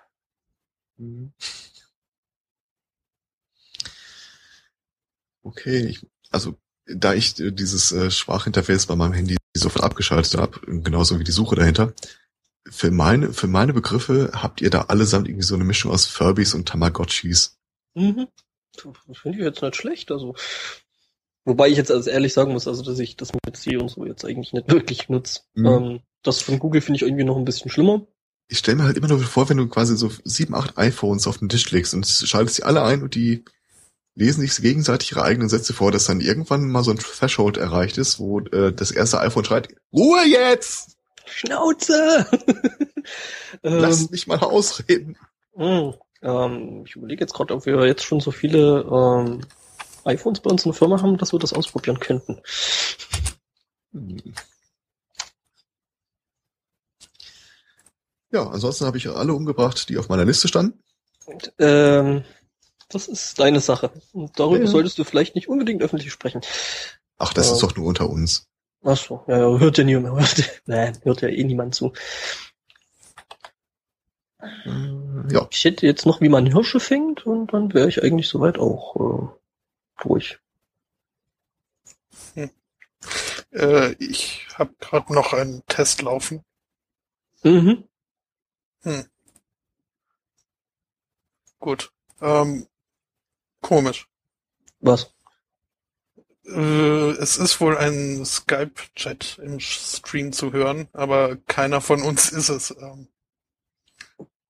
Mhm. Okay, ich, also da ich äh, dieses äh, Sprachinterface bei meinem Handy sofort abgeschaltet habe, genauso wie die Suche dahinter, für meine, für meine Begriffe habt ihr da allesamt irgendwie so eine Mischung aus Furbies und Tamagotchis. Mhm. Finde ich jetzt nicht schlecht, also. Wobei ich jetzt also ehrlich sagen muss, also dass ich das mit Sie und so jetzt eigentlich nicht wirklich nutze. Mhm. Ähm, das von Google finde ich irgendwie noch ein bisschen schlimmer. Ich stelle mir halt immer nur vor, wenn du quasi so sieben, acht iPhones auf den Tisch legst und schaltest sie alle ein und die lesen sich gegenseitig ihre eigenen Sätze vor, dass dann irgendwann mal so ein Threshold erreicht ist, wo äh, das erste iPhone schreit, Ruhe jetzt! Schnauze! *laughs* Lass ähm, mich mal ausreden. mh, ähm, ich überlege jetzt gerade, ob wir jetzt schon so viele ähm, iPhones bei uns in der Firma haben, dass wir das ausprobieren könnten. Ja, ansonsten habe ich alle umgebracht, die auf meiner Liste standen. Ähm, das ist deine Sache. Und darüber Ja. solltest du vielleicht nicht unbedingt öffentlich sprechen. Ach, das Ja. ist doch nur unter uns. Ach so, ja, ja, hört ja niemand, *laughs* hört, nein, hört ja eh niemand zu. Äh, ja, Ich hätte jetzt noch, wie man Hirsche fängt und dann wäre ich eigentlich soweit auch äh, durch. Äh, ich habe gerade noch einen Test laufen. Mhm. Gut. Ähm, komisch. Was? Äh, es ist wohl ein Skype-Chat im Stream zu hören, aber keiner von uns *laughs* ist es. Ähm,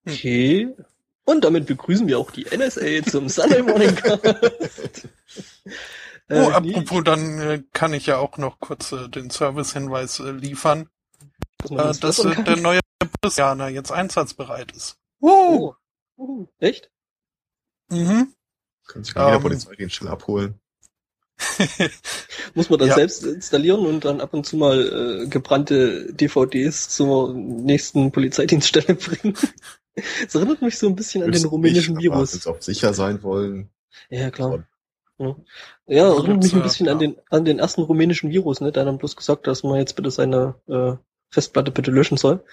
Okay. Und damit begrüßen wir auch die NSA zum Sunday Morning Cast. *laughs* *laughs* Äh, oh, apropos, dann äh, kann ich ja auch noch kurz äh, den Servicehinweis liefern, dass dass der neue Bundesjaner jetzt einsatzbereit ist. Oh. Uh, echt? Mhm. Können sich an jeder Ähm. Polizeidienst schnell abholen. *laughs* Muss man dann Ja. selbst installieren und dann ab und zu mal äh, gebrannte DVDs zur nächsten Polizeidienststelle *laughs* bringen. Das erinnert mich so ein bisschen an den rumänischen ich, aber Virus. Sie auf sicher sein wollen. Ja, klar. Ja, ja erinnert mich ein bisschen äh, an den an den ersten rumänischen Virus, ne? Der dann bloß gesagt, dass man jetzt bitte seine äh, Festplatte bitte löschen soll.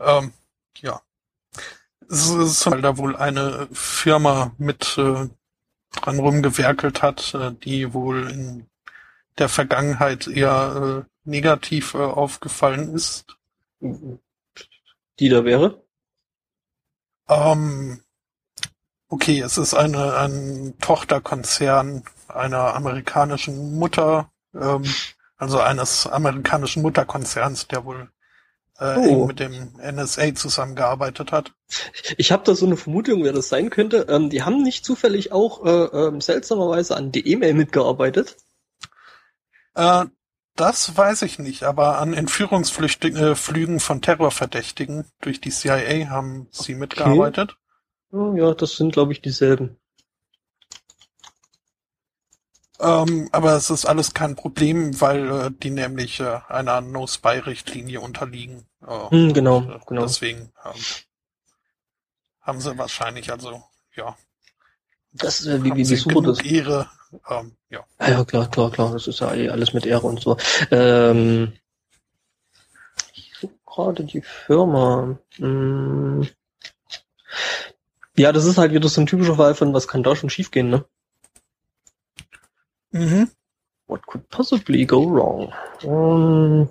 Ähm, ja. Es ist, weil da wohl eine Firma mit äh, dran rumgewerkelt hat, äh, die wohl in der Vergangenheit eher äh, negativ äh, aufgefallen ist. Die da wäre. Ähm, okay, es ist eine, ein Tochterkonzern einer amerikanischen Mutter, ähm, also eines amerikanischen Mutterkonzerns, der wohl äh, Oh. mit dem NSA zusammengearbeitet hat. Ich habe da so eine Vermutung, wer das sein könnte. Ähm, die haben nicht zufällig auch äh, ähm, seltsamerweise an der E-Mail mitgearbeitet. Äh, das weiß ich nicht, aber an Entführungsflügen äh, von Terrorverdächtigen durch die CIA haben sie mitgearbeitet. Oh, ja, das sind, glaube ich, dieselben. Ähm, aber es ist alles kein Problem, weil äh, die nämlich äh, einer No-Spy-Richtlinie unterliegen. Äh, Hm, genau, und, äh, genau. Deswegen ähm, haben sie wahrscheinlich also, ja, Das, äh, wie, wie, wie super das. Ehre. Ähm, ja. Ah, ja, klar, klar, klar. Das ist ja eh alles mit Ehre und so. Ähm, ich suche gerade die Firma. Hm. Ja, das ist halt wieder so ein typischer Fall von, was kann da schon schiefgehen, ne? Mhm. What could possibly go wrong? Ähm,